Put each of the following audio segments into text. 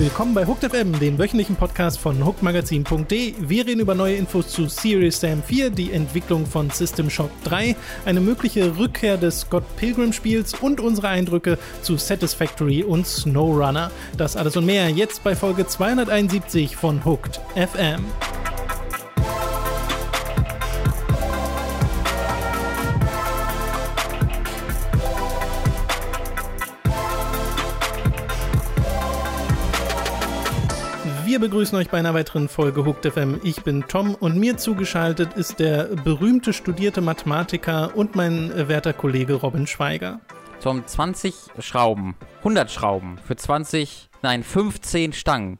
Willkommen bei Hooked FM, dem wöchentlichen Podcast von hookmagazin.de. Wir reden über neue Infos zu Serious Sam 4, die Entwicklung von System Shock 3, eine mögliche Rückkehr des Scott Pilgrim Spiels und unsere Eindrücke zu Satisfactory und SnowRunner. Das alles und mehr jetzt bei Folge 271 von Hooked FM. Begrüßen euch bei einer weiteren Folge Hooked FM. Ich bin Tom und mir zugeschaltet ist der berühmte studierte Mathematiker und mein werter Kollege Robin Schweiger. Tom, 20 Schrauben, 100 Schrauben für 20, nein, 15 Stangen.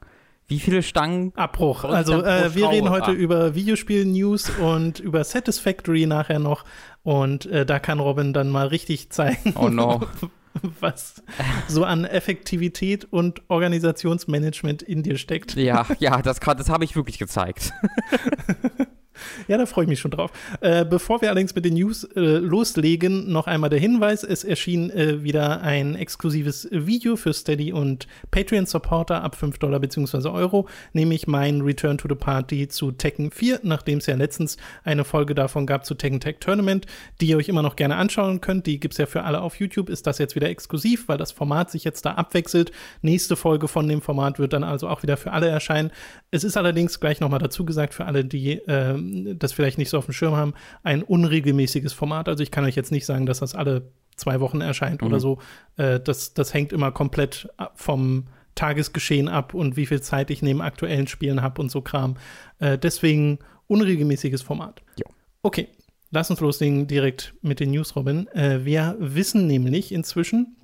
Wie viele Stangen? Abbruch. Also äh, wir reden heute ah. über Videospiel-News und über Satisfactory nachher noch. Und äh, da kann Robin dann mal richtig zeigen, oh no. was so an Effektivität und Organisationsmanagement in dir steckt. Ja, ja, das, das habe ich wirklich gezeigt. Ja, da freue ich mich schon drauf. Äh, bevor wir allerdings mit den News äh, loslegen, noch einmal der Hinweis: Es erschien äh, wieder ein exklusives Video für Steady und Patreon-Supporter ab 5 Dollar bzw. Euro, nämlich mein Return to the Party zu Tekken 4, nachdem es ja letztens eine Folge davon gab zu Tekken Tag Tournament, die ihr euch immer noch gerne anschauen könnt. Die gibt es ja für alle auf YouTube. Ist das jetzt wieder exklusiv, weil das Format sich jetzt da abwechselt. Nächste Folge von dem Format wird dann also auch wieder für alle erscheinen. Es ist allerdings gleich nochmal dazu gesagt, für alle, die ähm, das vielleicht nicht so auf dem Schirm haben, ein unregelmäßiges Format. Also ich kann euch jetzt nicht sagen, dass das alle zwei Wochen erscheint mhm. oder so. Äh, das, das hängt immer komplett vom Tagesgeschehen ab und wie viel Zeit ich neben aktuellen Spielen habe und so Kram. Äh, deswegen unregelmäßiges Format. Jo. Okay, lass uns loslegen direkt mit den News, Robin. Äh, wir wissen nämlich inzwischen,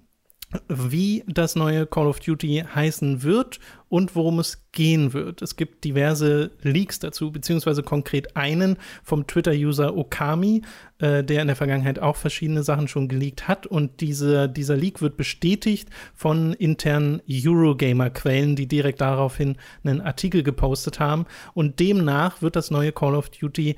wie das neue Call of Duty heißen wird und worum es gehen wird. Es gibt diverse Leaks dazu, beziehungsweise konkret einen vom Twitter-User Okami, äh, der in der Vergangenheit auch verschiedene Sachen schon geleakt hat. Und diese, dieser Leak wird bestätigt von internen Eurogamer-Quellen, die direkt daraufhin einen Artikel gepostet haben. Und demnach wird das neue Call of Duty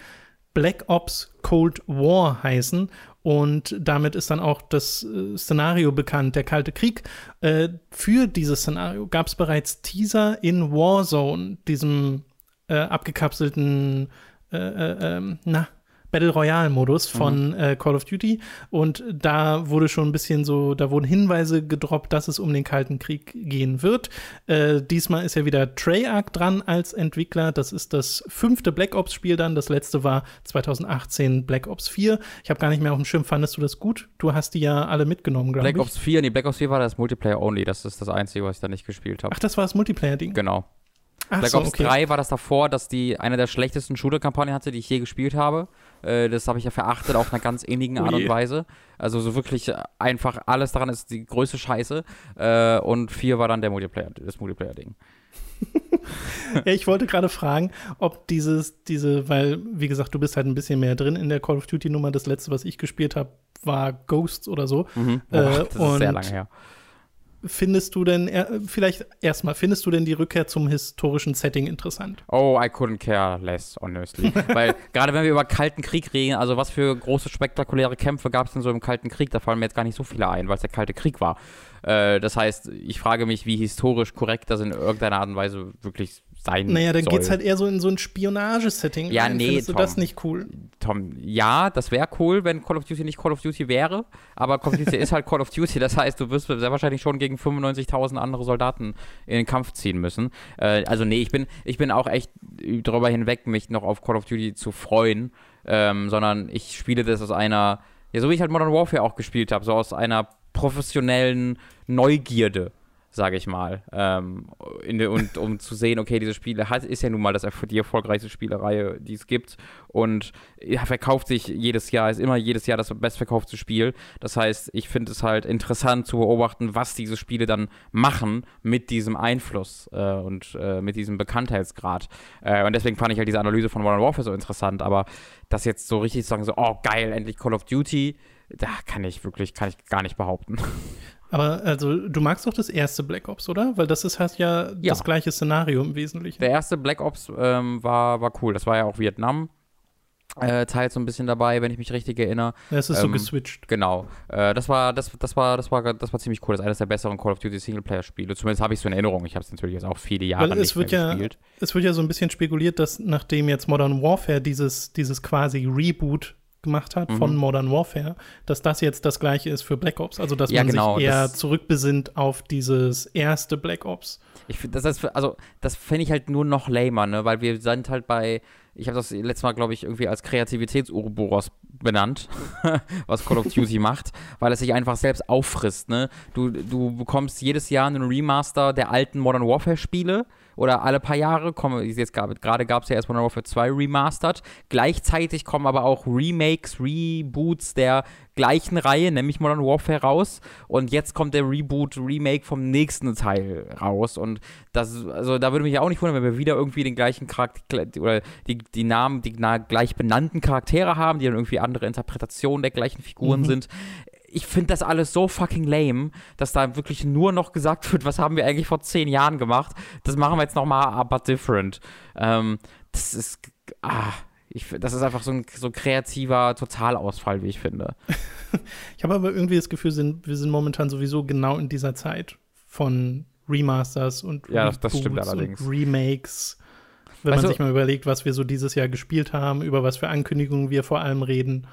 Black Ops Cold War heißen. Und damit ist dann auch das äh, Szenario bekannt, der Kalte Krieg. Äh, für dieses Szenario gab es bereits Teaser in Warzone, diesem äh, abgekapselten, äh, äh, ähm, na, Battle Royale-Modus von mhm. äh, Call of Duty. Und da wurde schon ein bisschen so, da wurden Hinweise gedroppt, dass es um den Kalten Krieg gehen wird. Äh, diesmal ist ja wieder Treyarch dran als Entwickler. Das ist das fünfte Black Ops-Spiel dann. Das letzte war 2018 Black Ops 4. Ich habe gar nicht mehr auf dem Schirm. Fandest du das gut? Du hast die ja alle mitgenommen, glaube ich. Black Ops 4, nee, Black Ops 4 war das Multiplayer Only. Das ist das Einzige, was ich da nicht gespielt habe. Ach, das war das Multiplayer-Ding? Genau. Ach Black so, Ops okay. 3 war das davor, dass die eine der schlechtesten Shooter-Kampagnen hatte, die ich je gespielt habe. Äh, das habe ich ja verachtet auf einer ganz ähnlichen Art und Weise. Also so wirklich einfach alles daran ist die größte Scheiße. Äh, und 4 war dann der Multiplayer, das Multiplayer-Ding. ja, ich wollte gerade fragen, ob dieses, diese, weil, wie gesagt, du bist halt ein bisschen mehr drin in der Call of Duty-Nummer. Das letzte, was ich gespielt habe, war Ghosts oder so. Mhm. Boah, äh, das ist sehr lange her findest du denn, vielleicht erstmal, findest du denn die Rückkehr zum historischen Setting interessant? Oh, I couldn't care less, honestly. Weil gerade wenn wir über Kalten Krieg reden, also was für große, spektakuläre Kämpfe gab es denn so im Kalten Krieg? Da fallen mir jetzt gar nicht so viele ein, weil es der Kalte Krieg war. Äh, das heißt, ich frage mich, wie historisch korrekt das in irgendeiner Art und Weise wirklich sein Naja, dann geht es halt eher so in so ein Spionagesetting. Ja, nee, Findest Tom, du das nicht cool? Tom, ja, das wäre cool, wenn Call of Duty nicht Call of Duty wäre, aber Call of Duty ist halt Call of Duty, das heißt, du wirst sehr wahrscheinlich schon gegen 95.000 andere Soldaten in den Kampf ziehen müssen. Äh, also nee, ich bin, ich bin auch echt darüber hinweg, mich noch auf Call of Duty zu freuen, ähm, sondern ich spiele das aus einer, ja, so wie ich halt Modern Warfare auch gespielt habe, so aus einer professionellen Neugierde sage ich mal. Ähm, de, und um zu sehen, okay, diese Spiele hat, ist ja nun mal das, die erfolgreichste Spielereihe, die es gibt. Und ja, verkauft sich jedes Jahr, ist immer jedes Jahr das bestverkaufte Spiel. Das heißt, ich finde es halt interessant zu beobachten, was diese Spiele dann machen mit diesem Einfluss äh, und äh, mit diesem Bekanntheitsgrad. Äh, und deswegen fand ich halt diese Analyse von Modern Warfare so interessant. Aber das jetzt so richtig zu sagen, so, oh geil, endlich Call of Duty, da kann ich wirklich, kann ich gar nicht behaupten. Aber also du magst doch das erste Black Ops, oder? Weil das ist halt ja, ja. das gleiche Szenario im Wesentlichen. Der erste Black Ops ähm, war, war cool. Das war ja auch Vietnam. äh, Teil so ein bisschen dabei, wenn ich mich richtig erinnere. Es ist Ähm, so geswitcht. Genau. Äh, das war, das, das war, das war, das war ziemlich cool. Das ist eines der besseren Call of Duty Singleplayer-Spiele. Zumindest habe ich so in Erinnerung. Ich habe es natürlich jetzt auch viele Jahre Weil es nicht wird mehr ja- gespielt. Es wird ja so ein bisschen spekuliert, dass nachdem jetzt Modern Warfare dieses, dieses quasi Reboot gemacht hat von Mhm. Modern Warfare, dass das jetzt das gleiche ist für Black Ops. Also dass Ja, man genau, sich eher zurückbesinnt auf dieses erste Black Ops. Ich finde, das ist, also, das finde ich halt nur noch lamer, ne, weil wir sind halt bei, ich habe das letztes Mal, glaube ich, irgendwie als Kreativitäts-Uroboros benannt, was Call of Duty macht, weil es sich einfach selbst auffrisst, ne. Du, du bekommst jedes Jahr einen Remaster der alten Modern Warfare-Spiele oder alle paar Jahre kommen, jetzt gab, gerade gab es ja erst Modern Warfare 2 remastered, gleichzeitig kommen aber auch Remakes, Reboots der gleichen Reihe, nämlich Modern Warfare raus und jetzt kommt der Reboot, Remake vom nächsten Teil raus und das, also da würde mich auch nicht wundern, wenn wir wieder irgendwie den gleichen Charakter oder die, die Namen, die na, gleich benannten Charaktere haben, die dann irgendwie andere Interpretationen der gleichen Figuren Mhm. sind. Ich finde das alles so fucking lame, dass da wirklich nur noch gesagt wird, was haben wir eigentlich vor zehn Jahren gemacht. Das machen wir jetzt nochmal, aber different. Ähm, das ist, ah, ich, das ist einfach so ein, so ein kreativer Totalausfall, wie ich finde. Ich habe aber irgendwie das Gefühl, sind, wir sind momentan sowieso genau in dieser Zeit von Remasters und Ja, das- und Remakes. Wenn Weißt man du- sich mal überlegt, was wir so dieses Jahr gespielt haben, über was für Ankündigungen wir vor allem reden.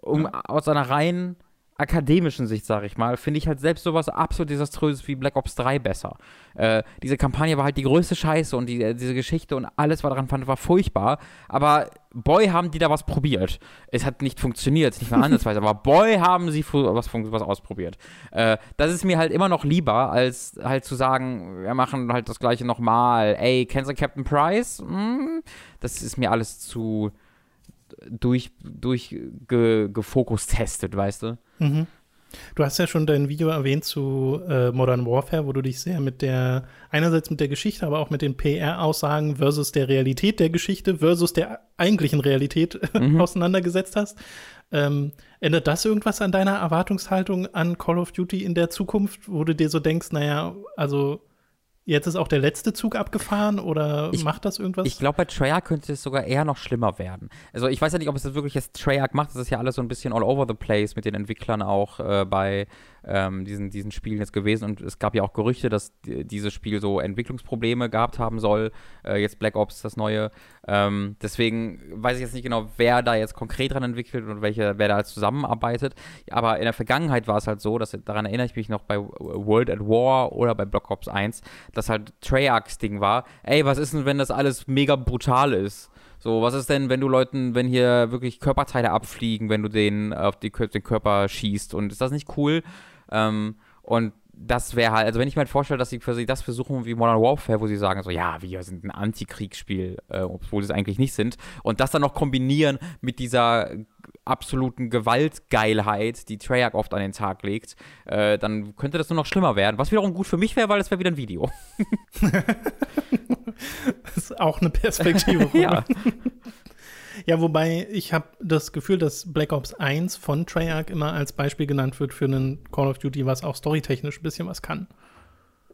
um aus einer rein akademischen Sicht, sage ich mal, finde ich halt selbst sowas absolut desaströses wie Black Ops 3 besser. Äh, diese Kampagne war halt die größte Scheiße und die, äh, diese Geschichte und alles, was daran fand, war furchtbar. Aber boy, haben die da was probiert. Es hat nicht funktioniert, nicht mal ansatzweise, aber boy, haben sie was, was ausprobiert. Äh, das ist mir halt immer noch lieber, als halt zu sagen, wir machen halt das gleiche nochmal. Ey, kennst du Captain Price? Hm, das ist mir alles zu durch, durch ge, weißt du? Mhm. Du hast ja schon dein Video erwähnt zu äh, Modern Warfare, wo du dich sehr mit der, einerseits mit der Geschichte, aber auch mit den PR-Aussagen versus der Realität der Geschichte versus der eigentlichen Realität Mhm. auseinandergesetzt hast. Ähm, ändert das irgendwas an deiner Erwartungshaltung an Call of Duty in der Zukunft, wo du dir so denkst, naja, also jetzt ist auch der letzte Zug abgefahren oder Ich- macht das irgendwas? Ich glaube, bei Treyarch könnte es sogar eher noch schlimmer werden. Also ich weiß ja nicht, ob es das wirklich jetzt Treyarch macht. Das ist ja alles so ein bisschen all over the place mit den Entwicklern auch äh, bei ähm, diesen, diesen Spielen jetzt gewesen. Und es gab ja auch Gerüchte, dass die, dieses Spiel so Entwicklungsprobleme gehabt haben soll. Äh, jetzt Black Ops, das neue. Ähm, deswegen weiß ich jetzt nicht genau, wer da jetzt konkret dran entwickelt und welche, wer da zusammenarbeitet. Aber in der Vergangenheit war es halt so, dass daran erinnere ich mich noch bei World at War oder bei Black Ops 1, dass halt Treyarchs Ding war, ey, was ist denn, wenn das alles mega brutal ist? So, was ist denn, wenn du Leuten, wenn hier wirklich Körperteile abfliegen, wenn du den auf die, den Körper schießt und ist das nicht cool? Ähm, und das wäre halt, also wenn ich mir halt vorstelle, dass sie sie das versuchen wie Modern Warfare, wo sie sagen so, ja, wir sind ein Antikriegsspiel, äh, obwohl sie es eigentlich nicht sind, und das dann noch kombinieren mit dieser absoluten Gewaltgeilheit, die Treyarch oft an den Tag legt, äh, dann könnte das nur noch schlimmer werden. Was wiederum gut für mich wäre, weil es wäre wieder ein Video. Das ist auch eine Perspektive. ja. Ja, wobei ich habe das Gefühl, dass Black Ops 1 von Treyarch immer als Beispiel genannt wird für einen Call of Duty, was auch storytechnisch ein bisschen was kann.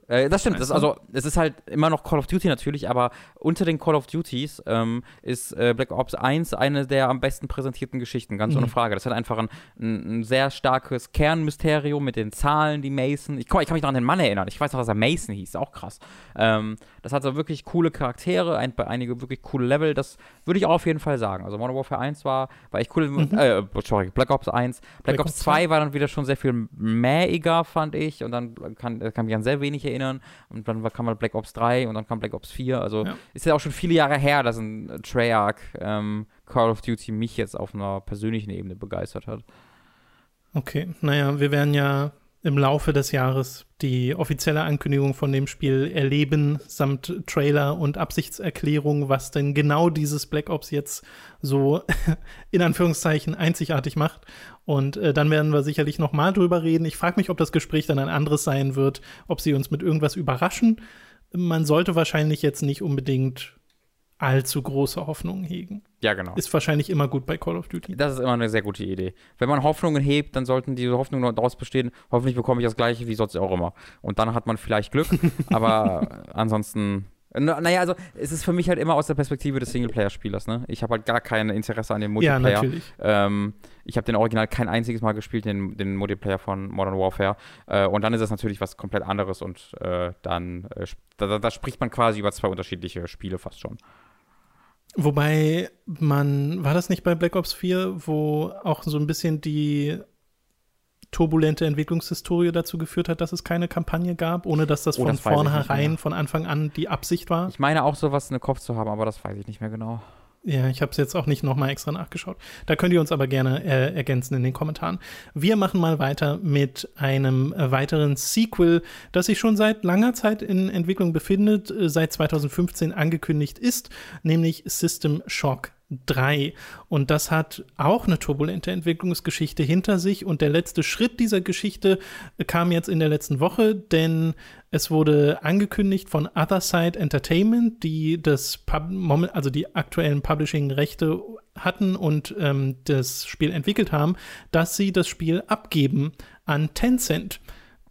Äh, das stimmt. Das, also, es ist halt immer noch Call of Duty natürlich, aber unter den Call of Duties ähm, ist äh, Black Ops 1 eine der am besten präsentierten Geschichten, ganz ohne Mhm. Frage. Das hat einfach ein, ein, ein sehr starkes Kernmysterium mit den Zahlen, die Mason. Ich, komm, ich kann mich noch an den Mann erinnern. Ich weiß noch, dass er Mason hieß, auch krass. Ähm, das hat so wirklich coole Charaktere, ein, einige wirklich coole Level. Das würde ich auch auf jeden Fall sagen. Also Modern Warfare 1 war, war echt cool. Mhm. Äh, sorry, Black Ops 1. Black, Black Ops Ops 2 war dann wieder schon sehr viel mähiger, fand ich. Und dann kann, kann mich an sehr wenig erinnern. Und dann kam mal Black Ops 3 und dann kam Black Ops 4. Also Ja. ist ja auch schon viele Jahre her, dass ein Treyarch ähm, Call of Duty mich jetzt auf einer persönlichen Ebene begeistert hat. Okay, naja, wir werden ja im Laufe des Jahres die offizielle Ankündigung von dem Spiel erleben, samt Trailer und Absichtserklärung, was denn genau dieses Black Ops jetzt so in Anführungszeichen einzigartig macht. Und äh, dann werden wir sicherlich noch mal drüber reden. Ich frage mich, ob das Gespräch dann ein anderes sein wird, ob sie uns mit irgendwas überraschen. Man sollte wahrscheinlich jetzt nicht unbedingt allzu große Hoffnungen hegen. Ja, genau. Ist wahrscheinlich immer gut bei Call of Duty. Das ist immer eine sehr gute Idee. Wenn man Hoffnungen hebt, dann sollten diese Hoffnungen nur daraus bestehen, hoffentlich bekomme ich das gleiche wie sonst auch immer. Und dann hat man vielleicht Glück, aber ansonsten Naja, also es ist für mich halt immer aus der Perspektive des Singleplayer-Spielers, ne? Ich habe halt gar kein Interesse an dem Multiplayer. Ja, natürlich. Ähm, ich habe den Original kein einziges Mal gespielt, den, den Multiplayer von Modern Warfare. Äh, und dann ist es natürlich was komplett anderes und äh, dann äh, da, da, spricht man quasi über zwei unterschiedliche Spiele fast schon. Wobei man, war das nicht bei Black Ops 4, wo auch so ein bisschen die turbulente Entwicklungshistorie dazu geführt hat, dass es keine Kampagne gab, ohne dass das oh, von das vornherein, von Anfang an die Absicht war. Ich meine auch sowas in den Kopf zu haben, aber das weiß ich nicht mehr genau. Ja, ich habe es jetzt auch nicht nochmal extra nachgeschaut. Da könnt ihr uns aber gerne äh, ergänzen in den Kommentaren. Wir machen mal weiter mit einem äh, weiteren Sequel, das sich schon seit langer Zeit in Entwicklung befindet, äh, seit 2015 angekündigt ist, nämlich System Shock 3. Und das hat auch eine turbulente Entwicklungsgeschichte hinter sich. Und der letzte Schritt dieser Geschichte kam jetzt in der letzten Woche, denn es wurde angekündigt von Otherside Entertainment, die das Pub also die aktuellen Publishing-Rechte hatten und ähm, das Spiel entwickelt haben, dass sie das Spiel abgeben an Tencent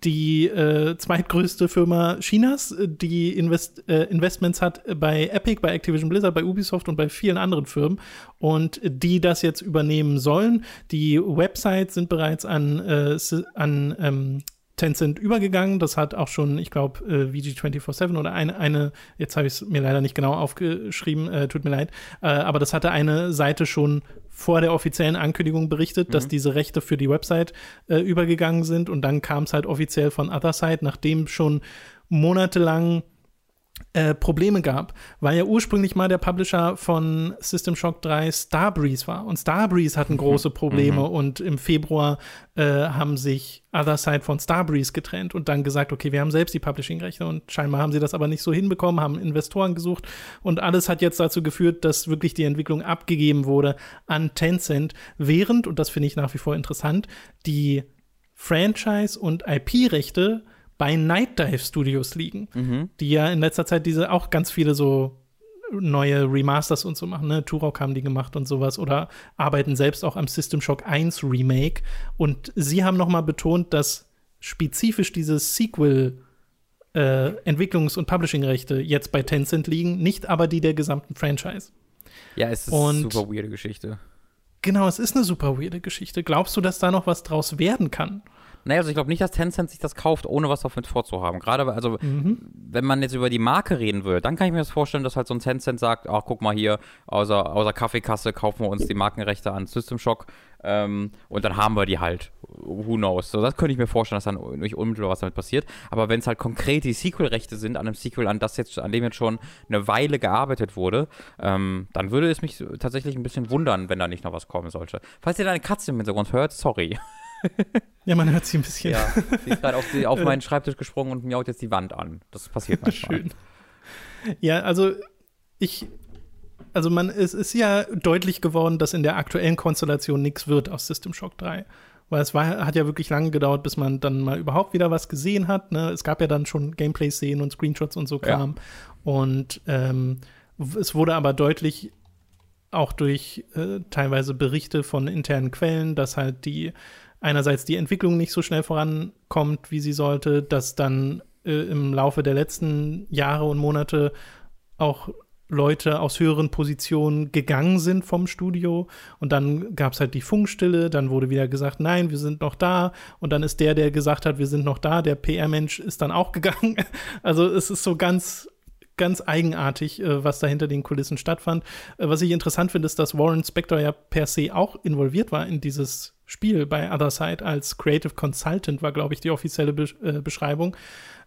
die äh, zweitgrößte Firma Chinas, die Invest äh, Investments hat bei Epic, bei Activision Blizzard, bei Ubisoft und bei vielen anderen Firmen und die das jetzt übernehmen sollen. Die Websites sind bereits an, äh, an ähm, Tencent übergegangen. Das hat auch schon, ich glaube, äh, VG247 oder eine, eine jetzt habe ich es mir leider nicht genau aufgeschrieben, äh, tut mir leid, äh, aber das hatte eine Seite schon vor der offiziellen Ankündigung berichtet, mhm. dass diese Rechte für die Website äh, übergegangen sind und dann kam es halt offiziell von Otherside, nachdem schon monatelang äh, Probleme gab, weil ja ursprünglich mal der Publisher von System Shock 3 Starbreeze war. Und Starbreeze hatten mhm. große Probleme mhm. und im Februar äh, haben sich Otherside von Starbreeze getrennt und dann gesagt, okay, wir haben selbst die Publishing-Rechte und scheinbar haben sie das aber nicht so hinbekommen, haben Investoren gesucht und alles hat jetzt dazu geführt, dass wirklich die Entwicklung abgegeben wurde an Tencent, während, und das finde ich nach wie vor interessant, die Franchise- und IP-Rechte bei Night Dive Studios liegen, mhm. die ja in letzter Zeit diese auch ganz viele so neue Remasters und so machen. Ne? Turok haben die gemacht und sowas oder arbeiten selbst auch am System Shock 1 Remake. Und sie haben noch mal betont, dass spezifisch dieses Sequel äh, Entwicklungs- und Publishing-Rechte jetzt bei Tencent liegen, nicht aber die der gesamten Franchise. Ja, es ist eine super weirde Geschichte. Genau, es ist eine super weirde Geschichte. Glaubst du, dass da noch was draus werden kann? Naja, also ich glaube nicht, dass Tencent sich das kauft, ohne was damit vorzuhaben. Gerade, also, mhm. wenn man jetzt über die Marke reden will, dann kann ich mir das vorstellen, dass halt so ein Tencent sagt, ach, guck mal hier, außer, außer Kaffeekasse kaufen wir uns die Markenrechte an System Shock ähm, und dann haben wir die halt. Who knows? So, das könnte ich mir vorstellen, dass dann nicht unmittelbar was damit passiert. Aber wenn es halt konkret die Sequel-Rechte sind an einem Sequel, an das jetzt, an dem jetzt schon eine Weile gearbeitet wurde, ähm, dann würde es mich tatsächlich ein bisschen wundern, wenn da nicht noch was kommen sollte. Falls ihr da eine Katze im Hintergrund hört, sorry. Ja, man hört sie ein bisschen. Ja, sie ist gerade auf, auf, meinen Schreibtisch gesprungen und miaut jetzt die Wand an. Das passiert manchmal. Schön. Ja, also ich, also man, es ist ja deutlich geworden, dass in der aktuellen Konstellation nichts wird aus System Shock 3. Weil es war, hat ja wirklich lange gedauert, bis man dann mal überhaupt wieder was gesehen hat. Ne? Es gab ja dann schon Gameplay-Szenen und Screenshots und so Kram. Ja. Und ähm, es wurde aber deutlich auch durch äh, teilweise Berichte von internen Quellen, dass halt die einerseits die Entwicklung nicht so schnell vorankommt, wie sie sollte, dass dann äh, im Laufe der letzten Jahre und Monate auch Leute aus höheren Positionen gegangen sind vom Studio und dann gab es halt die Funkstille, dann wurde wieder gesagt, nein, wir sind noch da und dann ist der, der gesagt hat, wir sind noch da, der PR-Mensch ist dann auch gegangen. Also es ist so ganz ganz eigenartig, äh, was da hinter den Kulissen stattfand. Äh, was ich interessant finde, ist, dass Warren Spector ja per se auch involviert war in dieses Spiel bei Other Side als Creative Consultant, war, glaube ich, die offizielle Be äh, Beschreibung,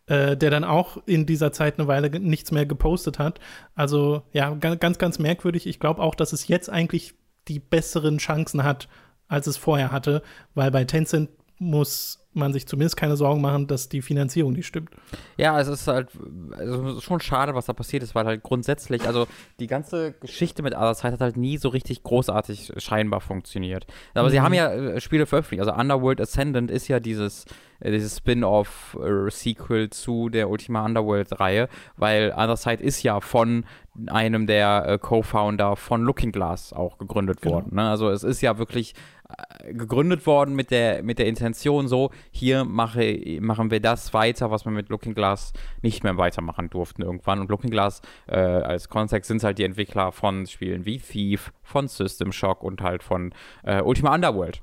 äh, der dann auch in dieser Zeit eine Weile nichts mehr gepostet hat. Also ja, ganz, ganz merkwürdig. Ich glaube auch, dass es jetzt eigentlich die besseren Chancen hat, als es vorher hatte, weil bei Tencent muss man sich zumindest keine Sorgen machen, dass die Finanzierung nicht stimmt. Ja, es ist halt also es ist schon schade, was da passiert ist, weil halt grundsätzlich, also die ganze Geschichte mit Other Side hat halt nie so richtig großartig scheinbar funktioniert. Aber mhm. sie haben ja äh, Spiele veröffentlicht. Also Underworld Ascendant ist ja dieses, äh, dieses Spin-off-Sequel äh, zu der Ultima Underworld-Reihe, weil Other Side ist ja von einem der äh, Co-Founder von Looking Glass auch gegründet genau. worden. Ne? Also es ist ja wirklich äh, gegründet worden mit der, mit der Intention so, hier mache, machen wir das weiter, was wir mit Looking Glass nicht mehr weitermachen durften irgendwann. Und Looking Glass äh, als Kontext sind halt die Entwickler von Spielen wie Thief, von System Shock und halt von äh, Ultima Underworld.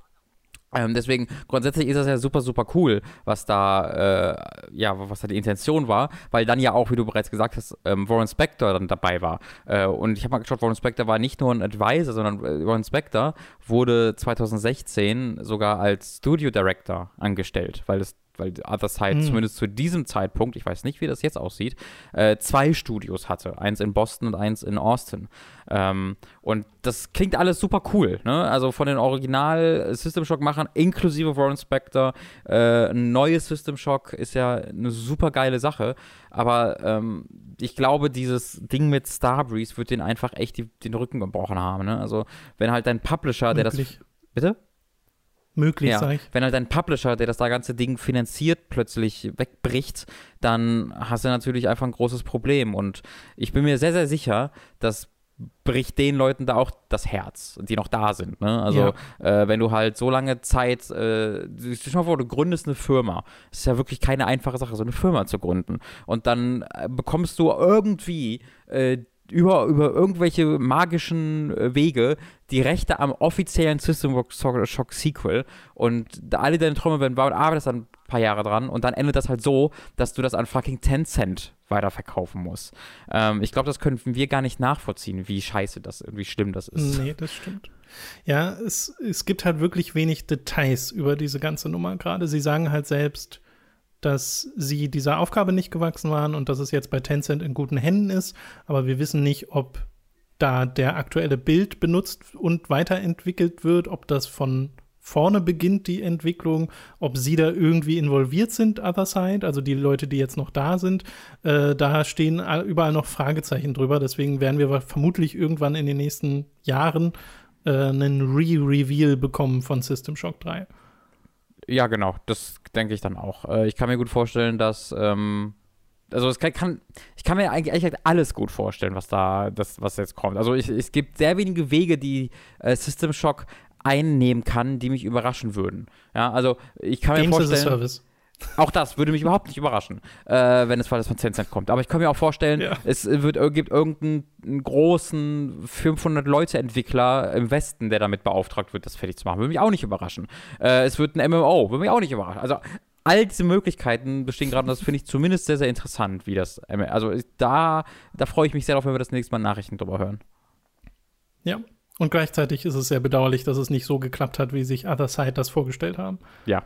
Ähm, deswegen, grundsätzlich ist das ja super, super cool, was da, äh, ja, was da die Intention war, weil dann ja auch, wie du bereits gesagt hast, ähm, Warren Spector dann dabei war. Äh, und ich habe mal geschaut, Warren Spector war nicht nur ein Advisor, sondern äh, Warren Spector wurde 2016 sogar als Studio Director angestellt, weil es weil Other Side hm. zumindest zu diesem Zeitpunkt, ich weiß nicht, wie das jetzt aussieht, äh, zwei Studios hatte. Eins in Boston und eins in Austin. Ähm, und das klingt alles super cool. Ne? Also von den Original System Shock-Machern inklusive Warren Spector. Äh, ein neues System Shock ist ja eine super geile Sache. Aber ähm, ich glaube, dieses Ding mit Starbreeze wird den einfach echt die, den Rücken gebrochen haben. Ne? Also wenn halt dein Publisher, der das. Bitte? Möglich, ja. sag ich. Wenn halt ein Publisher, der das da ganze Ding finanziert, plötzlich wegbricht, dann hast du natürlich einfach ein großes Problem. Und ich bin mir sehr, sehr sicher, dass bricht den Leuten da auch das Herz, die noch da sind. Ne? Also, ja. äh, wenn du halt so lange Zeit, äh, stell mal vor, du gründest eine Firma. Das ist ja wirklich keine einfache Sache, so eine Firma zu gründen. Und dann äh, bekommst du irgendwie äh, über, über irgendwelche magischen äh, Wege die Rechte am offiziellen System Shock Sequel und alle deine Träume werden wahr und arbeitest dann ein paar Jahre dran und dann endet das halt so, dass du das an fucking Tencent weiterverkaufen musst. Ähm, ich glaube, das könnten wir gar nicht nachvollziehen, wie scheiße das, wie schlimm das ist. Nee, das stimmt. Ja, es, es gibt halt wirklich wenig Details über diese ganze Nummer gerade. Sie sagen halt selbst, dass sie dieser Aufgabe nicht gewachsen waren und dass es jetzt bei Tencent in guten Händen ist. Aber wir wissen nicht, ob da der aktuelle Bild benutzt und weiterentwickelt wird, ob das von vorne beginnt, die Entwicklung, ob sie da irgendwie involviert sind, Other Side, also die Leute, die jetzt noch da sind. Äh, da stehen überall noch Fragezeichen drüber. Deswegen werden wir vermutlich irgendwann in den nächsten Jahren äh, einen Re-Reveal bekommen von System Shock 3. Ja, genau, das denke ich dann auch. Äh, ich kann mir gut vorstellen, dass, ähm, also es kann, kann, ich kann mir eigentlich echt alles gut vorstellen, was da, das, was jetzt kommt. Also ich, es gibt sehr wenige Wege, die äh, System Shock einnehmen kann, die mich überraschen würden. Ja, also ich kann Games mir vorstellen. As a Service. Auch das würde mich überhaupt nicht überraschen, äh, wenn es von Tencent kommt. Aber ich kann mir auch vorstellen, ja. es wird, gibt irgendeinen großen 500-Leute-Entwickler im Westen, der damit beauftragt wird, das fertig zu machen. Würde mich auch nicht überraschen. Äh, es wird ein MMO, würde mich auch nicht überraschen. Also all diese Möglichkeiten bestehen gerade und das finde ich zumindest sehr, sehr interessant, wie das. Also da, da freue ich mich sehr darauf, wenn wir das nächste Mal Nachrichten drüber hören. Ja. Und gleichzeitig ist es sehr bedauerlich, dass es nicht so geklappt hat, wie sich Other Side das vorgestellt haben. Ja,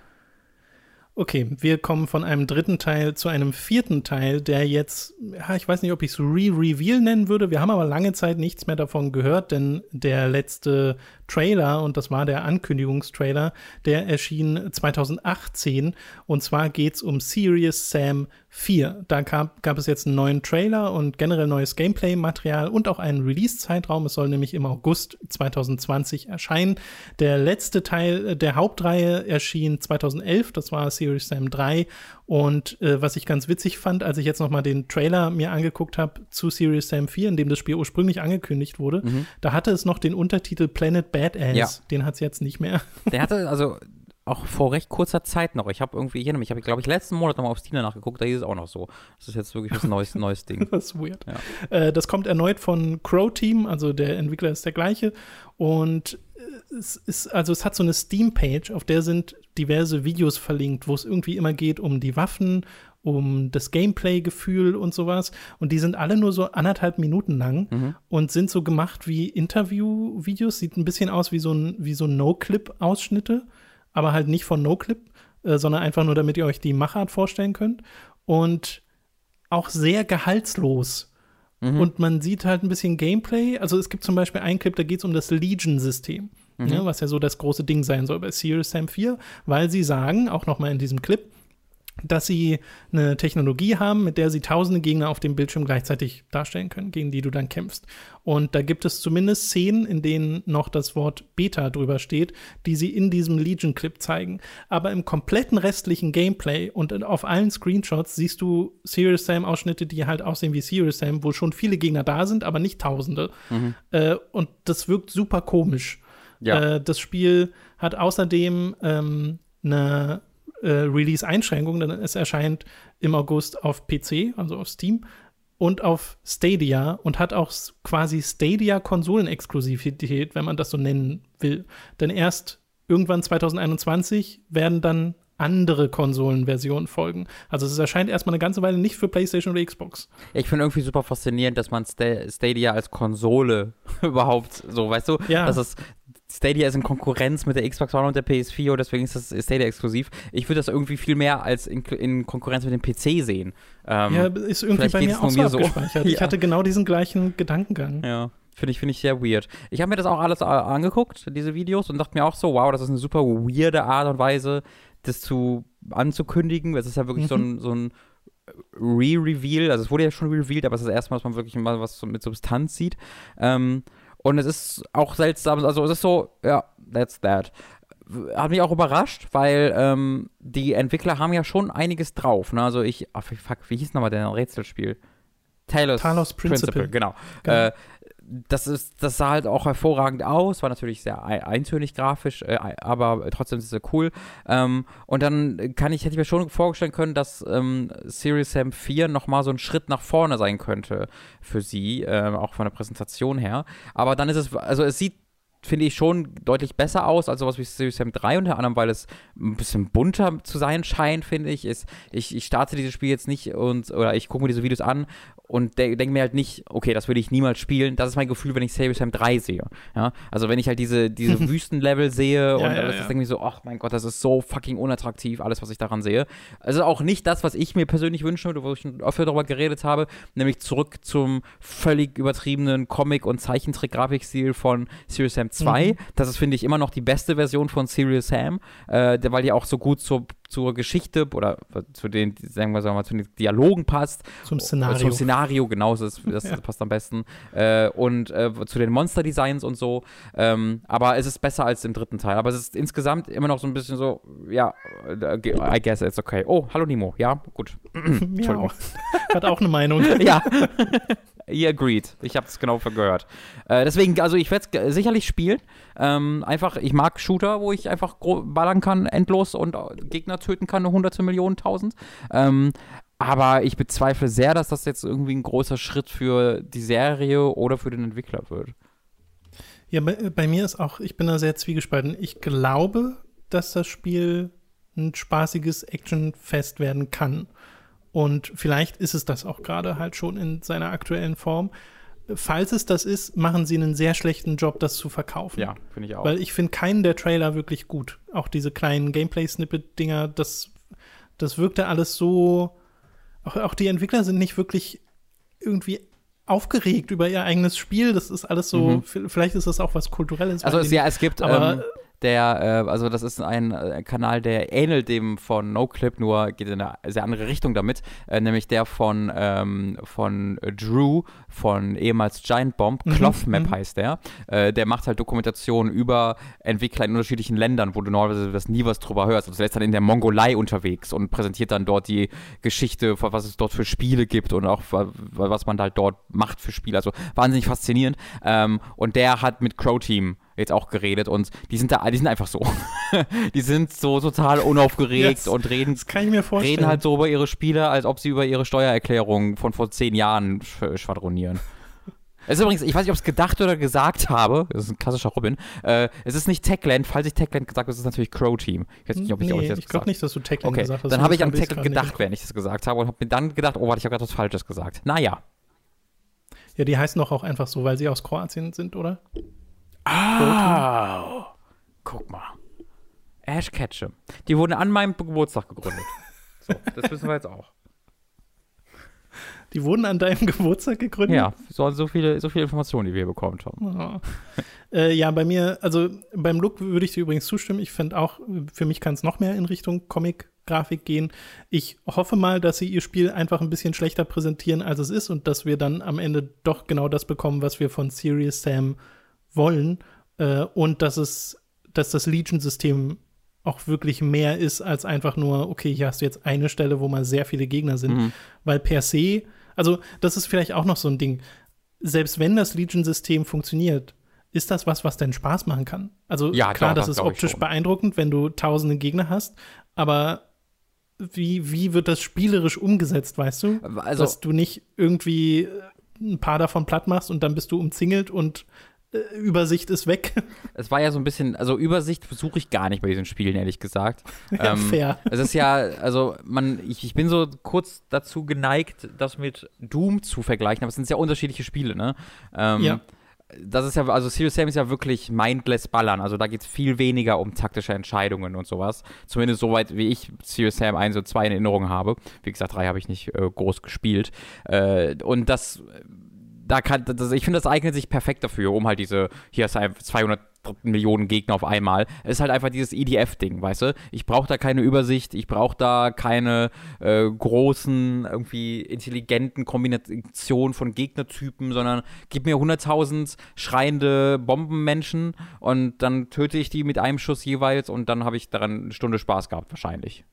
Okay, wir kommen von einem dritten Teil zu einem vierten Teil, der jetzt, ja, ich weiß nicht, ob ich es Re-Reveal nennen würde. Wir haben aber lange Zeit nichts mehr davon gehört, denn der letzte Trailer, und das war der Ankündigungstrailer, der erschien 2018. Und zwar geht es um Serious Sam 4. Da gab, gab es jetzt einen neuen Trailer und generell neues Gameplay-Material und auch einen Release-Zeitraum. Es soll nämlich im August 2020 erscheinen. Der letzte Teil der Hauptreihe erschien 2011. Das war Serious Sam 3 und äh, was ich ganz witzig fand, als ich jetzt noch mal den Trailer mir angeguckt habe zu Serious Sam 4, in dem das Spiel ursprünglich angekündigt wurde, mhm. da hatte es noch den Untertitel Planet Badass. Ja. Den hat es jetzt nicht mehr. Der hatte also auch vor recht kurzer Zeit noch. Ich habe irgendwie, ich erinnere mich, habe ich glaube ich letzten Monat noch mal auf Steam nachgeguckt, da hieß es auch noch so. Das ist jetzt wirklich ein neues, neues Ding. das ist weird. Ja. Äh, das kommt erneut von Crow Team, also der Entwickler ist der gleiche. Und es ist, also es hat so eine Steam-Page, auf der sind diverse Videos verlinkt, wo es irgendwie immer geht um die Waffen, um das Gameplay-Gefühl und sowas. Und die sind alle nur so anderthalb Minuten lang mhm. und sind so gemacht wie Interview-Videos. Sieht ein bisschen aus wie so ein, wie so No-Clip-Ausschnitte, aber halt nicht von No-Clip, äh, sondern einfach nur, damit ihr euch die Machart vorstellen könnt. Und auch sehr gehaltslos Mhm. Und man sieht halt ein bisschen Gameplay. Also es gibt zum Beispiel einen Clip, da geht es um das Legion-System. Mhm. Ja, was ja so das große Ding sein soll bei Serious Sam 4, weil sie sagen, auch noch mal in diesem Clip, dass sie eine Technologie haben, mit der sie tausende Gegner auf dem Bildschirm gleichzeitig darstellen können, gegen die du dann kämpfst. Und da gibt es zumindest Szenen, in denen noch das Wort Beta drüber steht, die sie in diesem Legion-Clip zeigen. Aber im kompletten restlichen Gameplay und auf allen Screenshots siehst du Serious Sam-Ausschnitte, die halt aussehen wie Serious Sam, wo schon viele Gegner da sind, aber nicht tausende. Mhm. Äh, und das wirkt super komisch. Ja. Äh, das Spiel hat außerdem ähm, eine äh, Release-Einschränkung, denn es erscheint im August auf PC, also auf Steam, und auf Stadia und hat auch quasi Stadia-Konsolenexklusivität, wenn man das so nennen will. Denn erst irgendwann 2021 werden dann andere Konsolenversionen folgen. Also es erscheint erstmal eine ganze Weile nicht für PlayStation oder Xbox. Ich finde irgendwie super faszinierend, dass man Sta- Stadia als Konsole überhaupt so, weißt du, Ja. dass es Stadia ist in Konkurrenz mit der Xbox One und der PS4 und deswegen ist das Stadia exklusiv. Ich würde das irgendwie viel mehr als in, in Konkurrenz mit dem PC sehen. Ähm, ja, ist irgendwie bei mir auch so so. abgespeichert. Ich Ja. hatte genau diesen gleichen Gedankengang. Ja, finde ich, finde ich sehr weird. Ich habe mir das auch alles äh, angeguckt, diese Videos, und dachte mir auch so, wow, das ist eine super weirde Art und Weise, das zu anzukündigen. Es ist ja wirklich so ein, so ein Re-Reveal, also es wurde ja schon revealed, aber es ist das erste Mal, dass man wirklich mal was mit Substanz sieht. Ähm, und es ist auch seltsam, also es ist so, ja, that's that. Hat mich auch überrascht, weil ähm, die Entwickler haben ja schon einiges drauf. Ne? Also ich, ach, fuck, wie hieß nochmal der Rätselspiel? Talos, Talos Principle. genau. Genau. Äh, das, ist, das sah halt auch hervorragend aus, war natürlich sehr ei- eintönig grafisch, äh, aber trotzdem ist es sehr cool. Ähm, und dann kann ich, hätte ich mir schon vorstellen können, dass ähm, Serious Sam 4 nochmal so ein Schritt nach vorne sein könnte für sie, ähm, auch von der Präsentation her. Aber dann ist es, also es sieht finde ich schon deutlich besser aus als sowas wie Serious Sam 3 unter anderem, weil es ein bisschen bunter zu sein scheint, finde ich. Ich, ich starte dieses Spiel jetzt nicht und oder ich gucke mir diese Videos an und de denke mir halt nicht, okay, das würde ich niemals spielen. Das ist mein Gefühl, wenn ich Serious Sam 3 sehe. Ja? Also wenn ich halt diese, diese Wüstenlevel sehe und ja, alles ja. ist irgendwie so, ach mein Gott, das ist so fucking unattraktiv, alles, was ich daran sehe. Also auch nicht das, was ich mir persönlich wünschen würde, wo ich schon öfter darüber geredet habe, nämlich zurück zum völlig übertriebenen Comic- und Zeichentrick-Grafikstil von Serious Sam 2. Das ist, finde ich, immer noch die beste Version von Serious Sam, äh, weil die auch so gut zur, zur Geschichte oder zu den, sagen wir, sagen wir mal, zu den Dialogen passt. Zum Szenario. Zum Szenario, genau, das, das Ja. passt am besten. Äh, und äh, zu den Monster-Designs und so. Ähm, aber es ist besser als im dritten Teil. Aber es ist insgesamt immer noch so ein bisschen so, ja, äh, I guess it's okay. Oh, hallo Nemo. Ja, gut. Miau. Hat auch eine Meinung. ja. Ihr agreed. Ich habe es genau gehört. Äh, deswegen, also ich werde es sicherlich spielen. Ähm, einfach, ich mag Shooter, wo ich einfach ballern kann, endlos und äh, Gegner töten kann, hunderte Millionen, tausend. Ähm, aber ich bezweifle sehr, dass das jetzt irgendwie ein großer Schritt für die Serie oder für den Entwickler wird. Ja, bei, bei mir ist auch, ich bin da sehr zwiegespalten. Ich glaube, dass das Spiel ein spaßiges Actionfest werden kann. Und vielleicht ist es das auch gerade halt schon in seiner aktuellen Form. Falls es das ist, machen sie einen sehr schlechten Job, das zu verkaufen. Ja, finde ich auch. Weil ich finde keinen der Trailer wirklich gut. Auch diese kleinen Gameplay-Snippet-Dinger, das, das wirkte alles so. Auch, auch die Entwickler sind nicht wirklich irgendwie aufgeregt über ihr eigenes Spiel. Das ist alles so, Mhm. vielleicht ist das auch was Kulturelles. Also es, ja, es gibt Aber- ähm, der, äh, also das ist ein äh, Kanal, der ähnelt dem von NoClip, nur geht in eine sehr andere Richtung damit, äh, nämlich der von, ähm, von Drew, von ehemals Giant Bomb, Mhm, Cloth Map mhm. heißt der. Äh, der macht halt Dokumentationen über Entwickler in unterschiedlichen Ländern, wo du normalerweise das nie was drüber hörst. Also der ist dann in der Mongolei unterwegs und präsentiert dann dort die Geschichte, was es dort für Spiele gibt und auch wa- was man halt dort macht für Spiele. Also wahnsinnig faszinierend. Ähm, und der hat mit Crow Team jetzt auch geredet und die sind da, die sind einfach so. die sind so total unaufgeregt Yes. und reden, reden halt so über ihre Spiele, als ob sie über ihre Steuererklärung von vor zehn Jahren sch schwadronieren. Es ist übrigens, ich weiß nicht, ob ich es gedacht oder gesagt habe, das ist ein klassischer Robin, äh, es ist nicht Techland, falls ich Techland gesagt habe, es ist natürlich Crow Team. Ich weiß nicht, ob ich, nee, ob ich das ich glaube nicht, dass du Techland Okay, gesagt hast. dann habe ich an Techland gedacht, während ich das gesagt habe und habe mir dann gedacht, oh, warte, ich habe gerade was Falsches gesagt. Naja. Ja, die heißen doch auch einfach so, weil sie aus Kroatien sind, oder? Ah, guck mal. Ash Ketchum. Die wurden an meinem Geburtstag gegründet. So, das wissen wir jetzt auch. Die wurden an deinem Geburtstag gegründet? Ja, so, so, viele, so viele Informationen, die wir bekommen haben. Ja. äh, ja, bei mir, also beim Look würde ich dir übrigens zustimmen. Ich finde auch, für mich kann es noch mehr in Richtung Comic-Grafik gehen. Ich hoffe mal, dass sie ihr Spiel einfach ein bisschen schlechter präsentieren, als es ist und dass wir dann am Ende doch genau das bekommen, was wir von Serious Sam wollen. Äh, und dass es, dass das Legion-System auch wirklich mehr ist als einfach nur, okay, hier hast du jetzt eine Stelle, wo mal sehr viele Gegner sind. Mhm. Weil per se, also das ist vielleicht auch noch so ein Ding, selbst wenn das Legion-System funktioniert, ist das was, was denn Spaß machen kann? Also Ja, klar, das das ist optisch beeindruckend, wenn du tausende Gegner hast, aber wie, wie wird das spielerisch umgesetzt, weißt du? Also, Dass du nicht irgendwie ein paar davon platt machst und dann bist du umzingelt und Übersicht ist weg. es war ja so ein bisschen, also Übersicht suche ich gar nicht bei diesen Spielen, ehrlich gesagt. ja, Ähm, fair. Es ist ja, also man, ich, ich bin so kurz dazu geneigt, das mit Doom zu vergleichen, aber es sind sehr unterschiedliche Spiele, ne? Ähm, Ja. Das ist ja, also Serious Sam ist ja wirklich mindless ballern. Also da geht es viel weniger um taktische Entscheidungen und sowas. Zumindest soweit, wie ich Serious Sam 1 und 2 in Erinnerung habe. Wie gesagt, 3 habe ich nicht äh, groß gespielt. Äh, und das, da kann, das, ich finde, das eignet sich perfekt dafür, um halt diese, hier einfach 200 Millionen Gegner auf einmal. Es ist halt einfach dieses EDF-Ding, weißt du? Ich brauche da keine Übersicht, ich brauche da keine äh, großen, irgendwie intelligenten Kombinationen von Gegnertypen, sondern gib mir 100.000 schreiende Bombenmenschen und dann töte ich die mit einem Schuss jeweils und dann habe ich daran eine Stunde Spaß gehabt, wahrscheinlich.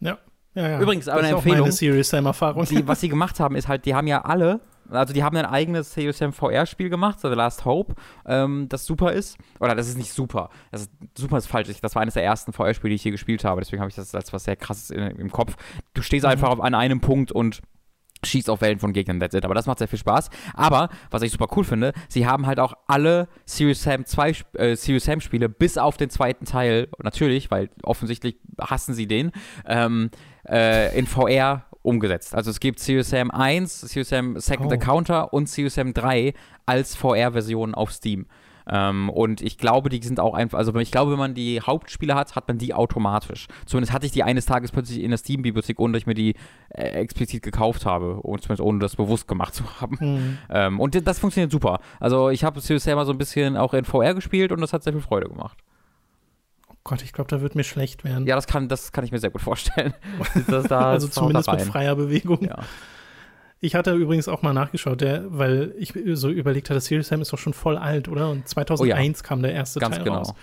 Ja. Ja, ja. Übrigens, aber eine ist auch meine Empfehlung. Serious Sam-Erfahrung. die, was sie gemacht haben, ist halt, die haben ja alle, also die haben ein eigenes CSM VR-Spiel gemacht, so The Last Hope, ähm, das super ist. Oder das ist nicht super. Das ist, super ist falsch. Das war eines der ersten VR-Spiele, die ich hier gespielt habe. Deswegen habe ich das als was sehr krasses in, im Kopf. Du stehst einfach auf, an einem Punkt und schießt auf Wellen von Gegnern, that's it. Aber das macht sehr viel Spaß. Aber, was ich super cool finde, sie haben halt auch alle Serious Sam 2 Sp- äh, Serious Sam Spiele bis auf den zweiten Teil, natürlich, weil offensichtlich hassen sie den, ähm, äh, in VR umgesetzt. Also es gibt Sam 1, Serious Sam Second Oh. Encounter und Sam 3 als VR-Version auf Steam. Ähm, und ich glaube, die sind auch einfach, also ich glaube, wenn man die Hauptspiele hat, hat man die automatisch. Zumindest hatte ich die eines Tages plötzlich in der Steam-Bibliothek, ohne dass ich mir die äh, explizit gekauft habe. Und zumindest ohne das bewusst gemacht zu haben. Hm. Ähm, und das funktioniert super. Also ich habe Serious Sam mal so ein bisschen auch in VR gespielt und das hat sehr viel Freude gemacht. Oh Gott, ich glaube, da wird mir schlecht werden. Ja, das kann, das kann ich mir sehr gut vorstellen. Da, also zumindest mit freier Bewegung. Ja. Ich hatte übrigens auch mal nachgeschaut, der, weil ich so überlegt hatte, Serious Sam ist doch schon voll alt, oder? Und 2001 kam der erste Ganz Teil genau. raus.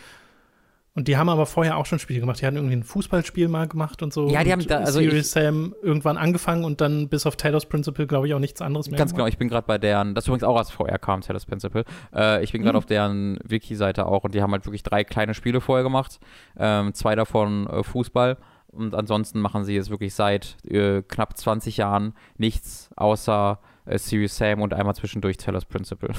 Und die haben aber vorher auch schon Spiele gemacht. Die hatten irgendwie ein Fußballspiel mal gemacht und so. Ja, die haben da- also Serious Sam irgendwann angefangen und dann bis auf Taylor's Principle, glaube ich, auch nichts anderes mehr. Ganz genau, gemacht. ich bin gerade bei deren, das übrigens auch als VR kam, Taylor's Principle. Äh, ich bin gerade Mhm. auf deren Wiki-Seite auch und die haben halt wirklich drei kleine Spiele vorher gemacht. Ähm, zwei davon äh, Fußball. Und ansonsten machen sie jetzt wirklich seit äh, knapp 20 Jahren nichts außer äh, Serious Sam und einmal zwischendurch Taylor's Principle.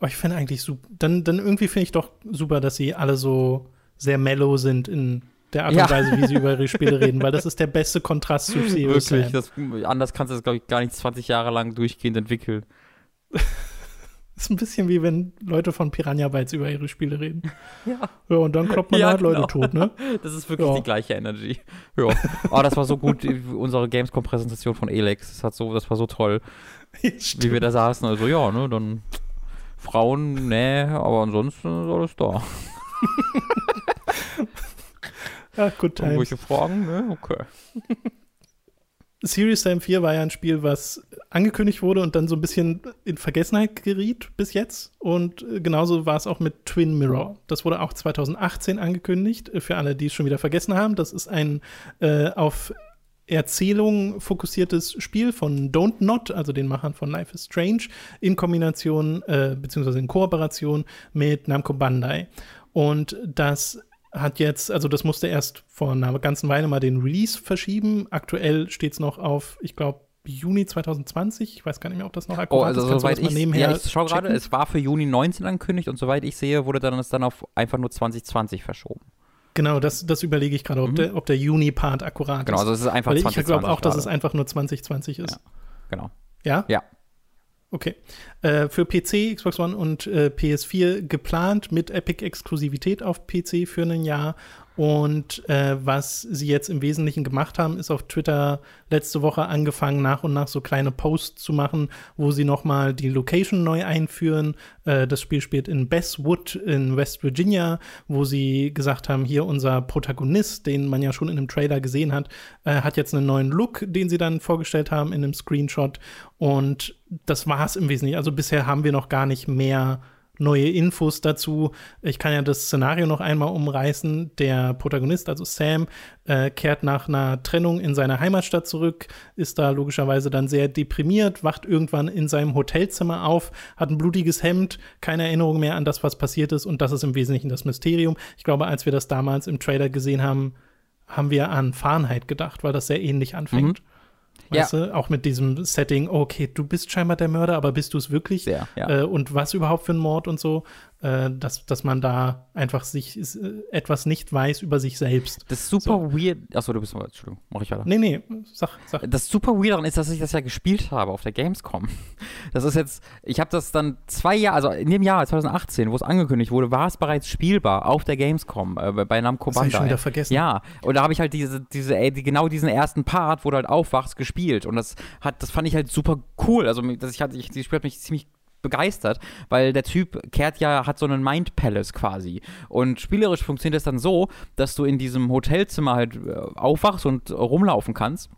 Oh, ich finde eigentlich super. Dann, dann irgendwie finde ich doch super, dass sie alle so sehr mellow sind in der Art Ja. und Weise, wie sie über ihre Spiele reden, weil das ist der beste Kontrast zu Serious Sam. Wirklich, das, anders kannst du das, glaube ich, gar nicht 20 Jahre lang durchgehend entwickeln. Ist ein bisschen wie wenn Leute von Piranha Bytes über ihre Spiele reden. Ja. Ja, und dann kloppt man Ja, halt Leute genau. tot, ne? Das ist wirklich Ja. die gleiche Energy. Ja. Oh, das war so gut, unsere Gamescom-Präsentation von Elex. Das, hat so, das war so toll. wie wir da saßen. Also ja, ne, dann Frauen, nee, aber ansonsten ist alles da. Ja, good times. Irgendwelche Fragen, ne, okay. Serious Sam 4 war ja ein Spiel, was angekündigt wurde und dann so ein bisschen in Vergessenheit geriet bis jetzt. Und äh, genauso war es auch mit Twin Mirror. Das wurde auch 2018 angekündigt, äh, für alle, die es schon wieder vergessen haben. Das ist ein äh, auf Erzählung fokussiertes Spiel von Don't Not, also den Machern von Life is Strange, in Kombination, äh, beziehungsweise in Kooperation mit Namco Bandai. Und das hat jetzt, also das musste erst vor einer ganzen Weile mal den Release verschieben. Aktuell steht es noch auf, ich glaube, Juni 2020. Ich weiß gar nicht mehr, ob das noch Oh, akkurat also ist. Soweit ich, nebenher ja, ich schaue gerade, es war für Juni 19 angekündigt und soweit ich sehe, wurde dann es dann auf einfach nur 2020 verschoben. Genau, das, das überlege ich gerade, ob, Mhm. der, ob der Juni-Part akkurat Genau, ist. also es ist einfach Weil ich 2020 glaube auch, dass es gerade. einfach nur 2020 ist. Genau. Ja? Ja. Okay. Äh, für PC, Xbox One und äh, PS4 geplant mit Epic-Exklusivität auf PC für ein Jahr. Und äh, was sie jetzt im Wesentlichen gemacht haben, ist auf Twitter letzte Woche angefangen, nach und nach so kleine Posts zu machen, wo sie nochmal die Location neu einführen. Äh, das Spiel spielt in Bestwood in West Virginia, wo sie gesagt haben, hier unser Protagonist, den man ja schon in einem Trailer gesehen hat, äh, hat jetzt einen neuen Look, den sie dann vorgestellt haben in einem Screenshot. Und das war es im Wesentlichen. Also bisher haben wir noch gar nicht mehr neue Infos dazu. Ich kann ja das Szenario noch einmal umreißen. Der Protagonist, also Sam, äh, kehrt nach einer Trennung in seine Heimatstadt zurück, ist da logischerweise dann sehr deprimiert, wacht irgendwann in seinem Hotelzimmer auf, hat ein blutiges Hemd, keine Erinnerung mehr an das, was passiert ist und das ist im Wesentlichen das Mysterium. Ich glaube, als wir das damals im Trailer gesehen haben, haben wir an Fahrenheit gedacht, weil das sehr ähnlich anfängt. Mhm. Weißt ja. du, auch mit diesem Setting, okay, du bist scheinbar der Mörder, aber bist du es wirklich? Sehr, ja. Äh, und was überhaupt für ein Mord und so, äh, dass, dass man da einfach sich äh, etwas nicht weiß über sich selbst. Das ist super so. weird. Achso, du bist Entschuldigung, mach ich weiter. Nee, nee, sag, sag. Das super weird daran ist, dass ich das ja gespielt habe auf der Gamescom. Das ist jetzt, ich habe das dann zwei Jahre, also in dem Jahr 2018, wo es angekündigt wurde, war es bereits spielbar auf der Gamescom äh, bei Namco Bandai. Das ich schon wieder vergessen. Ja, und da habe ich halt diese, diese, ey, die, genau diesen ersten Part, wo du halt aufwachst, gespielt und das hat, das fand ich halt super cool. Also, dass ich hatte, ich, die Spiel hat mich ziemlich begeistert, weil der Typ kehrt ja, hat so einen Mind Palace quasi. Und spielerisch funktioniert es dann so, dass du in diesem Hotelzimmer halt äh, aufwachst und rumlaufen kannst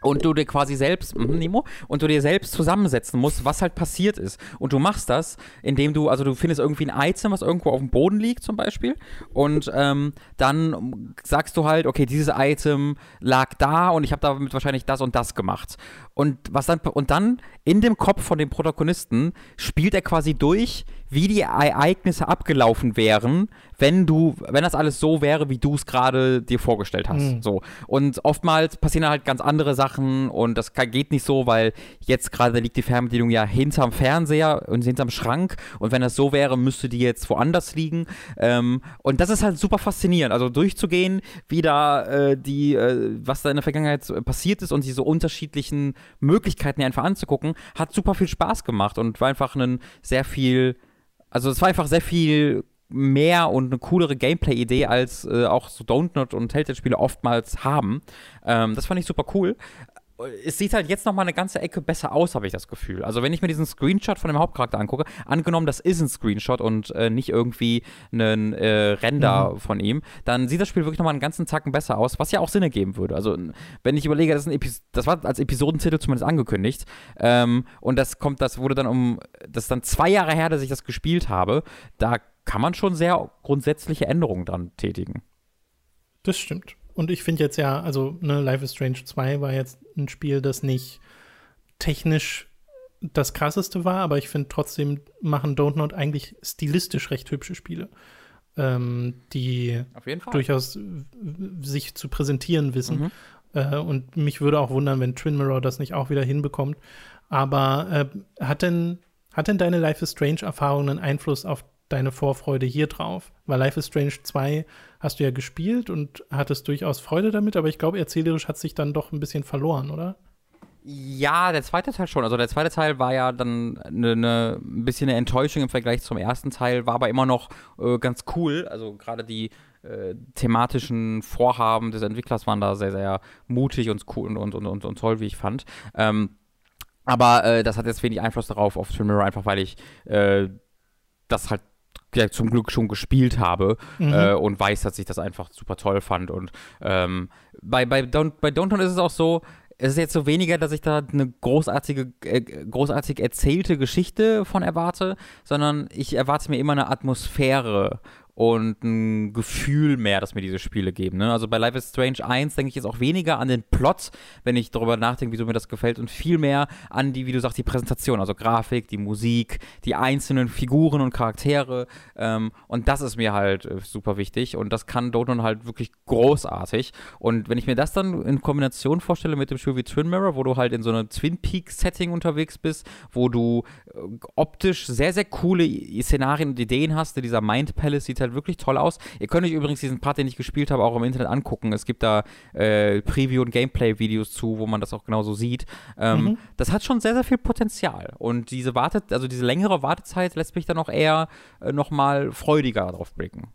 und du dir quasi selbst, mhm, Nemo, und du dir selbst zusammensetzen musst, was halt passiert ist. Und du machst das, indem du, also du findest irgendwie ein Item, was irgendwo auf dem Boden liegt zum Beispiel, und ähm, dann sagst du halt, okay, dieses Item lag da und ich habe damit wahrscheinlich das und das gemacht. Und was dann, und dann in dem Kopf von dem Protagonisten spielt er quasi durch, wie die Ereignisse abgelaufen wären, wenn du, wenn das alles so wäre, wie du es gerade dir vorgestellt hast. Mhm. So. Und oftmals passieren halt ganz andere Sachen und das geht nicht so, weil jetzt gerade liegt die Fernbedienung ja hinterm Fernseher und hinterm Schrank und wenn das so wäre, müsste die jetzt woanders liegen. Ähm, und das ist halt super faszinierend. Also durchzugehen, wie da äh, die, äh, was da in der Vergangenheit passiert ist und diese unterschiedlichen Möglichkeiten einfach anzugucken, hat super viel Spaß gemacht und war einfach ein sehr viel also es war einfach sehr viel mehr und eine coolere Gameplay-Idee, als äh, auch so Don't Not und Telltale-Spiele oftmals haben. Ähm, das fand ich super cool es sieht halt jetzt noch mal eine ganze Ecke besser aus, habe ich das Gefühl. Also wenn ich mir diesen Screenshot von dem Hauptcharakter angucke, angenommen, das ist ein Screenshot und äh, nicht irgendwie ein äh, Render mhm. von ihm, dann sieht das Spiel wirklich noch mal einen ganzen Zacken besser aus, was ja auch Sinn ergeben würde. Also wenn ich überlege, das, das war als Episodentitel zumindest angekündigt ähm, und das kommt, das wurde dann um, das ist dann zwei Jahre her, dass ich das gespielt habe, da kann man schon sehr grundsätzliche Änderungen dran tätigen. Das stimmt. Und ich finde jetzt ja, also ne, Life is Strange 2 war jetzt ein Spiel, das nicht technisch das krasseste war, aber ich finde trotzdem machen Don't Not eigentlich stilistisch recht hübsche Spiele, ähm, die durchaus sich zu präsentieren wissen. Mhm. Äh, und mich würde auch wundern, wenn Twin Mirror das nicht auch wieder hinbekommt. Aber äh, hat denn hat denn deine Life is Strange Erfahrung einen Einfluss auf deine Vorfreude hier drauf? Weil Life is Strange 2 hast du ja gespielt und hattest durchaus Freude damit, aber ich glaube, erzählerisch hat sich dann doch ein bisschen verloren, oder? Ja, der zweite Teil schon. Also der zweite Teil war ja dann eine, eine, ein bisschen eine Enttäuschung im Vergleich zum ersten Teil, war aber immer noch äh, ganz cool. Also gerade die äh, thematischen Vorhaben des Entwicklers waren da sehr, sehr mutig und cool und, und, und, und toll, wie ich fand. Ähm, aber äh, das hat jetzt wenig Einfluss darauf auf Twin Mirror, einfach weil ich äh, das halt ja, zum Glück schon gespielt habe mhm. äh, und weiß, dass ich das einfach super toll fand. Und ähm, bei, bei, Don't, bei Downtown ist es auch so, es ist jetzt so weniger, dass ich da eine großartige, äh, großartig erzählte Geschichte von erwarte, sondern ich erwarte mir immer eine Atmosphäre und ein Gefühl mehr, das mir diese Spiele geben. Ne? Also bei Life is Strange 1 denke ich jetzt auch weniger an den Plot, wenn ich darüber nachdenke, wieso mir das gefällt, und viel mehr an die, wie du sagst, die Präsentation, also Grafik, die Musik, die einzelnen Figuren und Charaktere. Ähm, und das ist mir halt äh, super wichtig und das kann Doton halt wirklich großartig. Und wenn ich mir das dann in Kombination vorstelle mit dem Spiel wie Twin Mirror, wo du halt in so einem Twin Peaks-Setting unterwegs bist, wo du äh, optisch sehr, sehr coole Szenarien und Ideen hast, dieser Mind Palace sieht halt wirklich toll aus. Ihr könnt euch übrigens diesen Part, den ich gespielt habe, auch im Internet angucken. Es gibt da äh, Preview- und Gameplay-Videos zu, wo man das auch genauso sieht. Ähm, mhm. Das hat schon sehr, sehr viel Potenzial. Und diese Warte, also diese längere Wartezeit lässt mich dann auch eher äh, nochmal freudiger darauf blicken.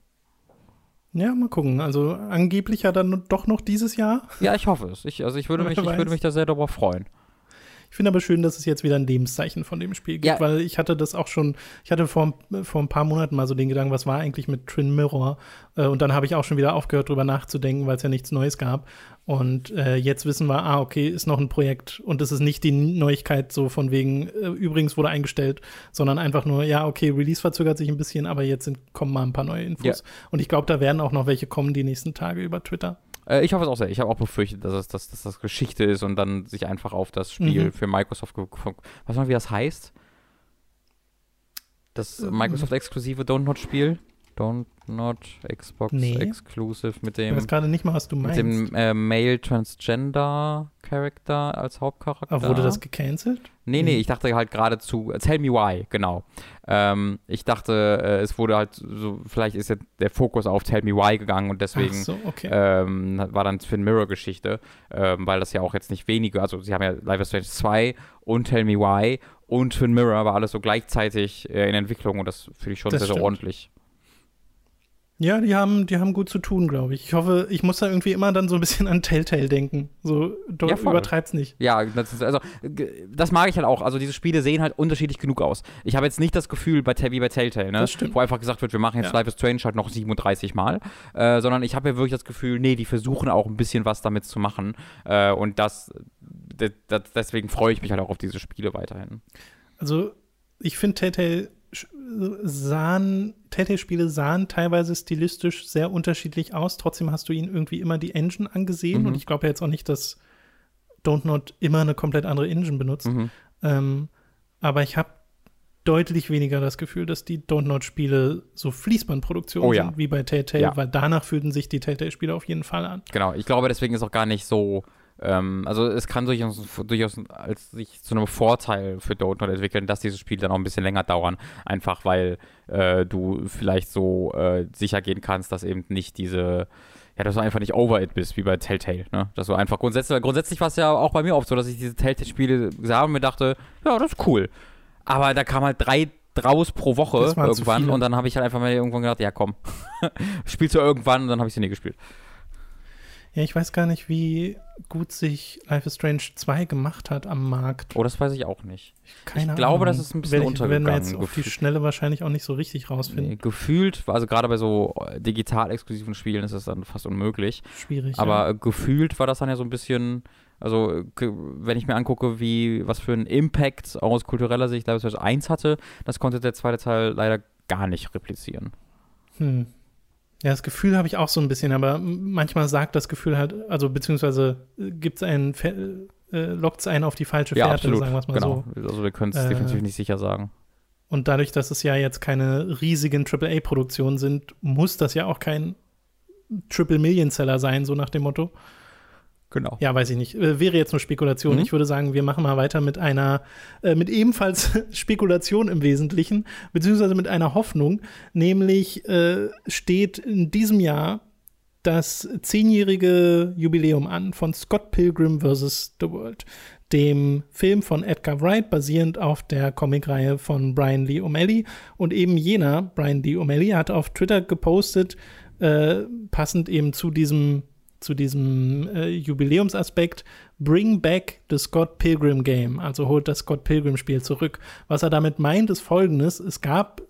Ja, mal gucken. Also angeblich ja dann doch noch dieses Jahr. Ja, ich hoffe es. Ich, also ich würde mich, ich würde mich da sehr darüber freuen. Ich finde aber schön, dass es jetzt wieder ein Lebenszeichen von dem Spiel gibt, Ja. weil ich hatte das auch schon, ich hatte vor, vor ein paar Monaten mal so den Gedanken, was war eigentlich mit Twin Mirror? Äh, und dann habe ich auch schon wieder aufgehört, drüber nachzudenken, weil es ja nichts Neues gab. Und äh, jetzt wissen wir, ah, okay, ist noch ein Projekt und es ist nicht die Neuigkeit so von wegen, äh, übrigens wurde eingestellt, sondern einfach nur, ja, okay, Release verzögert sich ein bisschen, aber jetzt sind, kommen mal ein paar neue Infos. Ja. Und ich glaube, da werden auch noch welche kommen die nächsten Tage über Twitter. Äh, ich hoffe es auch sehr. Ich habe auch befürchtet, dass, es, dass, dass das Geschichte ist und dann sich einfach auf das Spiel Mhm. für Microsoft. Was noch, wie das heißt? Das Ähm. Microsoft-exklusive Don't Not-Spiel? Don't Not Xbox Nee. Exclusive mit Ich dem, weiß gerade nicht mal, was du mit meinst. dem äh, Male Transgender Charakter als Hauptcharakter. Aber wurde das gecancelt? Nee, nee, ich dachte halt gerade zu äh, Tell Me Why, genau. Ähm, ich dachte, äh, es wurde halt so, vielleicht ist jetzt der Fokus auf Tell Me Why gegangen und deswegen so, okay. ähm, war dann Twin Mirror Geschichte, ähm, weil das ja auch jetzt nicht wenige, also sie haben ja Life is Strange 2 und Tell Me Why und Twin Mirror war alles so gleichzeitig äh, in Entwicklung und das finde ich schon Das sehr, sehr ordentlich. Ja, die haben, die haben gut zu tun, glaube ich. Ich hoffe, ich muss da irgendwie immer dann so ein bisschen an Telltale denken. So, do, Ja, übertreib's nicht. Ja, das also das mag ich halt auch. Also diese Spiele sehen halt unterschiedlich genug aus. Ich habe jetzt nicht das Gefühl bei, wie bei Telltale, ne? Das stimmt. wo einfach gesagt wird, wir machen jetzt Ja. Life is Strange halt noch 37 Mal, äh, sondern ich habe ja wirklich das Gefühl, nee, die versuchen auch ein bisschen was damit zu machen äh, und das, d- d- deswegen freue ich mich halt auch auf diese Spiele weiterhin. Also, ich finde Telltale sahen, Telltale-Spiele sahen teilweise stilistisch sehr unterschiedlich aus. Trotzdem hast du ihnen irgendwie immer die Engine angesehen. Mhm. Und ich glaube ja jetzt auch nicht, dass Don't Not immer eine komplett andere Engine benutzt. Mhm. Ähm, aber ich habe deutlich weniger das Gefühl, dass die Don't Not-Spiele so Fließbandproduktionen Oh ja. sind wie bei Telltale, Ja. weil danach fühlten sich die Telltale-Spiele auf jeden Fall an. Genau, ich glaube, deswegen ist auch gar nicht so. Ähm, also es kann durchaus, durchaus als sich zu einem Vorteil für Donut entwickeln, dass diese Spiele dann auch ein bisschen länger dauern. Einfach weil äh, du vielleicht so äh, sicher gehen kannst, dass eben nicht diese, ja, dass du einfach nicht over it bist, wie bei Telltale, ne? Dass du einfach grundsätzlich, grundsätzlich war es ja auch bei mir oft so, dass ich diese Telltale-Spiele sah und mir dachte, ja, das ist cool. Aber da kam halt drei draus pro Woche irgendwann und dann habe ich halt einfach mal irgendwann gedacht, ja komm, spielst du irgendwann und dann habe ich sie nie gespielt. Ja, ich weiß gar nicht, wie gut sich Life is Strange 2 gemacht hat am Markt. Oh, das weiß ich auch nicht. Keine ich glaube, Ahnung. das ist ein bisschen Werde ich- Werden wir jetzt untergegangen, auf die gefühlt. Schnelle wahrscheinlich auch nicht so richtig rausfinden. Nee, gefühlt, also gerade bei so äh, digital exklusiven Spielen ist das dann fast unmöglich. Schwierig. Aber ja. äh, gefühlt war das dann ja so ein bisschen, also wenn ich mir angucke, wie, was für einen Impact aus kultureller Sicht Life is Strange 1 hatte, das konnte der zweite Teil leider gar nicht replizieren. Hm. Ja, das Gefühl habe ich auch so ein bisschen, aber manchmal sagt das Gefühl halt, also beziehungsweise gibt es einen, äh, lockt es einen auf die falsche Ja, Fährte, absolut. sagen wir es mal Genau. so. Also wir können es Äh, definitiv nicht sicher sagen. Und dadurch, dass es ja jetzt keine riesigen AAA-Produktionen sind, muss das ja auch kein Triple-Million-Seller sein, so nach dem Motto. Genau. Ja, weiß ich nicht. Äh, wäre jetzt nur Spekulation. Mhm. Ich würde sagen, wir machen mal weiter mit einer, äh, mit ebenfalls Spekulation im Wesentlichen, beziehungsweise mit einer Hoffnung. Nämlich äh, steht in diesem Jahr das zehnjährige Jubiläum an von Scott Pilgrim vs. The World, dem Film von Edgar Wright, basierend auf der Comicreihe von Brian Lee O'Malley. Und eben jener, Brian Lee O'Malley, hat auf Twitter gepostet, äh, passend eben zu diesem zu diesem äh, Jubiläumsaspekt Bring Back the Scott Pilgrim Game, also holt das Scott Pilgrim Spiel zurück. Was er damit meint, ist folgendes: Es gab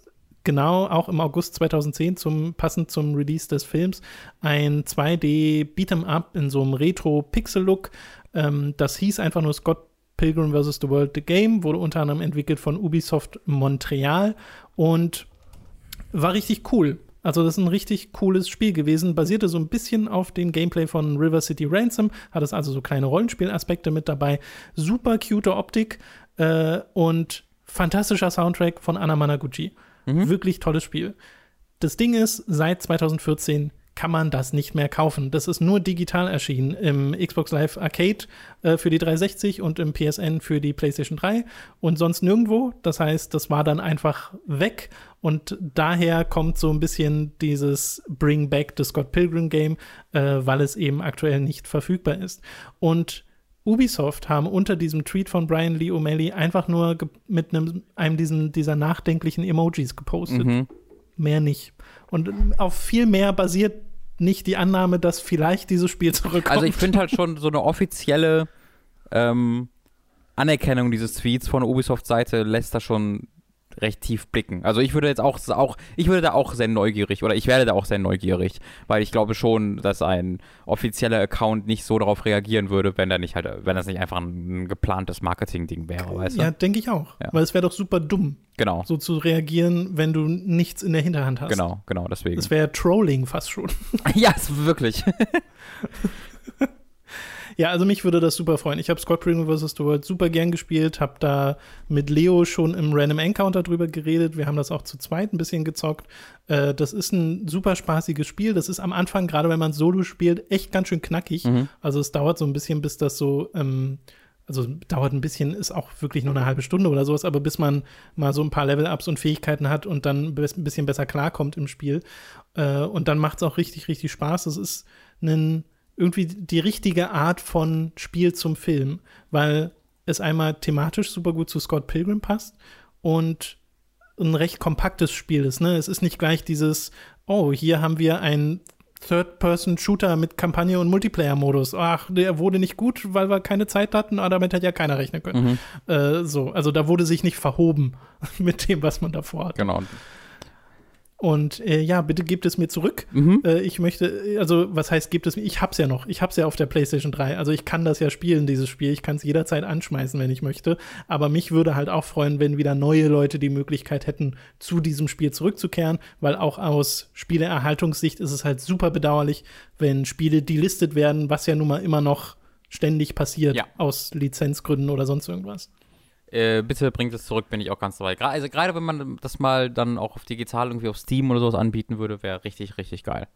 genau auch im August 2010 zum passend zum Release des Films ein 2D Beat'em Up in so einem Retro Pixel Look. Ähm, das hieß einfach nur Scott Pilgrim vs. The World The Game, wurde unter anderem entwickelt von Ubisoft Montreal und war richtig cool. Also das ist ein richtig cooles Spiel gewesen, basierte so ein bisschen auf dem Gameplay von River City Ransom, hat es also so kleine Rollenspielaspekte mit dabei, super cute Optik äh, und fantastischer Soundtrack von Anna Managuchi. Mhm. Wirklich tolles Spiel. Das Ding ist, seit 2014 kann man das nicht mehr kaufen. Das ist nur digital erschienen im Xbox Live Arcade äh, für die 360 und im PSN für die PlayStation 3 und sonst nirgendwo. Das heißt, das war dann einfach weg und daher kommt so ein bisschen dieses Bring Back the Scott Pilgrim Game, äh, weil es eben aktuell nicht verfügbar ist. Und Ubisoft haben unter diesem Tweet von Brian Lee O'Malley einfach nur mit einem, einem diesen, dieser nachdenklichen Emojis gepostet Mhm. mehr nicht. Und auf viel mehr basiert nicht die Annahme, dass vielleicht dieses Spiel zurückkommt. Also ich finde halt schon so eine offizielle, ähm, Anerkennung dieses Tweets von Ubisoft-Seite lässt da schon recht tief blicken. Also ich würde jetzt auch, auch, ich würde da auch sehr neugierig oder ich werde da auch sehr neugierig, weil ich glaube schon, dass ein offizieller Account nicht so darauf reagieren würde, wenn da nicht halt, wenn das nicht einfach ein, geplantes Marketing-Ding wäre, weißt du? Ja, denke ich auch. Ja. Weil es wäre doch super dumm. Genau. So zu reagieren, wenn du nichts in der Hinterhand hast. Genau, genau, deswegen. Das wäre Trolling fast schon. ja, wirklich. Ja, also mich würde das super freuen. Ich habe Scott Pilgrim vs. The World super gern gespielt, habe da mit Leo schon im Random Encounter drüber geredet. Wir haben das auch zu zweit ein bisschen gezockt. Äh, das ist ein super spaßiges Spiel. Das ist am Anfang, gerade wenn man Solo spielt, echt ganz schön knackig. Mhm. Also es dauert so ein bisschen, bis das so ähm, also dauert ein bisschen, ist auch wirklich nur eine halbe Stunde oder sowas, aber bis man mal so ein paar Level-Ups und Fähigkeiten hat und dann ein bisschen besser klarkommt im Spiel. Äh, und dann macht es auch richtig, richtig Spaß. Es ist ein irgendwie die richtige Art von Spiel zum Film, weil es einmal thematisch super gut zu Scott Pilgrim passt und ein recht kompaktes Spiel ist. Ne? Es ist nicht gleich dieses, oh, hier haben wir ein Third-Person-Shooter mit Kampagne und Multiplayer-Modus. Ach, der wurde nicht gut, weil wir keine Zeit hatten, aber damit hätte ja keiner rechnen können. Mhm. Äh, so, also da wurde sich nicht verhoben mit dem, was man davor hat. Genau. Und äh, ja, bitte gebt es mir zurück. Mhm. Äh, ich möchte, also was heißt, gebt es mir? Ich hab's ja noch. Ich hab's ja auf der PlayStation 3. Also ich kann das ja spielen, dieses Spiel. Ich kann es jederzeit anschmeißen, wenn ich möchte. Aber mich würde halt auch freuen, wenn wieder neue Leute die Möglichkeit hätten, zu diesem Spiel zurückzukehren, weil auch aus Spieleerhaltungssicht ist es halt super bedauerlich, wenn Spiele delistet werden, was ja nun mal immer noch ständig passiert ja. aus Lizenzgründen oder sonst irgendwas. Äh, bitte bringt es zurück, bin ich auch ganz dabei. Also gerade wenn man das mal dann auch auf digital irgendwie auf Steam oder sowas anbieten würde, wäre richtig, richtig geil.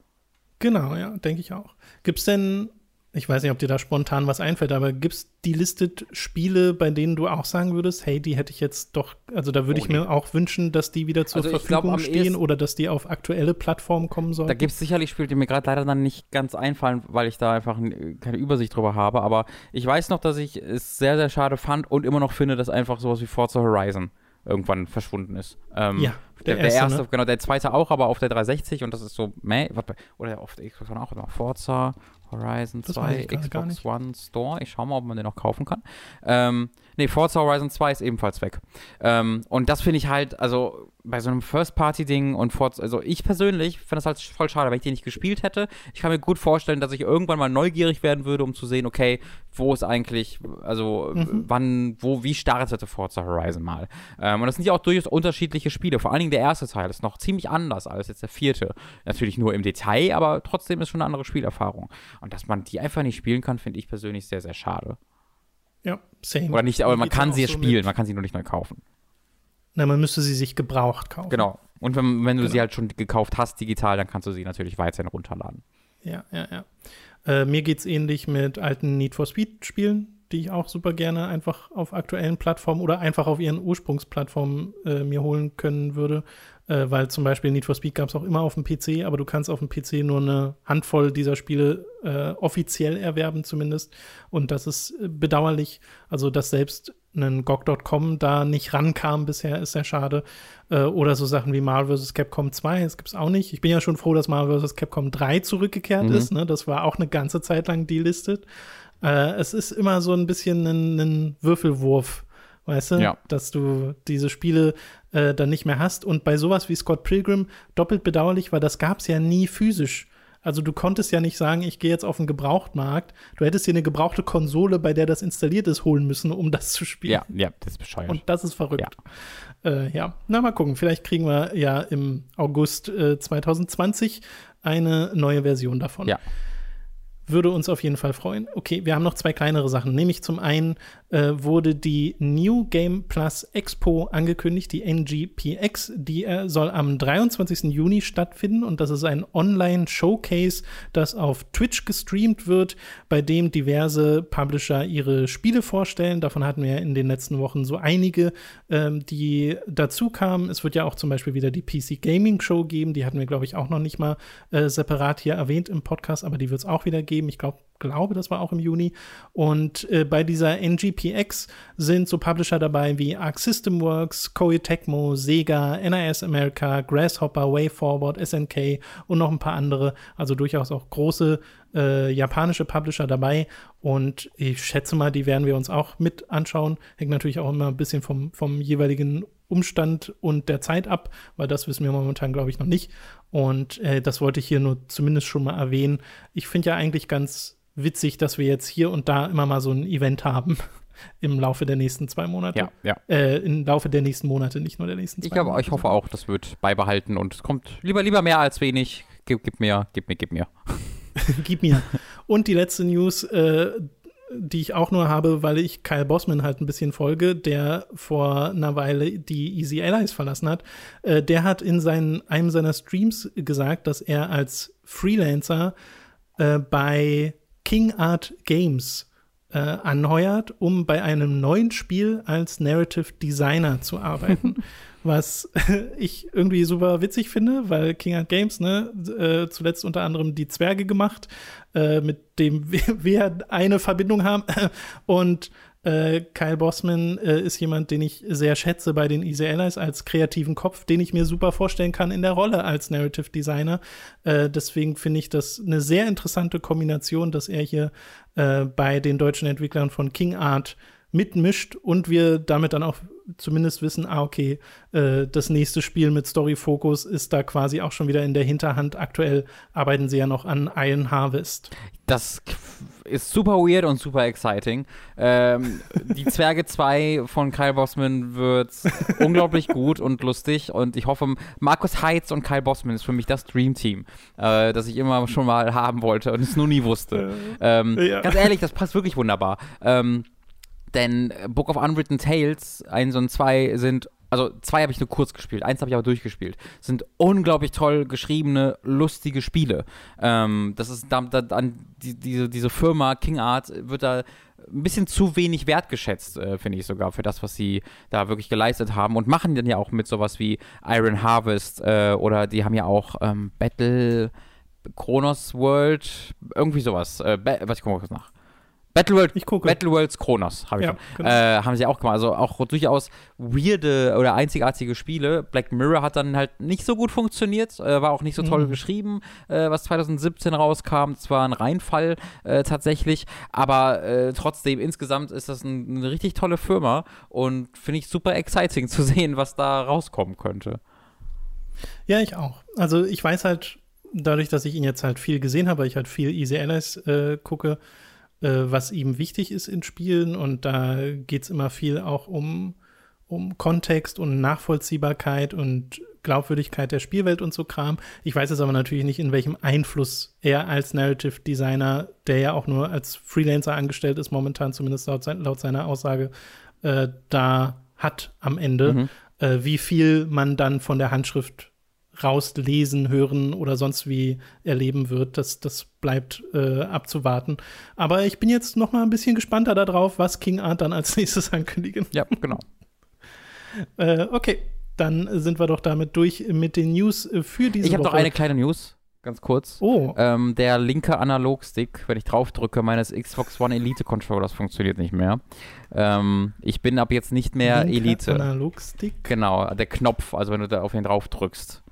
Genau, ja, denke ich auch. Gibt es denn ich weiß nicht, ob dir da spontan was einfällt, aber gibt es die listet Spiele, bei denen du auch sagen würdest, hey, die hätte ich jetzt doch, also da würde oh, ich mir auch wünschen, dass die wieder zur also Verfügung glaub, stehen oder dass die auf aktuelle Plattformen kommen sollen? Da gibt es sicherlich Spiele, die mir gerade leider dann nicht ganz einfallen, weil ich da einfach keine Übersicht drüber habe, aber ich weiß noch, dass ich es sehr, sehr schade fand und immer noch finde, dass einfach sowas wie Forza Horizon irgendwann verschwunden ist. Ähm, ja, der, der erste, erste ne? genau, der zweite auch, aber auf der 360 und das ist so, meh, oder auf der Xbox auch immer Forza Horizon 2, Xbox One Store. Ich schau mal, ob man den noch kaufen kann. Ähm, nee, Forza Horizon 2 ist ebenfalls weg. Ähm, und das finde ich halt, also bei so einem First-Party-Ding und Forza, also ich persönlich finde das halt voll schade, wenn ich den nicht gespielt hätte. Ich kann mir gut vorstellen, dass ich irgendwann mal neugierig werden würde, um zu sehen, okay, wo ist eigentlich, also mhm. wann, wo, wie startete Forza Horizon mal? Ähm, und das sind ja auch durchaus unterschiedliche Spiele. Vor allen Dingen der erste Teil ist noch ziemlich anders als jetzt der vierte. Natürlich nur im Detail, aber trotzdem ist schon eine andere Spielerfahrung. Und dass man die einfach nicht spielen kann, finde ich persönlich sehr, sehr schade. Ja, same. Oder nicht, aber man kann sie ja so spielen, mit. man kann sie nur nicht neu kaufen. Na, man müsste sie sich gebraucht kaufen. Genau. Und wenn, wenn du genau. sie halt schon gekauft hast, digital, dann kannst du sie natürlich weiterhin runterladen. Ja, ja, ja. Äh, mir es ähnlich mit alten Need for Speed-Spielen, die ich auch super gerne einfach auf aktuellen Plattformen oder einfach auf ihren Ursprungsplattformen äh, mir holen können würde äh, weil zum Beispiel Need for Speed gab es auch immer auf dem PC, aber du kannst auf dem PC nur eine Handvoll dieser Spiele äh, offiziell erwerben zumindest. Und das ist äh, bedauerlich. Also, dass selbst ein GOG.com da nicht rankam bisher, ist sehr schade. Äh, oder so Sachen wie Marvel vs. Capcom 2, das gibt es auch nicht. Ich bin ja schon froh, dass Marvel vs. Capcom 3 zurückgekehrt mhm. ist. Ne? Das war auch eine ganze Zeit lang delistet. Äh, es ist immer so ein bisschen ein, ein Würfelwurf weißt du? Ja. Dass du diese Spiele äh, dann nicht mehr hast. Und bei sowas wie Scott Pilgrim doppelt bedauerlich, weil das gab es ja nie physisch. Also du konntest ja nicht sagen, ich gehe jetzt auf den Gebrauchtmarkt. Du hättest hier eine gebrauchte Konsole, bei der das installiert ist, holen müssen, um das zu spielen. Ja, ja, das ist bescheuert. Und das ist verrückt. Ja, äh, ja. na mal gucken. Vielleicht kriegen wir ja im August äh, 2020 eine neue Version davon. Ja würde uns auf jeden Fall freuen. Okay, wir haben noch zwei kleinere Sachen. Nämlich zum einen äh, wurde die New Game Plus Expo angekündigt, die NGPX. Die äh, soll am 23. Juni stattfinden und das ist ein Online-Showcase, das auf Twitch gestreamt wird, bei dem diverse Publisher ihre Spiele vorstellen. Davon hatten wir in den letzten Wochen so einige, ähm, die dazu kamen. Es wird ja auch zum Beispiel wieder die PC Gaming Show geben. Die hatten wir, glaube ich, auch noch nicht mal äh, separat hier erwähnt im Podcast, aber die wird es auch wieder geben geben. Ich glaube, glaube, das war auch im Juni. Und äh, bei dieser NGPX sind so Publisher dabei wie Arc System Works, Koei Tecmo, Sega, NIS America, Grasshopper, WayForward, SNK und noch ein paar andere. Also durchaus auch große äh, japanische Publisher dabei. Und ich schätze mal, die werden wir uns auch mit anschauen. Hängt natürlich auch immer ein bisschen vom, vom jeweiligen Umstand und der Zeit ab, weil das wissen wir momentan, glaube ich, noch nicht. Und äh, das wollte ich hier nur zumindest schon mal erwähnen. Ich finde ja eigentlich ganz witzig, dass wir jetzt hier und da immer mal so ein Event haben im Laufe der nächsten zwei Monate. Ja, ja. Äh, Im Laufe der nächsten Monate, nicht nur der nächsten zwei ich glaube, Monate. ich hoffe auch, das wird beibehalten und es kommt lieber, lieber mehr als wenig. Gib, gib mir, gib mir, gib mir. Gib mir. Und die letzte News, äh, die ich auch nur habe, weil ich Kyle Bossman halt ein bisschen folge, der vor einer Weile die Easy Allies verlassen hat. Äh, der hat in seinen, einem seiner Streams gesagt, dass er als Freelancer äh, bei King Art Games äh, anheuert, um bei einem neuen Spiel als Narrative Designer zu arbeiten. was ich irgendwie super witzig finde, weil King Art Games, ne, äh, zuletzt unter anderem die Zwerge gemacht, äh, mit dem wir, wir eine Verbindung haben. Und äh, Kyle Bossman äh, ist jemand, den ich sehr schätze bei den Easy Allies als kreativen Kopf, den ich mir super vorstellen kann in der Rolle als Narrative Designer. Äh, deswegen finde ich das eine sehr interessante Kombination, dass er hier äh, bei den deutschen Entwicklern von King Art mitmischt und wir damit dann auch zumindest wissen, ah, okay, äh, das nächste Spiel mit Story-Fokus ist da quasi auch schon wieder in der Hinterhand. Aktuell arbeiten sie ja noch an Iron Harvest. Das ist super weird und super exciting. Ähm, die Zwerge 2 von Kyle Bossman wird unglaublich gut und lustig und ich hoffe, Markus Heitz und Kyle Bossman ist für mich das Dream Team, äh, das ich immer schon mal haben wollte und es nur nie wusste. Ähm, ja. Ganz ehrlich, das passt wirklich wunderbar. Ähm, denn Book of Unwritten Tales 1 und 2 sind, also zwei habe ich nur kurz gespielt, eins habe ich aber durchgespielt, sind unglaublich toll geschriebene, lustige Spiele. Ähm, das ist dann, dann die, diese, diese Firma King Art wird da ein bisschen zu wenig wertgeschätzt, äh, finde ich sogar, für das, was sie da wirklich geleistet haben und machen dann ja auch mit sowas wie Iron Harvest äh, oder die haben ja auch ähm, Battle Kronos World, irgendwie sowas. Äh, was ich gucke mal kurz nach. Battleworld, ich gucke. Battleworlds Kronos habe ich ja, genau. äh, haben sie auch gemacht. Also auch durchaus weirde oder einzigartige Spiele. Black Mirror hat dann halt nicht so gut funktioniert, äh, war auch nicht so toll mhm. geschrieben, äh, was 2017 rauskam. Es war ein Reinfall äh, tatsächlich, aber äh, trotzdem insgesamt ist das ein, eine richtig tolle Firma und finde ich super exciting zu sehen, was da rauskommen könnte. Ja, ich auch. Also ich weiß halt, dadurch, dass ich ihn jetzt halt viel gesehen habe, ich halt viel Easy Allies äh, gucke, was ihm wichtig ist in Spielen. Und da geht es immer viel auch um, um Kontext und Nachvollziehbarkeit und Glaubwürdigkeit der Spielwelt und so Kram. Ich weiß jetzt aber natürlich nicht, in welchem Einfluss er als Narrative Designer, der ja auch nur als Freelancer angestellt ist, momentan zumindest laut, laut seiner Aussage, äh, da hat am Ende. Mhm. Äh, wie viel man dann von der Handschrift rauslesen, hören oder sonst wie erleben wird. Das, das bleibt äh, abzuwarten. Aber ich bin jetzt noch mal ein bisschen gespannter darauf, was King Art dann als nächstes ankündigen. Ja, genau. äh, okay, dann sind wir doch damit durch mit den News für diese Ich habe noch eine kleine News. Ganz kurz. Oh. Ähm, der linke Analogstick, wenn ich draufdrücke, meines Xbox One Elite Controllers funktioniert nicht mehr. Ähm, ich bin ab jetzt nicht mehr Linker Elite. Analogstick? Genau, der Knopf, also wenn du da auf ihn drauf drückst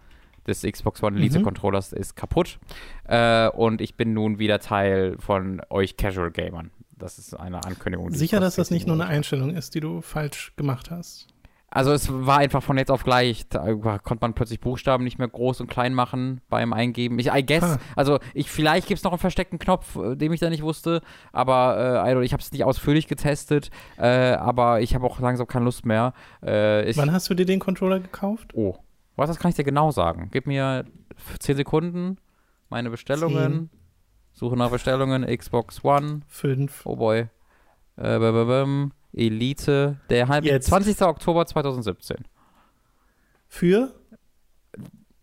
des Xbox One Elite mhm. Controllers ist kaputt. Äh, und ich bin nun wieder Teil von euch Casual Gamern. Das ist eine Ankündigung. Sicher, dass das nicht nur eine Einstellung ist, die du falsch gemacht hast. Also es war einfach von jetzt auf gleich, da konnte man plötzlich Buchstaben nicht mehr groß und klein machen beim Eingeben. Ich, I guess, ah. also ich, vielleicht gibt es noch einen versteckten Knopf, äh, den ich da nicht wusste, aber äh, ich habe es nicht ausführlich getestet, äh, aber ich habe auch langsam keine Lust mehr. Äh, ich, Wann hast du dir den Controller gekauft? Oh, was, das kann ich dir genau sagen. Gib mir 10 Sekunden, meine Bestellungen. 10. Suche nach Bestellungen, Xbox One. 5. Oh boy. Äh, Elite, der halb 20. Oktober 2017. Für?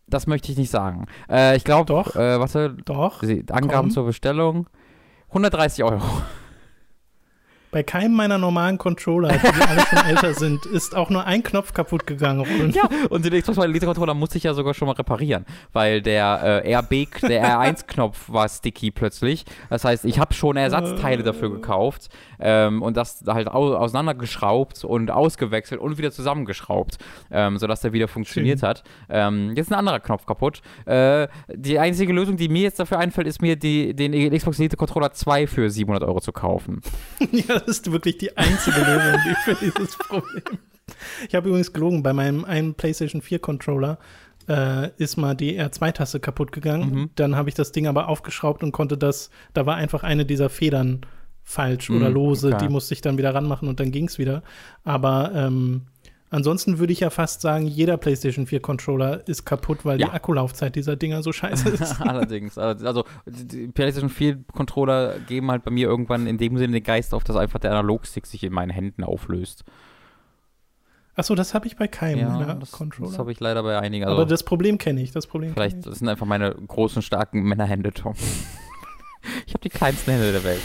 Das möchte ich nicht sagen. Äh, ich glaube, doch. Äh, warte, doch. Angaben Komm. zur Bestellung. 130 Euro. Bei keinem meiner normalen Controller, die alle schon älter sind, ist auch nur ein Knopf kaputt gegangen. Und Ja, und den Xbox Elite Controller musste ich ja sogar schon mal reparieren, weil der äh, RB, der R1-Knopf war sticky plötzlich. Das heißt, ich habe schon Ersatzteile dafür gekauft ähm, und das halt au auseinandergeschraubt und ausgewechselt und wieder zusammengeschraubt, ähm, sodass der wieder funktioniert Schön. hat. Ähm, jetzt ist ein anderer Knopf kaputt. Äh, die einzige Lösung, die mir jetzt dafür einfällt, ist mir die, den Xbox Elite Controller 2 für 700 Euro zu kaufen. ja, das ist wirklich die einzige Lösung für dieses Problem. Ich habe übrigens gelogen, bei meinem einen PlayStation 4 Controller äh, ist mal die R2-Taste kaputt gegangen. Mhm. Dann habe ich das Ding aber aufgeschraubt und konnte das, da war einfach eine dieser Federn falsch oder Mhm, lose, okay. die musste ich dann wieder ranmachen und dann ging es wieder. Aber ähm, ansonsten würde ich ja fast sagen, jeder PlayStation 4 Controller ist kaputt, weil Ja. die Akkulaufzeit dieser Dinger so scheiße ist. Allerdings. Also, die PlayStation 4 Controller geben halt bei mir irgendwann in dem Sinne den Geist auf, dass einfach der Analogstick sich in meinen Händen auflöst. Achso, das habe ich bei keinem meiner das, Controller. das habe ich leider bei einigen. Also aber das Problem kenne ich, das Problem vielleicht das sind einfach meine großen, starken Männerhände, Tom. ich habe die kleinsten Hände der Welt.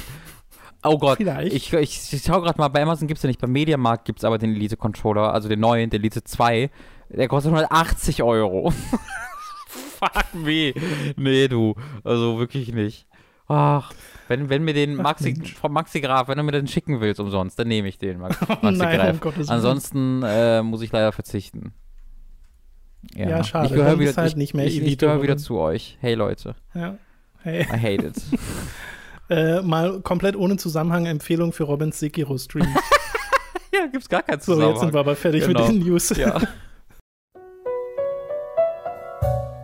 Oh Gott, Vielleicht. ich, ich, ich schau gerade mal, bei Amazon gibt es ja nicht, beim Mediamarkt gibt es aber den Elite-Controller, also den neuen, den Elite 2. Der kostet 180 Euro. Fuck me. Nee, du. Also wirklich nicht. Ach, wenn, wenn mir den Maxi, vom Maxi Graf, wenn du mir den schicken willst umsonst, dann nehme ich den, Max, ich. Maxi Nein, Graf. um Gottes. Ansonsten äh, muss ich leider verzichten. Ja, schade, Ich gehöre wieder, halt ich, nicht mehr ich, ich Elite, gehöre wieder zu euch. Hey Leute, Ja. Hey. I hate it. Äh, mal komplett ohne Zusammenhang Empfehlung für Robins Sekiro-Stream. ja, gibt's gar keinen so, jetzt sind wir aber fertig Genau. mit den News. Ja.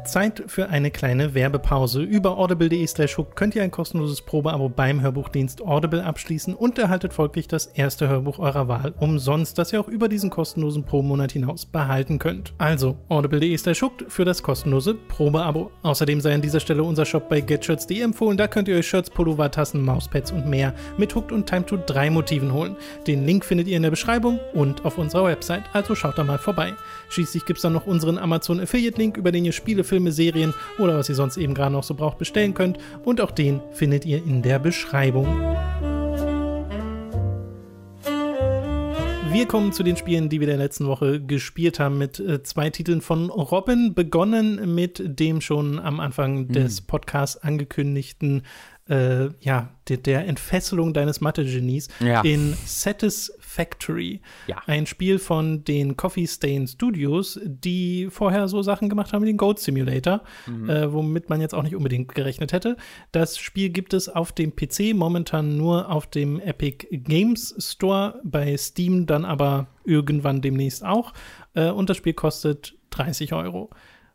Zeit für eine kleine Werbepause. Über audible.de slash hook könnt ihr ein kostenloses Probeabo beim Hörbuchdienst Audible abschließen und erhaltet folglich das erste Hörbuch eurer Wahl umsonst, das ihr auch über diesen kostenlosen Pro-Monat hinaus behalten könnt. Also audible.de slash hook für das kostenlose Probeabo. Außerdem sei an dieser Stelle unser Shop bei getshirts.de empfohlen. Da könnt ihr euch Shirts, Pullover, Tassen, Mauspads und mehr mit Hooked und Time to 3 Motiven holen. Den Link findet ihr in der Beschreibung und auf unserer Website, also schaut da mal vorbei. Schließlich gibt es dann noch unseren Amazon Affiliate Link, über den ihr Spiele, Filme, Serien oder was ihr sonst eben gerade noch so braucht bestellen könnt und auch den findet ihr in der Beschreibung. Wir kommen zu den Spielen, die wir der letzten Woche gespielt haben, mit äh, zwei Titeln von Robin. Begonnen mit dem schon am Anfang des Podcasts angekündigten, äh, ja, der, der Entfesselung deines Mathe-Genies Ja. in Satisfactory. Ja. Ein Spiel von den Coffee Stain Studios, die vorher so Sachen gemacht haben wie den Goat Simulator, äh, womit man jetzt auch nicht unbedingt gerechnet hätte. Das Spiel gibt es auf dem PC momentan nur auf dem Epic Games Store, bei Steam dann aber irgendwann demnächst auch. Äh, und das Spiel kostet 30 Euro.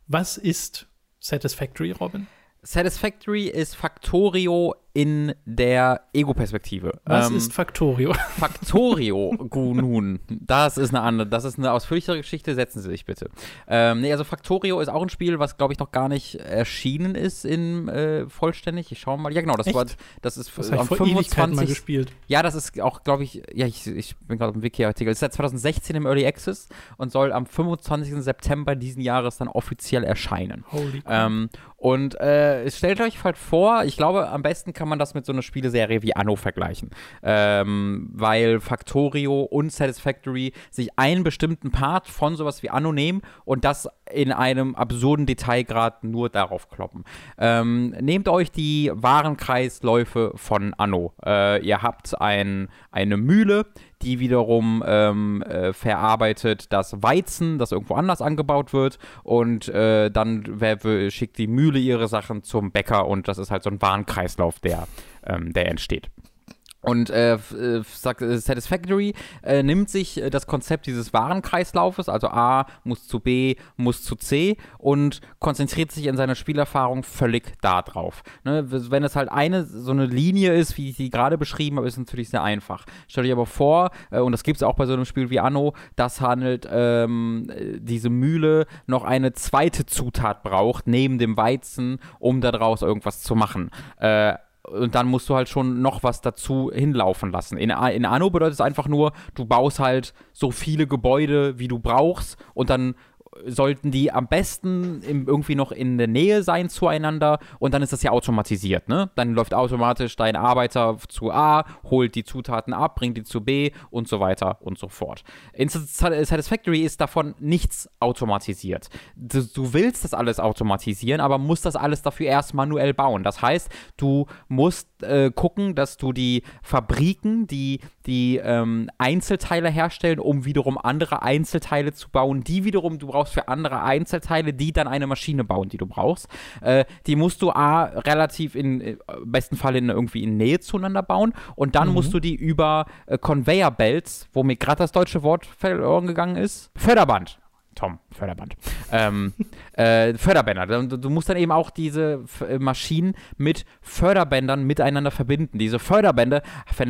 Was ist Satisfactory, Robin? Satisfactory ist Factorio in der Ego-Perspektive. Was Ähm, ist Factorio? Factorio, nun, das ist eine andere, das ist eine ausführlichere Geschichte, setzen Sie sich bitte. Ähm, nee, also Factorio ist auch ein Spiel, was glaube ich noch gar nicht erschienen ist in äh, vollständig. Ich schaue mal. Ja, genau, das Echt? war das ist Das am habe ich vor Ewigkeiten mal 25. gespielt. Ja, das ist auch, glaube ich, ja, ich, ich bin gerade auf dem Wiki-Artikel. Es ist seit 2016 im Early Access und soll am 25. September diesen Jahres dann offiziell erscheinen. Holy crap. Ähm, und äh, stellt euch halt vor, ich glaube, am besten kann man das mit so einer Spieleserie wie Anno vergleichen. Ähm, weil Factorio und Satisfactory sich einen bestimmten Part von sowas wie Anno nehmen und das in einem absurden Detailgrad nur darauf kloppen. Ähm, nehmt euch die Warenkreisläufe von Anno. Äh, ihr habt ein, eine Mühle, die wiederum ähm, äh, verarbeitet das Weizen, das irgendwo anders angebaut wird und äh, dann schickt die Mühle ihre Sachen zum Bäcker und das ist halt so ein Warenkreislauf, der, ähm, der entsteht. Und äh, äh, äh, Satisfactory äh, nimmt sich äh, das Konzept dieses Warenkreislaufes, also A muss zu B, muss zu C und konzentriert sich in seiner Spielerfahrung völlig darauf. Ne? Wenn es halt eine so eine Linie ist, wie ich sie gerade beschrieben habe, ist es natürlich sehr einfach. Stellt euch aber vor, äh, und das gibt es auch bei so einem Spiel wie Anno, dass handelt ähm, äh, diese Mühle noch eine zweite Zutat braucht, neben dem Weizen, um daraus irgendwas zu machen. Äh, und dann musst du halt schon noch was dazu hinlaufen lassen. In, in Anno bedeutet es einfach nur, du baust halt so viele Gebäude, wie du brauchst und dann sollten die am besten im, irgendwie noch in der Nähe sein zueinander und dann ist das ja automatisiert, ne? Dann läuft automatisch dein Arbeiter zu A, holt die Zutaten ab, bringt die zu B und so weiter und so fort. In Satisfactory ist davon nichts automatisiert. Du, du willst das alles automatisieren, aber musst das alles dafür erst manuell bauen. Das heißt, du musst äh, gucken, dass du die Fabriken, die die ähm, Einzelteile herstellen, um wiederum andere Einzelteile zu bauen, die wiederum du brauchst für andere Einzelteile, die dann eine Maschine bauen, die du brauchst. Äh, die musst du A, relativ in, äh, besten Fall in, irgendwie in Nähe zueinander bauen und dann mhm. musst du die über äh, Conveyor Belts, wo mir gerade das deutsche Wort verloren gegangen ist, Förderband Tom, Förderband. ähm, äh, Förderbänder. Du, du, musst dann eben auch diese F äh, Maschinen mit Förderbändern miteinander verbinden. Diese Förderbänder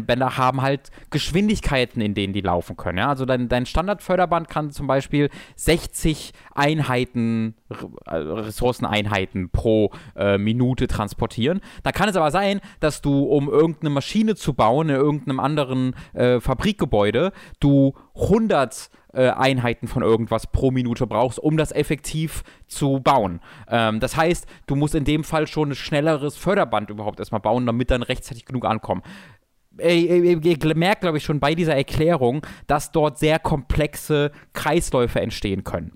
Bänder haben halt Geschwindigkeiten, in denen die laufen können. Ja? Also dein, dein Standardförderband kann zum Beispiel 60 Einheiten, äh, Ressourceneinheiten pro äh, Minute transportieren. Da kann es aber sein, dass du, um irgendeine Maschine zu bauen in irgendeinem anderen äh, Fabrikgebäude, du 100 äh, Einheiten von irgendwas pro Minute brauchst, um das effektiv zu bauen. Ähm, das heißt, du musst in dem Fall schon ein schnelleres Förderband überhaupt erstmal bauen, damit dann rechtzeitig genug ankommen. Ihr merkt, glaube ich, schon bei dieser Erklärung, dass dort sehr komplexe Kreisläufe entstehen können.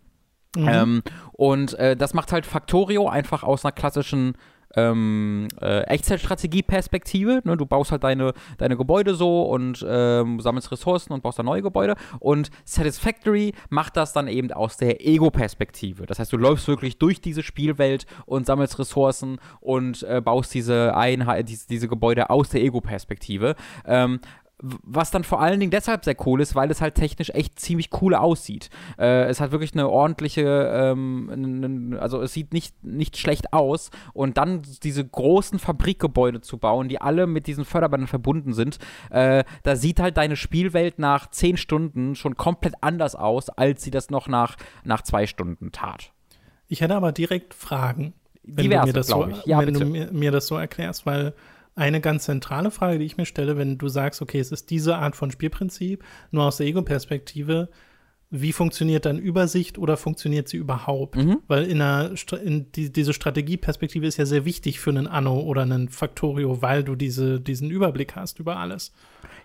Mhm. Ähm, und äh, das macht halt Factorio einfach aus einer klassischen ähm, äh, Echtzeitstrategie-Perspektive. Ne? Du baust halt deine, deine Gebäude so und ähm, sammelst Ressourcen und baust dann neue Gebäude. Und Satisfactory macht das dann eben aus der Ego-Perspektive. Das heißt, du läufst wirklich durch diese Spielwelt und sammelst Ressourcen und äh, baust diese, Einheit, diese, diese Gebäude aus der Ego-Perspektive. Ähm, was dann vor allen Dingen deshalb sehr cool ist, weil es halt technisch echt ziemlich cool aussieht. Äh, es hat wirklich eine ordentliche, ähm, also es sieht nicht, nicht schlecht aus und dann diese großen Fabrikgebäude zu bauen, die alle mit diesen Förderbändern verbunden sind, äh, da sieht halt deine Spielwelt nach zehn Stunden schon komplett anders aus, als sie das noch nach, nach zwei Stunden tat. Ich hätte aber direkt Fragen, wenn Diverse, du mir das so, ja, wenn du mir, mir das so erklärst, weil eine ganz zentrale Frage, die ich mir stelle, wenn du sagst, okay, es ist diese Art von Spielprinzip, nur aus der Ego-Perspektive, wie funktioniert dann Übersicht oder funktioniert sie überhaupt? Mhm. Weil in einer, in die, diese Strategieperspektive ist ja sehr wichtig für einen Anno oder einen Factorio, weil du diese, diesen Überblick hast über alles.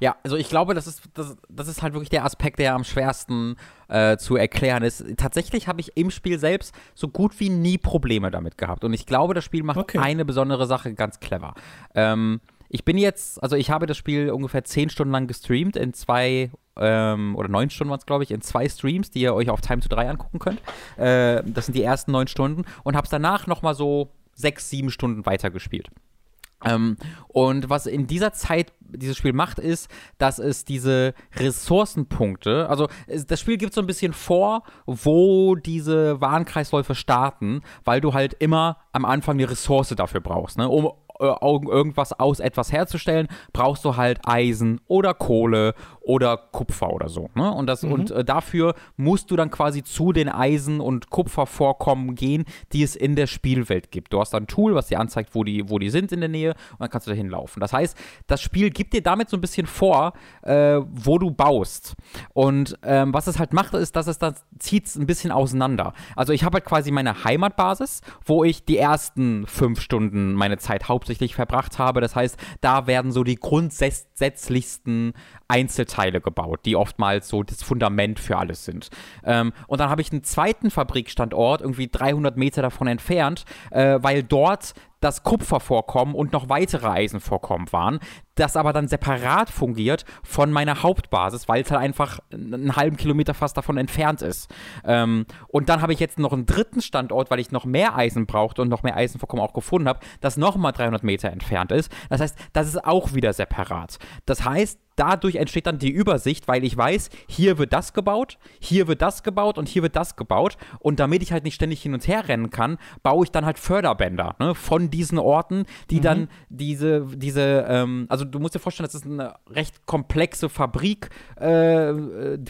Ja, also ich glaube, das ist, das, das ist halt wirklich der Aspekt, der am schwersten äh, zu erklären ist. Tatsächlich habe ich im Spiel selbst so gut wie nie Probleme damit gehabt. Und ich glaube, das Spiel macht okay. eine besondere Sache ganz clever. Ähm, ich bin jetzt, also ich habe das Spiel ungefähr zehn Stunden lang gestreamt in zwei ähm, oder neun Stunden waren es, glaube ich, in zwei Streams, die ihr euch auf Time to 3 angucken könnt. Äh, das sind die ersten neun Stunden und habe es danach nochmal so sechs, sieben Stunden weitergespielt. Ähm, und was in dieser Zeit dieses Spiel macht, ist, dass es diese Ressourcenpunkte, also das Spiel gibt so ein bisschen vor, wo diese Warenkreisläufe starten, weil du halt immer am Anfang eine Ressource dafür brauchst, ne? um irgendwas aus etwas herzustellen, brauchst du halt Eisen oder Kohle oder Kupfer oder so. Ne? Und, das, mhm. und äh, dafür musst du dann quasi zu den Eisen- und Kupfervorkommen gehen, die es in der Spielwelt gibt. Du hast dann ein Tool, was dir anzeigt, wo die, wo die sind in der Nähe und dann kannst du da hinlaufen. Das heißt, das Spiel gibt dir damit so ein bisschen vor, äh, wo du baust. Und ähm, was es halt macht, ist, dass es dann zieht es ein bisschen auseinander. Also ich habe halt quasi meine Heimatbasis, wo ich die ersten fünf Stunden meine Zeit hauptsächlich verbracht habe. Das heißt, da werden so die grundsätzlichsten Einzelteile gebaut, die oftmals so das Fundament für alles sind. Ähm, und dann habe ich einen zweiten Fabrikstandort, irgendwie 300 Meter davon entfernt, äh, weil dort das Kupfervorkommen und noch weitere Eisenvorkommen waren, das aber dann separat fungiert von meiner Hauptbasis, weil es halt einfach einen halben Kilometer fast davon entfernt ist. Ähm, und dann habe ich jetzt noch einen dritten Standort, weil ich noch mehr Eisen brauchte und noch mehr Eisenvorkommen auch gefunden habe, das nochmal 300 Meter entfernt ist. Das heißt, das ist auch wieder separat. Das heißt, dadurch entsteht dann die Übersicht, weil ich weiß, hier wird das gebaut, hier wird das gebaut und hier wird das gebaut. Und damit ich halt nicht ständig hin und her rennen kann, baue ich dann halt Förderbänder ne, von diesen Orten, die mhm. dann diese, diese, ähm, also du musst dir vorstellen, das ist eine recht komplexe Fabrik, äh,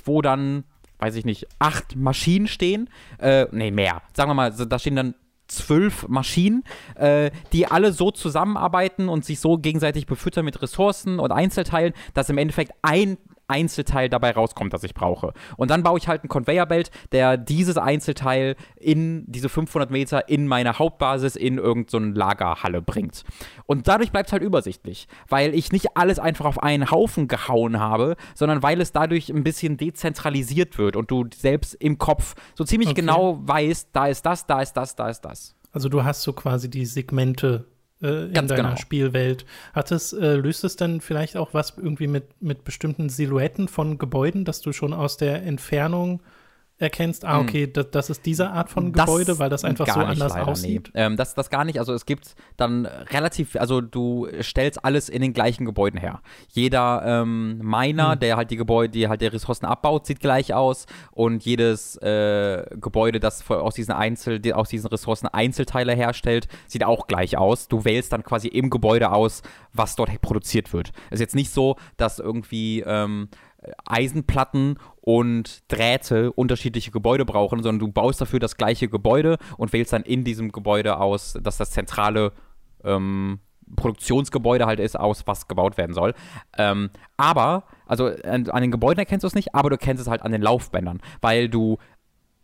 wo dann weiß ich nicht, acht Maschinen stehen. Äh, nee, mehr. Sagen wir mal, da stehen dann zwölf Maschinen, äh, die alle so zusammenarbeiten und sich so gegenseitig befüttern mit Ressourcen und Einzelteilen, dass im Endeffekt ein Einzelteil dabei rauskommt, das ich brauche. Und dann baue ich halt ein Conveyor-Belt, der dieses Einzelteil in diese 500 Meter in meine Hauptbasis in irgendeine so Lagerhalle bringt. Und dadurch bleibt es halt übersichtlich, weil ich nicht alles einfach auf einen Haufen gehauen habe, sondern weil es dadurch ein bisschen dezentralisiert wird und du selbst im Kopf so ziemlich okay. genau weißt, da ist das, da ist das, da ist das. Also du hast so quasi die Segmente äh, in Ganz deiner genau. Spielwelt. Hat es, äh, löst es dann vielleicht auch was irgendwie mit, mit bestimmten Silhouetten von Gebäuden, dass du schon aus der Entfernung erkennst, ah, hm. okay, das, das ist diese Art von Gebäude, das weil das einfach so anders leider, aussieht? Nee. Ähm, das, das gar nicht. Also es gibt dann relativ, also du stellst alles in den gleichen Gebäuden her. Jeder ähm, Miner, hm. der halt die Gebäude, die halt die Ressourcen abbaut, sieht gleich aus und jedes äh, Gebäude, das aus diesen Einzel, die, aus diesen Ressourcen Einzelteile herstellt, sieht auch gleich aus. Du wählst dann quasi im Gebäude aus, was dort produziert wird. Es ist jetzt nicht so, dass irgendwie ähm, Eisenplatten und Drähte unterschiedliche Gebäude brauchen, sondern du baust dafür das gleiche Gebäude und wählst dann in diesem Gebäude aus, dass das zentrale ähm, Produktionsgebäude halt ist, aus was gebaut werden soll. Ähm, aber, also an, an, den Gebäuden erkennst du es nicht, aber du kennst es halt an den Laufbändern, weil du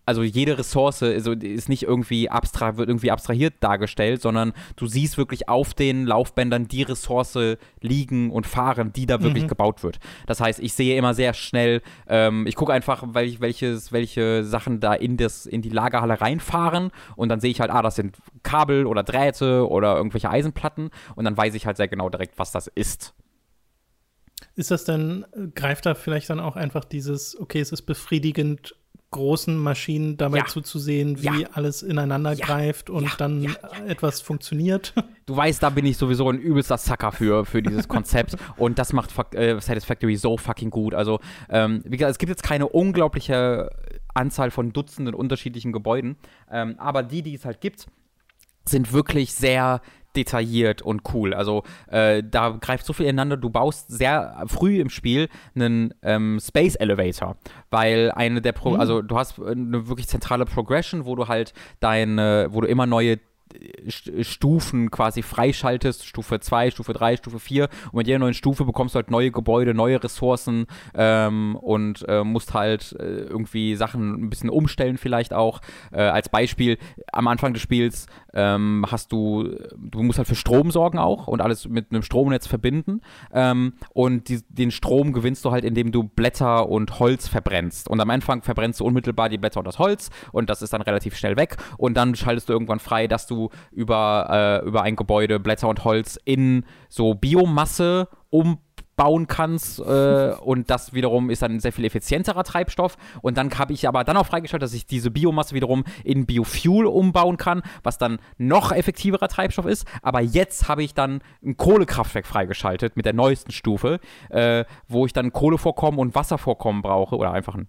also jede Ressource ist, ist nicht irgendwie abstrakt, wird irgendwie abstrahiert dargestellt, sondern du siehst wirklich auf den Laufbändern die Ressource liegen und fahren, die da wirklich mhm. gebaut wird. Das heißt, ich sehe immer sehr schnell, ähm, ich gucke einfach, welch, welches, welche Sachen da in, das, in die Lagerhalle reinfahren und dann sehe ich halt, ah, das sind Kabel oder Drähte oder irgendwelche Eisenplatten und dann weiß ich halt sehr genau direkt, was das ist. Ist das dann, greift da vielleicht dann auch einfach dieses, okay, es ist befriedigend, großen Maschinen dabei ja. zuzusehen, wie ja. alles ineinander ja. greift und dann etwas funktioniert. Du weißt, da bin ich sowieso ein übelster Sucker für, für dieses Konzept und das macht äh, Satisfactory so fucking gut. Also, ähm, wie gesagt, es gibt jetzt keine unglaubliche Anzahl von Dutzenden unterschiedlichen Gebäuden, ähm, aber die, die es halt gibt, sind wirklich sehr detailliert und cool. Also äh, da greift so viel ineinander. Du baust sehr früh im Spiel einen ähm, Space Elevator, weil eine der Pro mhm. also du hast eine wirklich zentrale Progression, wo du halt deine, wo du immer neue Stufen quasi freischaltest, Stufe 2, Stufe 3, Stufe 4 und mit jeder neuen Stufe bekommst du halt neue Gebäude, neue Ressourcen ähm, und äh, musst halt äh, irgendwie Sachen ein bisschen umstellen vielleicht auch. Äh, als Beispiel, am Anfang des Spiels ähm, hast du, du musst halt für Strom sorgen auch und alles mit einem Stromnetz verbinden. Ähm, und die, den Strom gewinnst du halt, indem du Blätter und Holz verbrennst. Und am Anfang verbrennst du unmittelbar die Blätter und das Holz und das ist dann relativ schnell weg. Und dann schaltest du irgendwann frei, dass du über, äh, über ein Gebäude Blätter und Holz in so Biomasse umbauen kannst äh, und das wiederum ist dann ein sehr viel effizienterer Treibstoff. Und dann habe ich aber dann auch freigeschaltet, dass ich diese Biomasse wiederum in Biofuel umbauen kann, was dann noch effektiverer Treibstoff ist, aber jetzt habe ich dann ein Kohlekraftwerk freigeschaltet mit der neuesten Stufe, äh, wo ich dann Kohlevorkommen und Wasservorkommen brauche oder einfach ein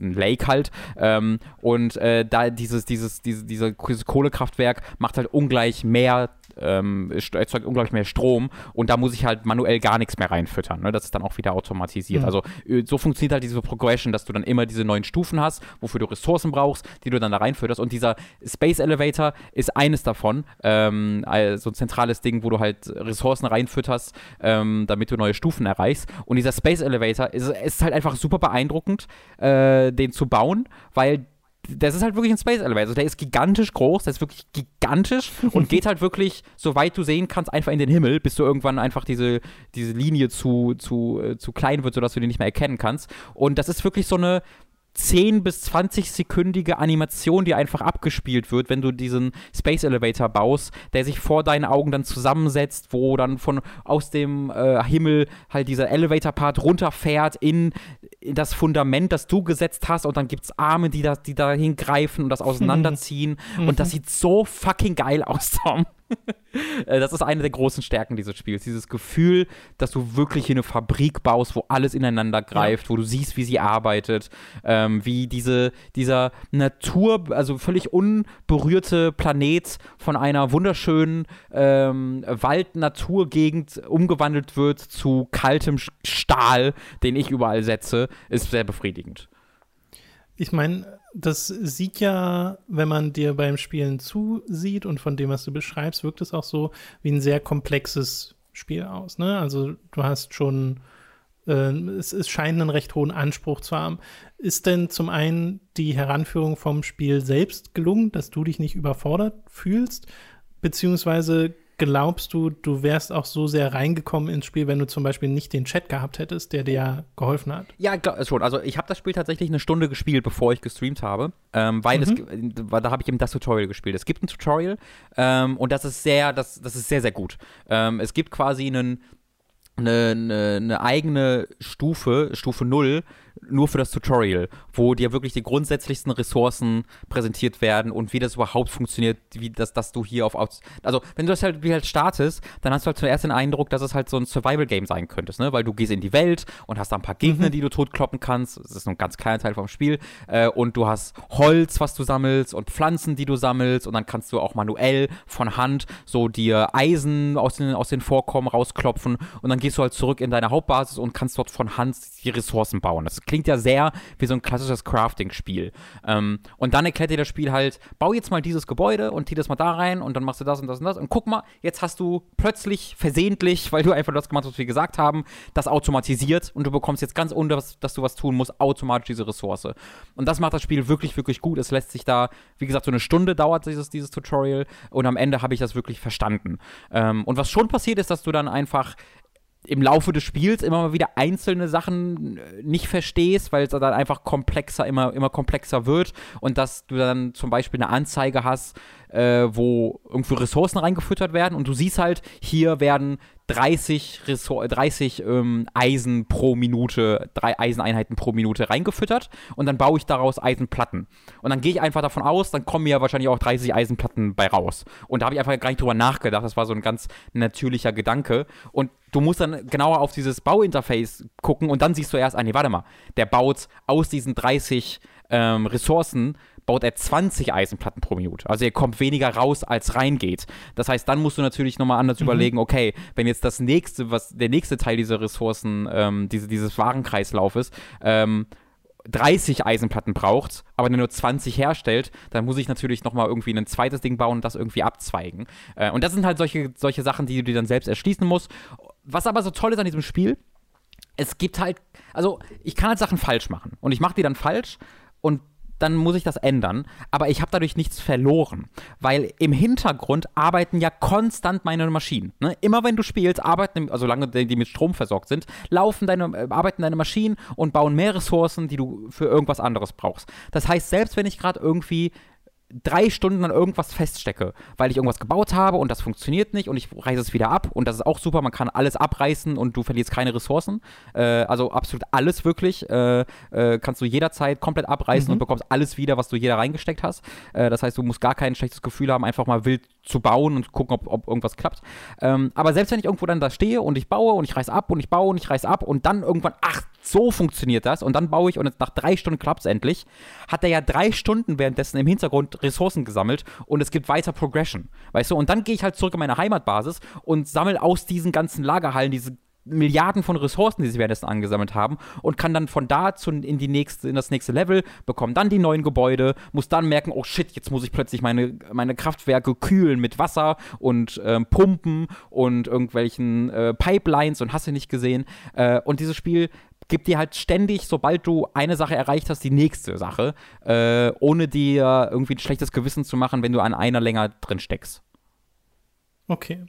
ein Lake halt. Ähm, und äh, da dieses, dieses, diese, dieses Kohlekraftwerk macht halt ungleich mehr ähm, erzeugt unglaublich mehr Strom und da muss ich halt manuell gar nichts mehr reinfüttern. Ne? Das ist dann auch wieder automatisiert. Mhm. Also äh, so funktioniert halt diese Progression, dass du dann immer diese neuen Stufen hast, wofür du Ressourcen brauchst, die du dann da reinfütterst. Und dieser Space Elevator ist eines davon. Ähm, so ein zentrales Ding, wo du halt Ressourcen reinfütterst, ähm, damit du neue Stufen erreichst. Und dieser Space Elevator ist, ist halt einfach super beeindruckend, äh, den zu bauen, weil das ist halt wirklich ein Space Elevator. Also der ist gigantisch groß, der ist wirklich gigantisch und geht halt wirklich, soweit du sehen kannst, einfach in den Himmel, bis du irgendwann einfach diese, diese Linie zu, zu, äh, zu klein wird, sodass du den nicht mehr erkennen kannst. Und das ist wirklich so eine, 10 bis 20 sekündige Animation, die einfach abgespielt wird, wenn du diesen Space Elevator baust, der sich vor deinen Augen dann zusammensetzt, wo dann von aus dem äh, Himmel halt dieser Elevator-Part runterfährt in, in, das Fundament, das du gesetzt hast und dann gibt es Arme, die da, die da hingreifen und das auseinanderziehen. Und das sieht so fucking geil aus, Tom. Äh, das ist eine der großen Stärken dieses Spiels. Dieses Gefühl, dass du wirklich in eine Fabrik baust, wo alles ineinander greift, ja. wo du siehst, wie sie arbeitet, ähm, wie diese, dieser Natur, also völlig unberührte Planet von einer wunderschönen ähm, Wald-Naturgegend umgewandelt wird zu kaltem Stahl, den ich überall setze, ist sehr befriedigend. Ich meine, das sieht ja, wenn man dir beim Spielen zusieht und von dem, was du beschreibst, wirkt es auch so wie ein sehr komplexes Spiel aus. Ne? Also du hast schon Äh, es, es scheint einen recht hohen Anspruch zu haben. Ist denn zum einen die Heranführung vom Spiel selbst gelungen, dass du dich nicht überfordert fühlst? Beziehungsweise glaubst du, du wärst auch so sehr reingekommen ins Spiel, wenn du zum Beispiel nicht den Chat gehabt hättest, der dir ja geholfen hat? Ja, schon. Also ich habe das Spiel tatsächlich eine Stunde gespielt, bevor ich gestreamt habe, ähm, weil mhm. es, da habe ich eben das Tutorial gespielt. Es gibt ein Tutorial ähm, und das ist sehr, das, das ist sehr, sehr gut. Ähm, es gibt quasi einen eine, eine, eine eigene Stufe, Stufe 0, nur für das Tutorial, wo dir wirklich die grundsätzlichsten Ressourcen präsentiert werden und wie das überhaupt funktioniert, wie das, dass du hier auf, also wenn du das halt wie halt startest, dann hast du halt zuerst den Eindruck, dass es halt so ein Survival-Game sein könntest, ne, weil du gehst in die Welt und hast da ein paar Gegner, mhm. die du totkloppen kannst, das ist nur ein ganz kleiner Teil vom Spiel, äh, und du hast Holz, was du sammelst und Pflanzen, die du sammelst. Und dann kannst du auch manuell von Hand so dir Eisen aus den, aus den Vorkommen rausklopfen. Und dann gehst du halt zurück in deine Hauptbasis und kannst dort von Hand die Ressourcen bauen. Das klingt ja sehr wie so ein klassisches Crafting-Spiel. Ähm, und dann erklärt dir das Spiel halt, bau jetzt mal dieses Gebäude und zieh das mal da rein und dann machst du das und das und das. Und guck mal, jetzt hast du plötzlich versehentlich, weil du einfach das gemacht hast, was wir gesagt haben, das automatisiert und du bekommst jetzt ganz ohne, dass du was tun musst, automatisch diese Ressource. Und das macht das Spiel wirklich, wirklich gut. Es lässt sich da, wie gesagt, so eine Stunde dauert dieses, dieses Tutorial und am Ende habe ich das wirklich verstanden. Ähm, und was schon passiert ist, dass du dann einfach im Laufe des Spiels immer mal wieder einzelne Sachen äh, nicht verstehst, weil es dann einfach komplexer, immer, immer komplexer wird. Und dass du dann zum Beispiel eine Anzeige hast, äh, wo irgendwie Ressourcen reingefüttert werden und du siehst halt, hier werden 30, Resor 30 ähm, Eisen pro Minute, drei Eiseneinheiten pro Minute reingefüttert und dann baue ich daraus Eisenplatten. Und dann gehe ich einfach davon aus, dann kommen mir ja wahrscheinlich auch 30 Eisenplatten bei raus. Und da habe ich einfach gar nicht drüber nachgedacht. Das war so ein ganz natürlicher Gedanke. Und du musst dann genauer auf dieses Bauinterface gucken und dann siehst du erst, ah nee, warte mal, der baut aus diesen 30 ähm, Ressourcen baut er 20 Eisenplatten pro Minute. Also er kommt weniger raus, als reingeht. Das heißt, dann musst du natürlich nochmal anders mhm. überlegen, okay, wenn jetzt das nächste, was der nächste Teil dieser Ressourcen, ähm, diese, dieses Warenkreislaufes, ähm, 30 Eisenplatten braucht, aber nur 20 herstellt, dann muss ich natürlich nochmal irgendwie ein zweites Ding bauen und das irgendwie abzweigen. Äh, und das sind halt solche, solche Sachen, die du dir dann selbst erschließen musst. Was aber so toll ist an diesem Spiel, es gibt halt, also ich kann halt Sachen falsch machen und ich mache die dann falsch und dann muss ich das ändern. Aber ich habe dadurch nichts verloren, weil im Hintergrund arbeiten ja konstant meine Maschinen. Ne? Immer wenn du spielst, arbeiten, also solange die mit Strom versorgt sind, laufen deine, äh, arbeiten deine Maschinen und bauen mehr Ressourcen, die du für irgendwas anderes brauchst. Das heißt, selbst wenn ich gerade irgendwie drei Stunden an irgendwas feststecke, weil ich irgendwas gebaut habe und das funktioniert nicht und ich reiße es wieder ab und das ist auch super, man kann alles abreißen und du verlierst keine Ressourcen. Äh, also absolut alles wirklich. Äh, äh, kannst du jederzeit komplett abreißen mhm. und bekommst alles wieder, was du jeder reingesteckt hast. Äh, das heißt, du musst gar kein schlechtes Gefühl haben, einfach mal wild zu bauen und gucken, ob, ob irgendwas klappt. Ähm, aber selbst wenn ich irgendwo dann da stehe und ich baue und ich reiße ab und ich baue und ich reiße ab und dann irgendwann, ach, so funktioniert das und dann baue ich und nach drei Stunden klappt es endlich, hat er ja drei Stunden währenddessen im Hintergrund Ressourcen gesammelt und es gibt weiter Progression. Weißt du, und dann gehe ich halt zurück in meine Heimatbasis und sammle aus diesen ganzen Lagerhallen diese Milliarden von Ressourcen, die sie währenddessen angesammelt haben und kann dann von da zu, in, die nächste, in das nächste Level, bekommen dann die neuen Gebäude, muss dann merken, oh shit, jetzt muss ich plötzlich meine, meine Kraftwerke kühlen mit Wasser und ähm, Pumpen und irgendwelchen äh, Pipelines und hast du nicht gesehen. Äh, und dieses Spiel gibt dir halt ständig, sobald du eine Sache erreicht hast, die nächste Sache, äh, ohne dir irgendwie ein schlechtes Gewissen zu machen, wenn du an einer länger drin steckst. Okay.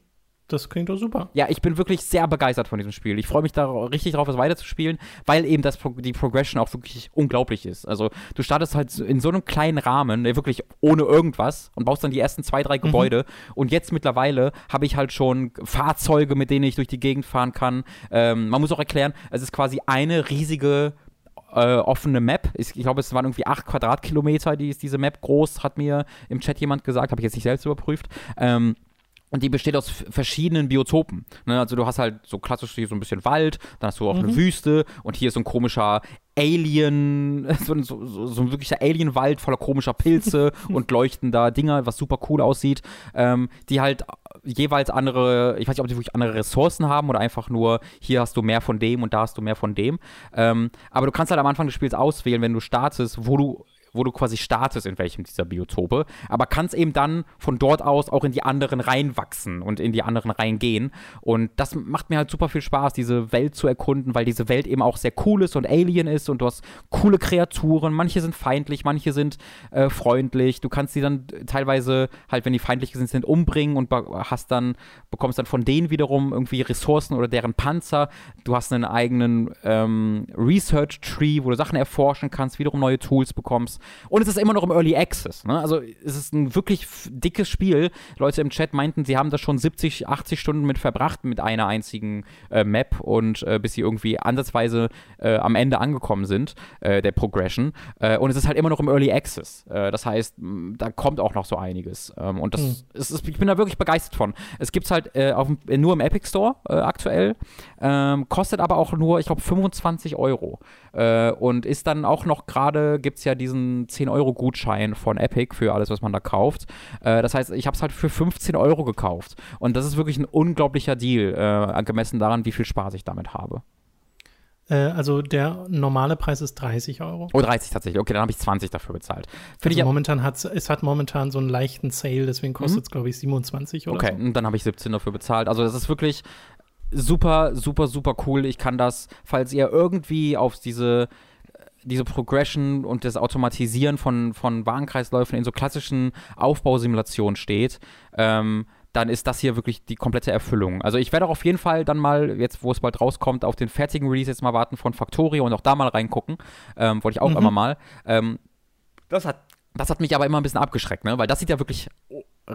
Das klingt doch super. Ja, ich bin wirklich sehr begeistert von diesem Spiel. Ich freue mich da richtig drauf, es weiterzuspielen, weil eben das, die Progression auch wirklich unglaublich ist. Also du startest halt in so einem kleinen Rahmen, ne, wirklich ohne irgendwas und baust dann die ersten zwei, drei mhm. Gebäude. Mhm. Und jetzt mittlerweile habe ich halt schon Fahrzeuge, mit denen ich durch die Gegend fahren kann. Ähm, man muss auch erklären, es ist quasi eine riesige äh, offene Map. Ich, ich glaube, es waren irgendwie acht Quadratkilometer, die ist diese Map groß, hat mir im Chat jemand gesagt, habe ich jetzt nicht selbst überprüft. Ähm, und die besteht aus verschiedenen Biotopen. Ne? Also du hast halt so klassisch hier so ein bisschen Wald, dann hast du auch mhm. eine Wüste und hier ist so ein komischer Alien, so, so, so ein wirklicher Alienwald voller komischer Pilze und leuchtender Dinger, was super cool aussieht, ähm, die halt jeweils andere, ich weiß nicht, ob die wirklich andere Ressourcen haben oder einfach nur, hier hast du mehr von dem und da hast du mehr von dem. Ähm, aber du kannst halt am Anfang des Spiels auswählen, wenn du startest, wo du wo du quasi startest in welchem dieser Biotope, aber kannst eben dann von dort aus auch in die anderen reinwachsen und in die anderen reingehen. Und das macht mir halt super viel Spaß, diese Welt zu erkunden, weil diese Welt eben auch sehr cool ist und alien ist und du hast coole Kreaturen. Manche sind feindlich, manche sind äh, freundlich. Du kannst sie dann teilweise halt, wenn die feindlich sind, sind umbringen und hast dann, bekommst dann von denen wiederum irgendwie Ressourcen oder deren Panzer. Du hast einen eigenen ähm, Research Tree, wo du Sachen erforschen kannst, wiederum neue Tools bekommst. Und es ist immer noch im Early Access. Ne? Also es ist ein wirklich dickes Spiel. Leute im Chat meinten, sie haben da schon 70, 80 Stunden mit verbracht mit einer einzigen äh, Map und äh, bis sie irgendwie ansatzweise äh, am Ende angekommen sind, äh, der Progression. Äh, und es ist halt immer noch im Early Access. Äh, das heißt, da kommt auch noch so einiges. Ähm, und das hm. ist, ist, ich bin da wirklich begeistert von. Es gibt es halt auf, nur im Epic Store aktuell, ähm, kostet aber auch nur, ich glaube, 25 Euro. Und ist dann auch noch gerade, gibt es ja diesen 10-Euro-Gutschein von Epic für alles, was man da kauft. das heißt, ich habe es halt für 15 Euro gekauft. Und das ist wirklich ein unglaublicher Deal, gemessen daran, wie viel Spaß ich damit habe. Äh, also der normale Preis ist 30 Euro. Oh, 30 tatsächlich. Okay, dann habe ich 20 dafür bezahlt. also momentan hat es hat momentan so einen leichten Sale, deswegen kostet es, mhm. glaube ich, 27 oder okay, so. Dann habe ich 17 dafür bezahlt. Also das ist wirklich super, super, super cool. Ich kann das, falls ihr irgendwie auf diese diese Progression und das Automatisieren von, von Warenkreisläufen in so klassischen Aufbausimulationen steht, ähm, dann ist das hier wirklich die komplette Erfüllung. Also ich werde auch auf jeden Fall dann mal, jetzt wo es bald rauskommt, auf den fertigen Release jetzt mal warten von Factorio und auch da mal reingucken. Ähm, wollte ich auch mhm. immer mal. Ähm, das, hat, das hat mich aber immer ein bisschen abgeschreckt, ne? weil das sieht ja wirklich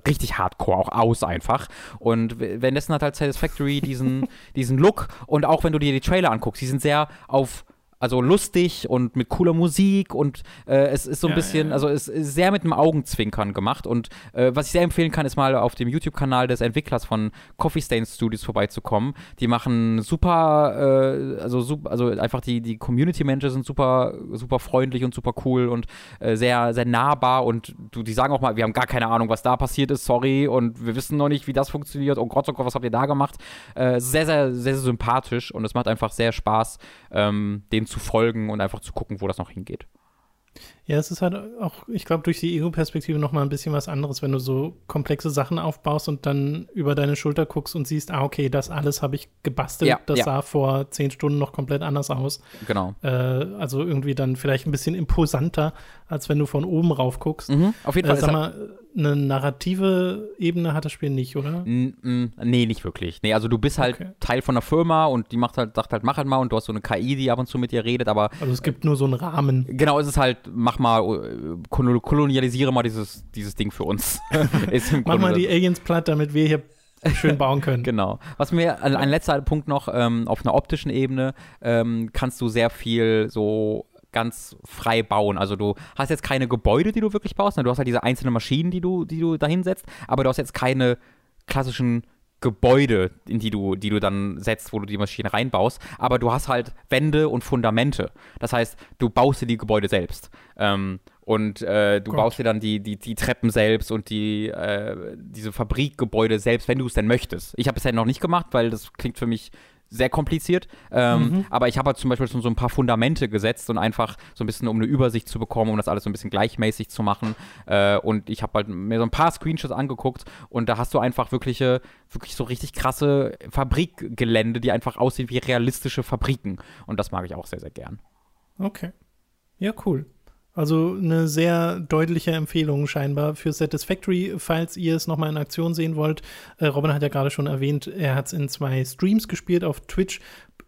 richtig hardcore auch aus einfach. Und währenddessen hat halt Satisfactory diesen, diesen Look und auch wenn du dir die Trailer anguckst, die sind sehr auf also lustig und mit cooler Musik und äh, es ist so ein ja, bisschen, ja, also es ist sehr mit einem Augenzwinkern gemacht und äh, was ich sehr empfehlen kann, ist mal auf dem YouTube-Kanal des Entwicklers von Coffee Stain Studios vorbeizukommen. Die machen super, äh, also super, also einfach die, die Community-Manager sind super, super freundlich und super cool und äh, sehr, sehr nahbar und du, die sagen auch mal, wir haben gar keine Ahnung, was da passiert ist, sorry und wir wissen noch nicht, wie das funktioniert. Oh Gott, oh Gott, was habt ihr da gemacht? Äh, sehr, sehr, sehr, sehr sympathisch und es macht einfach sehr Spaß, ähm, den zu folgen und einfach zu gucken, wo das noch hingeht. Ja, es ist halt auch, ich glaube, durch die Ego-Perspektive nochmal ein bisschen was anderes, wenn du so komplexe Sachen aufbaust und dann über deine Schulter guckst und siehst, ah, okay, das alles habe ich gebastelt, ja, das ja. sah vor zehn Stunden noch komplett anders aus. Genau. Äh, also irgendwie dann vielleicht ein bisschen imposanter, als wenn du von oben rauf guckst. Mhm, auf jeden Fall. Äh, sag mal, eine narrative Ebene hat das Spiel nicht, oder? N nee, nicht wirklich. Nee, also du bist halt okay. Teil von einer Firma und die macht halt, sagt halt, mach halt mal und du hast so eine KI, die ab und zu mit dir redet, aber. Also es gibt nur so einen Rahmen. Genau, es ist halt, mach mal, äh, kolonialisiere mal dieses, dieses Ding für uns. mach mal die Aliens platt, damit wir hier schön bauen können. genau. Was mir, ein letzter Punkt noch, ähm, auf einer optischen Ebene ähm, kannst du sehr viel so ganz frei bauen. Also du hast jetzt keine Gebäude, die du wirklich baust, sondern du hast halt diese einzelnen Maschinen, die du, die du da hinsetzt, aber du hast jetzt keine klassischen Gebäude, in die du, die du dann setzt, wo du die Maschine reinbaust, aber du hast halt Wände und Fundamente. Das heißt, du baust dir die Gebäude selbst. Ähm, und äh, du Gott. baust dir dann die, die, die Treppen selbst und die, äh, diese Fabrikgebäude selbst, wenn du es denn möchtest. Ich habe es ja noch nicht gemacht, weil das klingt für mich sehr kompliziert. Ähm, mhm. Aber ich habe halt zum Beispiel schon so ein paar Fundamente gesetzt und einfach so ein bisschen, um eine Übersicht zu bekommen, um das alles so ein bisschen gleichmäßig zu machen. Äh, und ich habe halt mir so ein paar Screenshots angeguckt und da hast du einfach wirkliche, wirklich so richtig krasse Fabrikgelände, die einfach aussehen wie realistische Fabriken. Und das mag ich auch sehr, sehr gern. Okay. Ja, cool. Also eine sehr deutliche Empfehlung scheinbar für Satisfactory, falls ihr es nochmal in Aktion sehen wollt. Äh, Robin hat ja gerade schon erwähnt, er hat es in zwei Streams gespielt auf Twitch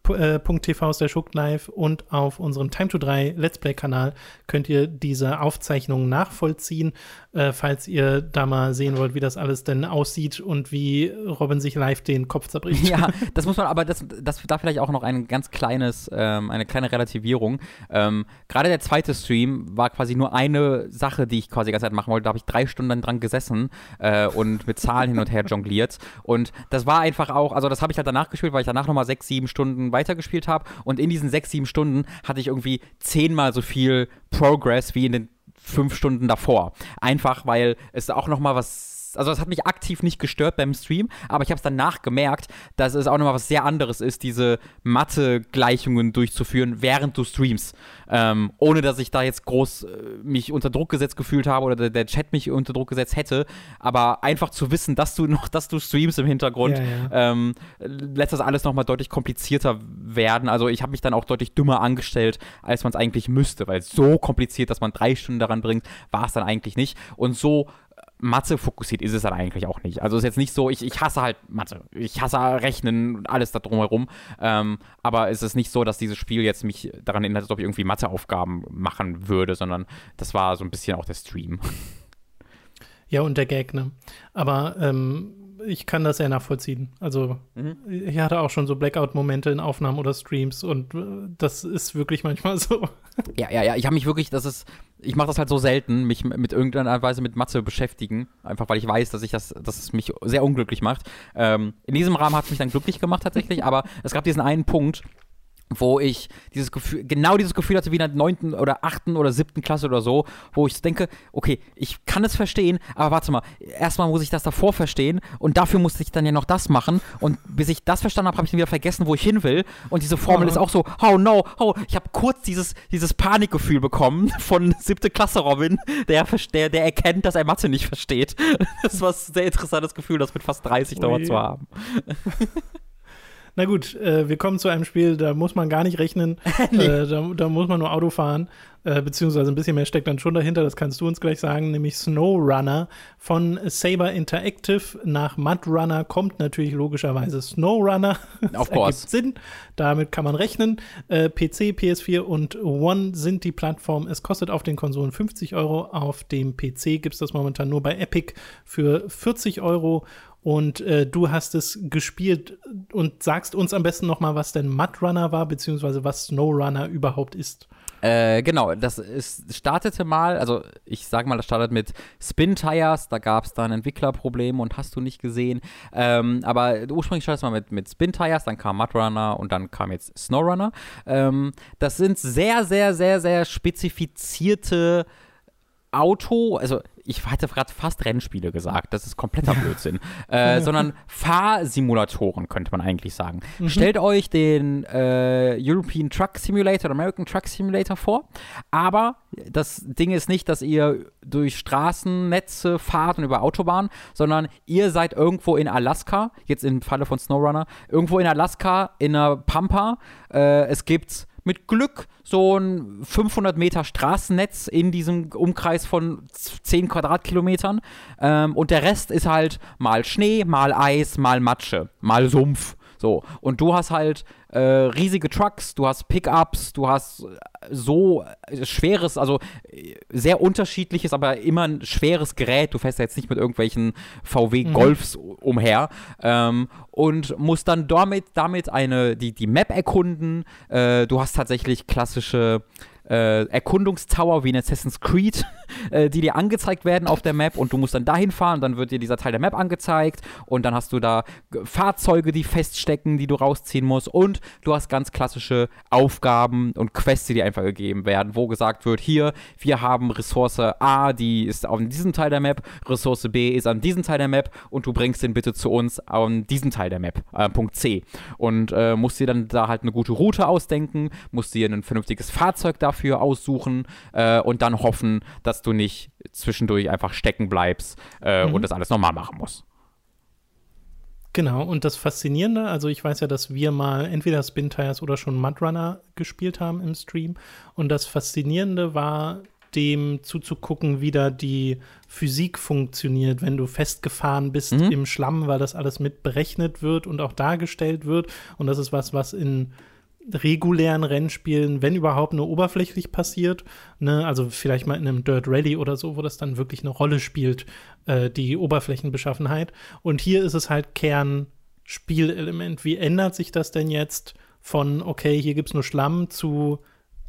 äh, .tv slash live und auf unserem Time to 3 Let's Play Kanal könnt ihr diese Aufzeichnungen nachvollziehen, äh, falls ihr da mal sehen wollt, wie das alles denn aussieht und wie Robin sich live den Kopf zerbricht. Ja, das muss man, aber das, das da vielleicht auch noch ein ganz kleines, ähm, eine kleine Relativierung. Ähm, Gerade der zweite Stream war quasi nur eine Sache, die ich quasi die ganze Zeit machen wollte. Da habe ich drei Stunden dran gesessen äh, und mit Zahlen hin und her jongliert. Und das war einfach auch, also das habe ich halt danach gespielt, weil ich danach nochmal sechs, sieben Stunden weitergespielt habe. Und in diesen sechs, sieben Stunden hatte ich irgendwie zehnmal so viel Progress wie in den fünf Stunden davor. Einfach, weil es auch noch mal was also das hat mich aktiv nicht gestört beim Stream, aber ich habe es danach gemerkt, dass es auch nochmal was sehr anderes ist, diese Mathe-Gleichungen durchzuführen, während du streamst. Ähm, ohne dass ich da jetzt groß äh, mich unter Druck gesetzt gefühlt habe oder der, der, Chat mich unter Druck gesetzt hätte, aber einfach zu wissen, dass du noch, dass du streamst im Hintergrund, ja, ja. Ähm, lässt das alles nochmal deutlich komplizierter werden. Also ich habe mich dann auch deutlich dümmer angestellt, als man es eigentlich müsste, weil so kompliziert, dass man drei Stunden daran bringt, war es dann eigentlich nicht. Und so Mathe fokussiert ist es dann eigentlich auch nicht. Also ist jetzt nicht so, ich, ich hasse halt Mathe. Ich hasse Rechnen und alles da drumherum. Ähm, aber es ist nicht so, dass dieses Spiel jetzt mich daran erinnert, ob ich irgendwie Matheaufgaben machen würde, sondern das war so ein bisschen auch der Stream. Ja, und der Gag, ne? Aber ähm, ich kann das sehr nachvollziehen. Also mhm. ich hatte auch schon so Blackout-Momente in Aufnahmen oder Streams und äh, das ist wirklich manchmal so. Ja, ja, ja. Ich habe mich wirklich, das ist, ich mache das halt so selten, mich mit irgendeiner Weise mit Mathe beschäftigen, einfach weil ich weiß, dass ich das, dass es mich sehr unglücklich macht. Ähm, in diesem Rahmen hat es mich dann glücklich gemacht tatsächlich, aber es gab diesen einen Punkt, wo ich dieses Gefühl, genau dieses Gefühl hatte wie in der neunten oder achten oder siebten Klasse oder so, wo ich denke, okay, ich kann es verstehen, aber warte mal, erstmal muss ich das davor verstehen und dafür musste ich dann ja noch das machen und bis ich das verstanden habe, habe ich dann wieder vergessen, wo ich hin will und diese Formel oh. ist auch so, oh no, oh, ich habe kurz dieses, dieses Panikgefühl bekommen von siebte Klasse Robin, der, der, der erkennt, dass er Mathe nicht versteht. Das war ein sehr interessantes Gefühl, das mit fast 30 dauert zu haben. Na gut, äh, wir kommen zu einem Spiel, da muss man gar nicht rechnen. nee. äh, da, da, muss man nur Auto fahren. Äh, beziehungsweise ein bisschen mehr steckt dann schon dahinter, das kannst du uns gleich sagen, nämlich SnowRunner von Saber Interactive. Nach Mudrunner kommt natürlich logischerweise SnowRunner. Auf course. Sinn. Damit kann man rechnen. Äh, PC, PS4 und One sind die Plattformen. Es kostet auf den Konsolen 50 Euro. Auf dem PC gibt es das momentan nur bei Epic für 40 Euro. Und äh, du hast es gespielt und sagst uns am besten noch mal, was denn Mudrunner war, beziehungsweise was Snowrunner überhaupt ist. Äh, genau, das ist, startete mal, also ich sag mal, das startet mit Spin Tires, da gab es dann Entwicklerprobleme und hast du nicht gesehen. Ähm, aber ursprünglich startet es mal mit, mit Spin Tires, dann kam Mudrunner und dann kam jetzt Snowrunner. Ähm, das sind sehr, sehr, sehr, sehr spezifizierte Auto, also ich hatte gerade fast Rennspiele gesagt, das ist kompletter Blödsinn, äh, sondern Fahrsimulatoren könnte man eigentlich sagen. Mhm. Stellt euch den äh, European Truck Simulator oder American Truck Simulator vor, aber das Ding ist nicht, dass ihr durch Straßennetze fahrt und über Autobahnen, sondern ihr seid irgendwo in Alaska, jetzt im Falle von SnowRunner, irgendwo in Alaska in einer Pampa. Äh, es gibt mit Glück so ein 500 Meter Straßennetz in diesem Umkreis von 10 Quadratkilometern. Ähm, und der Rest ist halt mal Schnee, mal Eis, mal Matsche, mal Sumpf. So. Und du hast halt äh, riesige Trucks, du hast Pickups, du hast so schweres, also sehr unterschiedliches, aber immer ein schweres Gerät. Du fährst ja jetzt nicht mit irgendwelchen VW mhm. Golfs mhm. umher ähm, und musst dann damit, damit eine, die, die Map erkunden. Äh, du hast tatsächlich klassische äh, Erkundungstower wie in Assassin's Creed, äh, die dir angezeigt werden auf der Map und du musst dann dahin fahren, dann wird dir dieser Teil der Map angezeigt und dann hast du da Fahrzeuge, die feststecken, die du rausziehen musst und du hast ganz klassische Aufgaben und Quests, die dir einfach gegeben werden, wo gesagt wird, hier, wir haben Ressource A, die ist auf diesem Teil der Map, Ressource B ist an diesem Teil der Map und du bringst den bitte zu uns an diesem Teil der Map, äh, Punkt C. Und äh, musst dir dann da halt eine gute Route ausdenken, musst dir ein vernünftiges Fahrzeug dafür aussuchen äh, und dann hoffen, dass du nicht zwischendurch einfach stecken bleibst äh, mhm. und das alles normal machen musst. Genau, und das Faszinierende, also ich weiß ja, dass wir mal entweder Spin Tires oder schon Mudrunner gespielt haben im Stream. Und das Faszinierende war, dem zuzugucken, wie da die Physik funktioniert, wenn du festgefahren bist mhm. im Schlamm, weil das alles mit berechnet wird und auch dargestellt wird. Und das ist was, was in regulären Rennspielen, wenn überhaupt, nur oberflächlich passiert. Ne? Also vielleicht mal in einem Dirt Rally oder so, wo das dann wirklich eine Rolle spielt, äh, die Oberflächenbeschaffenheit. Und hier ist es halt Kernspielelement. Wie ändert sich das denn jetzt von, okay, hier gibt es nur Schlamm zu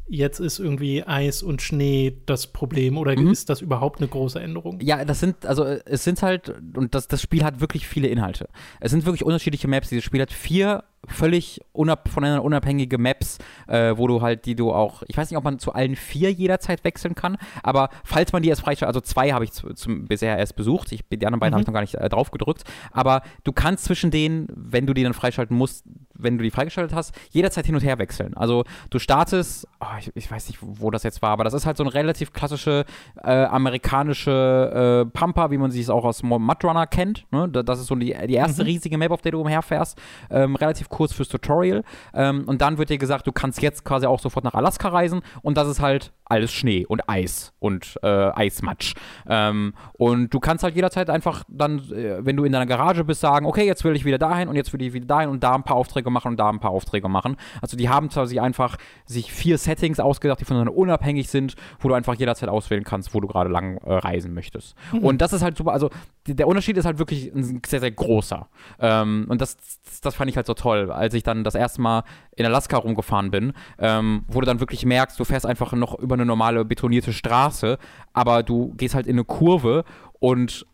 jetzt ist irgendwie Eis und Schnee das Problem oder mhm. ist das überhaupt eine große Änderung? Ja, das sind, also es sind halt, und das, das Spiel hat wirklich viele Inhalte. Es sind wirklich unterschiedliche Maps. Dieses Spiel hat vier völlig unab voneinander unabhängige Maps, äh, wo du halt, die du auch, ich weiß nicht, ob man zu allen vier jederzeit wechseln kann, aber falls man die erst freischaltet, also zwei habe ich zu, zum, bisher erst besucht, ich, die anderen beiden mhm. habe ich noch gar nicht äh, drauf gedrückt, aber du kannst zwischen denen, wenn du die dann freischalten musst, wenn du die freigeschaltet hast, jederzeit hin und her wechseln. Also du startest, oh, ich, ich, weiß nicht, wo das jetzt war, aber das ist halt so eine relativ klassische äh, amerikanische äh, Pampa, wie man sich es auch aus Mudrunner kennt. Ne? Das ist so die, die erste mhm. riesige Map, auf der du umherfährst. Ähm, relativ kurz fürs Tutorial. Ähm, und dann wird dir gesagt, du kannst jetzt quasi auch sofort nach Alaska reisen und das ist halt alles Schnee und Eis und äh, Eismatsch. Ähm, und du kannst halt jederzeit einfach dann, äh, wenn du in deiner Garage bist, sagen, okay, jetzt will ich wieder dahin und jetzt will ich wieder dahin und da ein paar Aufträge machen und da ein paar Aufträge machen. Also die haben quasi einfach sich vier Settings ausgedacht, die voneinander unabhängig sind, wo du einfach jederzeit auswählen kannst, wo du gerade lang äh, reisen möchtest. Mhm. Und das ist halt super, also der Unterschied ist halt wirklich ein sehr, sehr großer. Ähm, und das, das fand ich halt so toll, als ich dann das erste Mal in Alaska rumgefahren bin, ähm, wo du dann wirklich merkst, du fährst einfach noch über eine normale betonierte Straße, aber du gehst halt in eine Kurve und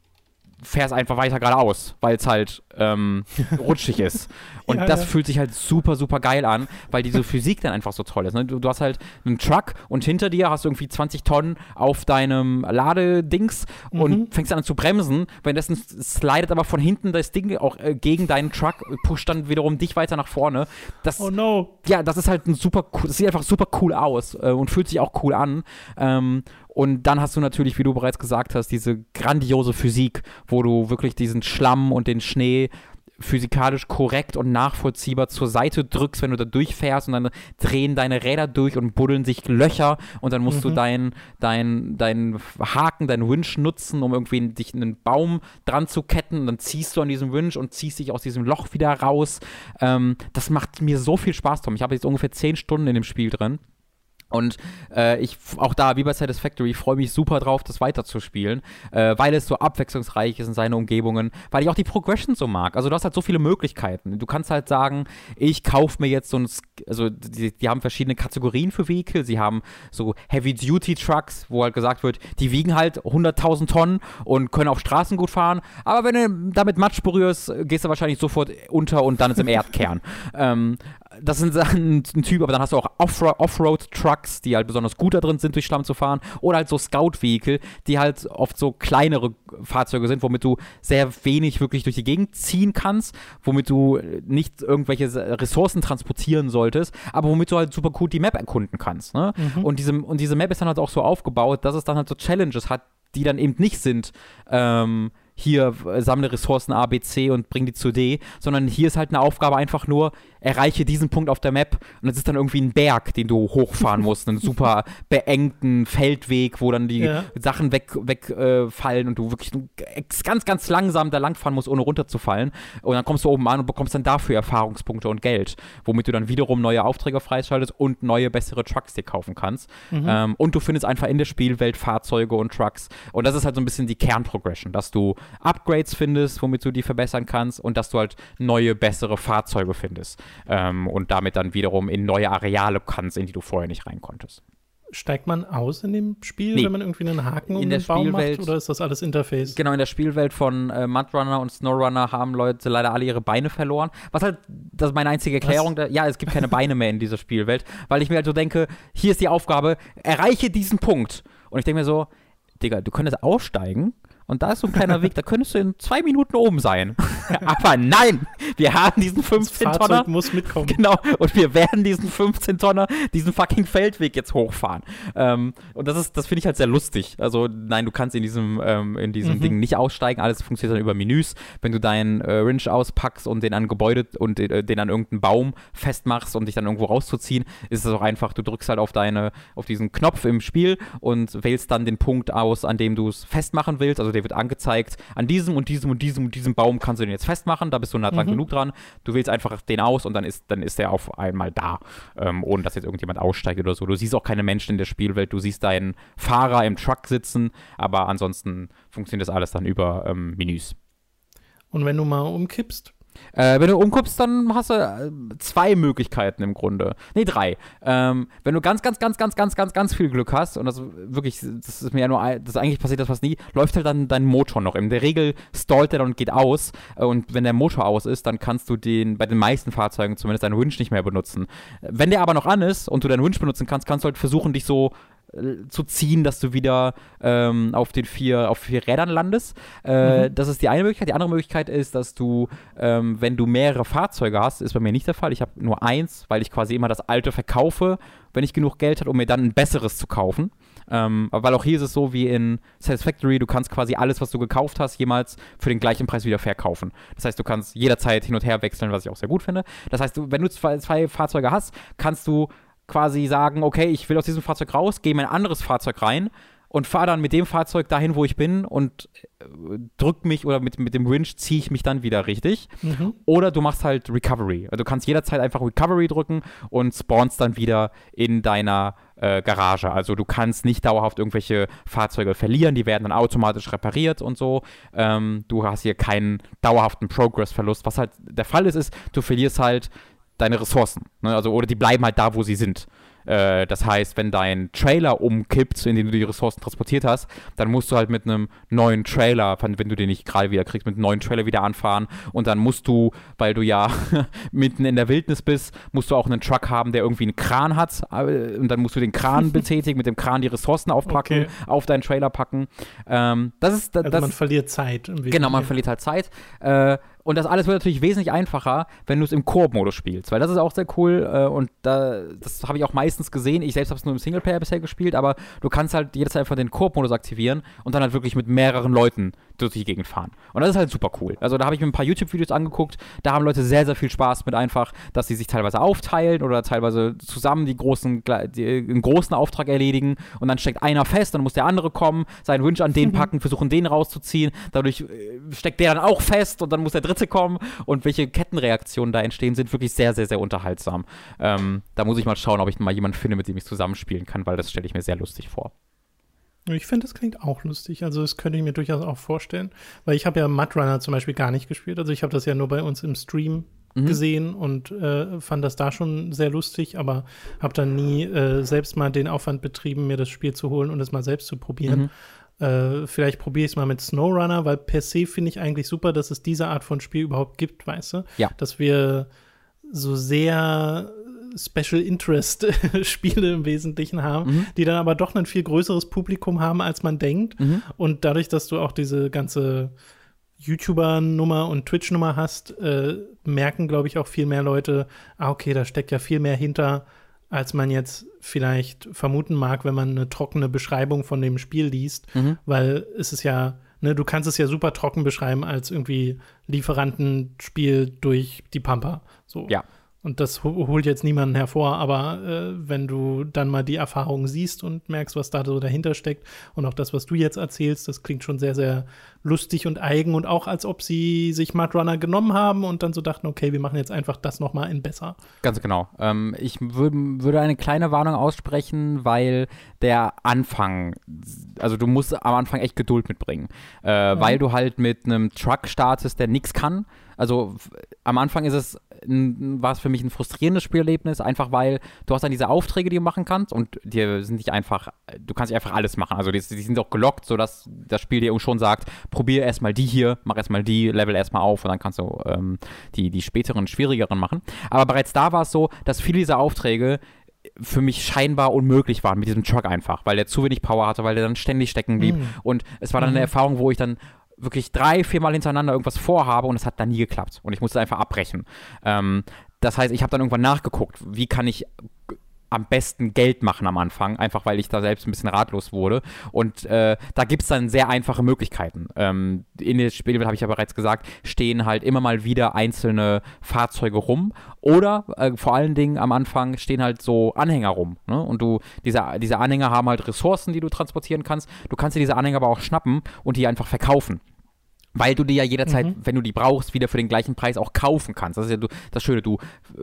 fährst einfach weiter geradeaus, weil es halt ähm, rutschig ist. Und ja, das ja. fühlt sich halt super, super geil an, weil diese Physik dann einfach so toll ist. Ne? Du, du, hast halt einen Truck und hinter dir hast du irgendwie 20 Tonnen auf deinem Ladedings mhm. und fängst an zu bremsen. Währenddessen slidet aber von hinten das Ding auch äh, gegen deinen Truck, pusht dann wiederum dich weiter nach vorne. Das, oh no. Ja, das ist halt ein super cool, das sieht einfach super cool aus äh, und fühlt sich auch cool an. Ähm, und dann hast du natürlich, wie du bereits gesagt hast, diese grandiose Physik, wo du wirklich diesen Schlamm und den Schnee physikalisch korrekt und nachvollziehbar zur Seite drückst, wenn du da durchfährst und dann drehen deine Räder durch und buddeln sich Löcher und dann musst mhm. du deinen dein, dein Haken, deinen Wünsch nutzen, um irgendwie dich in einen Baum dran zu ketten und dann ziehst du an diesem Wünsch und ziehst dich aus diesem Loch wieder raus. Ähm, das macht mir so viel Spaß, Tom. Ich habe jetzt ungefähr zehn Stunden in dem Spiel drin. Und äh, ich auch da, wie bei Satisfactory, freue mich super drauf, das weiterzuspielen, äh, weil es so abwechslungsreich ist in seinen Umgebungen, weil ich auch die Progression so mag. Also du hast halt so viele Möglichkeiten. Du kannst halt sagen, ich kaufe mir jetzt so ein, also die, die haben verschiedene Kategorien für Vehikel. Sie haben so Heavy-Duty-Trucks, wo halt gesagt wird, die wiegen halt 100.000 Tonnen und können auf Straßen gut fahren. Aber wenn du damit Matsch berührst, gehst du wahrscheinlich sofort unter und dann ist im Erdkern. ähm, das sind Sachen, ein Typ, aber dann hast du auch Offroad-Trucks, die halt besonders gut da drin sind, durch Schlamm zu fahren. Oder halt so Scout-Vehikel, die halt oft so kleinere Fahrzeuge sind, womit du sehr wenig wirklich durch die Gegend ziehen kannst, womit du nicht irgendwelche Ressourcen transportieren solltest, aber womit du halt super gut die Map erkunden kannst. Ne? Mhm. Und, diese, und diese Map ist dann halt auch so aufgebaut, dass es dann halt so Challenges hat, die dann eben nicht sind, ähm, hier sammle Ressourcen A, B, C und bring die zu D, sondern hier ist halt eine Aufgabe einfach nur, erreiche diesen Punkt auf der Map und es ist dann irgendwie ein Berg, den du hochfahren musst, einen super beengten Feldweg, wo dann die ja. Sachen wegfallen weg, äh, und du wirklich ganz, ganz langsam da langfahren musst, ohne runterzufallen. Und dann kommst du oben an und bekommst dann dafür Erfahrungspunkte und Geld, womit du dann wiederum neue Aufträge freischaltest und neue, bessere Trucks dir kaufen kannst. Mhm. Ähm, und du findest einfach in der Spielwelt Fahrzeuge und Trucks. Und das ist halt so ein bisschen die Kernprogression, dass du Upgrades findest, womit du die verbessern kannst und dass du halt neue, bessere Fahrzeuge findest ähm, und damit dann wiederum in neue Areale kannst, in die du vorher nicht rein konntest. Steigt man aus in dem Spiel, nee. wenn man irgendwie einen Haken in um den Baum macht, oder ist das alles Interface? Genau, in der Spielwelt von äh, Mudrunner und Snowrunner haben Leute leider alle ihre Beine verloren. Was halt, das ist meine einzige Erklärung. Da, ja, es gibt keine Beine mehr in dieser Spielwelt, weil ich mir halt so denke, hier ist die Aufgabe, erreiche diesen Punkt. Und ich denke mir so, Digga, du könntest aussteigen und da ist so ein kleiner Weg, da könntest du in zwei Minuten oben sein. Aber nein, wir haben diesen 15-Tonner. muss mitkommen. Genau, und wir werden diesen 15-Tonner, diesen fucking Feldweg jetzt hochfahren. Ähm, und das ist, das finde ich halt sehr lustig. Also, nein, du kannst in diesem, ähm, in diesem mhm. Ding nicht aussteigen. Alles funktioniert dann über Menüs. Wenn du deinen äh, Winch auspackst und den an Gebäude und äh, den an irgendeinen Baum festmachst und dich dann irgendwo rauszuziehen, ist es auch einfach, du drückst halt auf deine, auf diesen Knopf im Spiel und wählst dann den Punkt aus, an dem du es festmachen willst. Also der wird angezeigt, an diesem und diesem und diesem und diesem Baum kannst du den jetzt festmachen, da bist du nah dran mhm. genug dran. Du wählst einfach den aus und dann ist, dann ist der auf einmal da, ähm, ohne dass jetzt irgendjemand aussteigt oder so. Du siehst auch keine Menschen in der Spielwelt, du siehst deinen Fahrer im Truck sitzen, aber ansonsten funktioniert das alles dann über ähm, Menüs. Und wenn du mal umkippst, Äh, wenn du umguckst, dann hast du äh, zwei Möglichkeiten im Grunde. Nee, drei. Ähm, wenn du ganz, ganz, ganz, ganz, ganz, ganz, ganz viel Glück hast, und das wirklich, das ist mir ja nur, das eigentlich passiert das fast nie, läuft halt dann dein Motor noch. In der Regel stallt er dann und geht aus. Äh, und wenn der Motor aus ist, dann kannst du den, bei den meisten Fahrzeugen zumindest deinen Winch nicht mehr benutzen. Wenn der aber noch an ist und du deinen Winch benutzen kannst, kannst du halt versuchen, dich so zu ziehen, dass du wieder ähm, auf den vier, auf vier Rädern landest. Äh, mhm. Das ist die eine Möglichkeit. Die andere Möglichkeit ist, dass du, ähm, wenn du mehrere Fahrzeuge hast, ist bei mir nicht der Fall. Ich habe nur eins, weil ich quasi immer das alte verkaufe, wenn ich genug Geld habe, um mir dann ein besseres zu kaufen. Ähm, weil auch hier ist es so wie in Satisfactory, du kannst quasi alles, was du gekauft hast, jemals für den gleichen Preis wieder verkaufen. Das heißt, du kannst jederzeit hin und her wechseln, was ich auch sehr gut finde. Das heißt, wenn du zwei, zwei Fahrzeuge hast, kannst du quasi sagen, okay, ich will aus diesem Fahrzeug raus, gehe in ein anderes Fahrzeug rein und fahre dann mit dem Fahrzeug dahin, wo ich bin und äh, drück mich oder mit, mit dem Winch ziehe ich mich dann wieder richtig. Mhm. Oder du machst halt Recovery. Also du kannst jederzeit einfach Recovery drücken und spawnst dann wieder in deiner äh, Garage. Also du kannst nicht dauerhaft irgendwelche Fahrzeuge verlieren, die werden dann automatisch repariert und so. Ähm, du hast hier keinen dauerhaften Progress-Verlust. Was halt der Fall ist, ist, du verlierst halt deine Ressourcen. Ne? Also, oder die bleiben halt da, wo sie sind. Äh, das heißt, wenn dein Trailer umkippt, in dem du die Ressourcen transportiert hast, dann musst du halt mit einem neuen Trailer, wenn du den nicht gerade wieder kriegst, mit einem neuen Trailer wieder anfahren. Und dann musst du, weil du ja mitten in der Wildnis bist, musst du auch einen Truck haben, der irgendwie einen Kran hat. Äh, und dann musst du den Kran betätigen, mit dem Kran die Ressourcen aufpacken, okay. auf deinen Trailer packen. Ähm, das ist, das, also man verliert Zeit. Genau, man verliert halt Zeit. Äh, und das alles wird natürlich wesentlich einfacher, wenn du es im Koop-Modus spielst, weil das ist auch sehr cool äh, und da, das habe ich auch meistens gesehen. Ich selbst habe es nur im Singleplayer bisher gespielt, aber du kannst halt jederzeit einfach den Koop-Modus aktivieren und dann halt wirklich mit mehreren Leuten durch die Gegend fahren. Und das ist halt super cool. Also da habe ich mir ein paar YouTube-Videos angeguckt, da haben Leute sehr, sehr viel Spaß mit einfach, dass sie sich teilweise aufteilen oder teilweise zusammen die großen, die, einen großen Auftrag erledigen und dann steckt einer fest, dann muss der andere kommen, seinen Wunsch an den packen, versuchen den rauszuziehen, dadurch äh, steckt der dann auch fest und dann muss der dritte kommen und welche Kettenreaktionen da entstehen, sind wirklich sehr, sehr, sehr unterhaltsam. Ähm, da muss ich mal schauen, ob ich mal jemanden finde, mit dem ich zusammenspielen kann, weil das stelle ich mir sehr lustig vor. Ich finde, das klingt auch lustig. Also, das könnte ich mir durchaus auch vorstellen. Weil ich habe ja Mudrunner zum Beispiel gar nicht gespielt. Also, ich habe das ja nur bei uns im Stream mhm. gesehen und äh, fand das da schon sehr lustig, aber habe dann nie äh, selbst mal den Aufwand betrieben, mir das Spiel zu holen und es mal selbst zu probieren. Mhm. Äh, vielleicht probiere ich es mal mit SnowRunner, weil per se finde ich eigentlich super, dass es diese Art von Spiel überhaupt gibt, weißt du? Ja. Dass wir so sehr Special Interest Spiele im Wesentlichen haben, mhm. die dann aber doch ein viel größeres Publikum haben, als man denkt. Mhm. Und dadurch, dass du auch diese ganze YouTuber-Nummer und Twitch-Nummer hast, äh, merken, glaube ich, auch viel mehr Leute, ah, okay, da steckt ja viel mehr hinter, als man jetzt vielleicht vermuten mag, wenn man eine trockene Beschreibung von dem Spiel liest, mhm. weil es ist ja, ne, du kannst es ja super trocken beschreiben als irgendwie Lieferantenspiel durch die Pampa. So. Ja. Und das holt jetzt niemanden hervor, aber äh, wenn du dann mal die Erfahrung siehst und merkst, was da so dahinter steckt und auch das, was du jetzt erzählst, das klingt schon sehr, sehr lustig und eigen und auch als ob sie sich Mudrunner genommen haben und dann so dachten, okay, wir machen jetzt einfach das nochmal in besser. Ganz genau. Ähm, ich würde eine kleine Warnung aussprechen, weil der Anfang, also du musst am Anfang echt Geduld mitbringen, äh, mhm. weil du halt mit einem Truck startest, der nichts kann. Also am Anfang ist es war es für mich ein frustrierendes Spielerlebnis, einfach weil du hast dann diese Aufträge, die du machen kannst und die sind nicht einfach, du kannst nicht einfach alles machen. Also die, die sind auch gelockt, sodass das Spiel dir schon sagt, probier erstmal die hier, mach erstmal die, level erstmal auf und dann kannst du ähm, die, die späteren, schwierigeren machen. Aber bereits da war es so, dass viele dieser Aufträge für mich scheinbar unmöglich waren mit diesem Truck einfach, weil der zu wenig Power hatte, weil der dann ständig stecken blieb. Mm. Und es war dann eine mhm. Erfahrung, wo ich dann wirklich drei, viermal hintereinander irgendwas vorhabe und es hat dann nie geklappt. Und ich musste einfach abbrechen. Ähm, das heißt, ich habe dann irgendwann nachgeguckt, wie kann ich am besten Geld machen am Anfang, einfach weil ich da selbst ein bisschen ratlos wurde. Und äh, da gibt es dann sehr einfache Möglichkeiten. Ähm, in dem Spiel, habe ich ja bereits gesagt, stehen halt immer mal wieder einzelne Fahrzeuge rum. Oder äh, vor allen Dingen am Anfang stehen halt so Anhänger rum. Ne? Und du, diese, diese Anhänger haben halt Ressourcen, die du transportieren kannst. Du kannst dir diese Anhänger aber auch schnappen und die einfach verkaufen. Weil du die ja jederzeit, mhm. wenn du die brauchst, wieder für den gleichen Preis auch kaufen kannst. Das ist ja das Schöne, du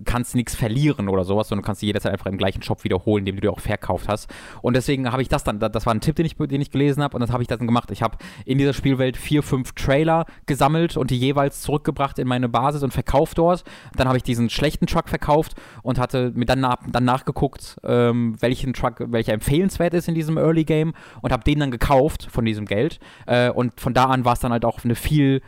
kannst nichts verlieren oder sowas, sondern du kannst die jederzeit einfach im gleichen Shop wiederholen, den du dir auch verkauft hast. Und deswegen habe ich das dann, das war ein Tipp, den ich, den ich gelesen habe und das habe ich dann gemacht. Ich habe in dieser Spielwelt vier, fünf Trailer gesammelt und die jeweils zurückgebracht in meine Basis und verkauft dort. Dann habe ich diesen schlechten Truck verkauft und hatte mir dann, nach, dann nachgeguckt, ähm, welchen Truck, welcher empfehlenswert ist in diesem Early Game und habe den dann gekauft von diesem Geld. Äh, und von da an war es dann halt auch eine viel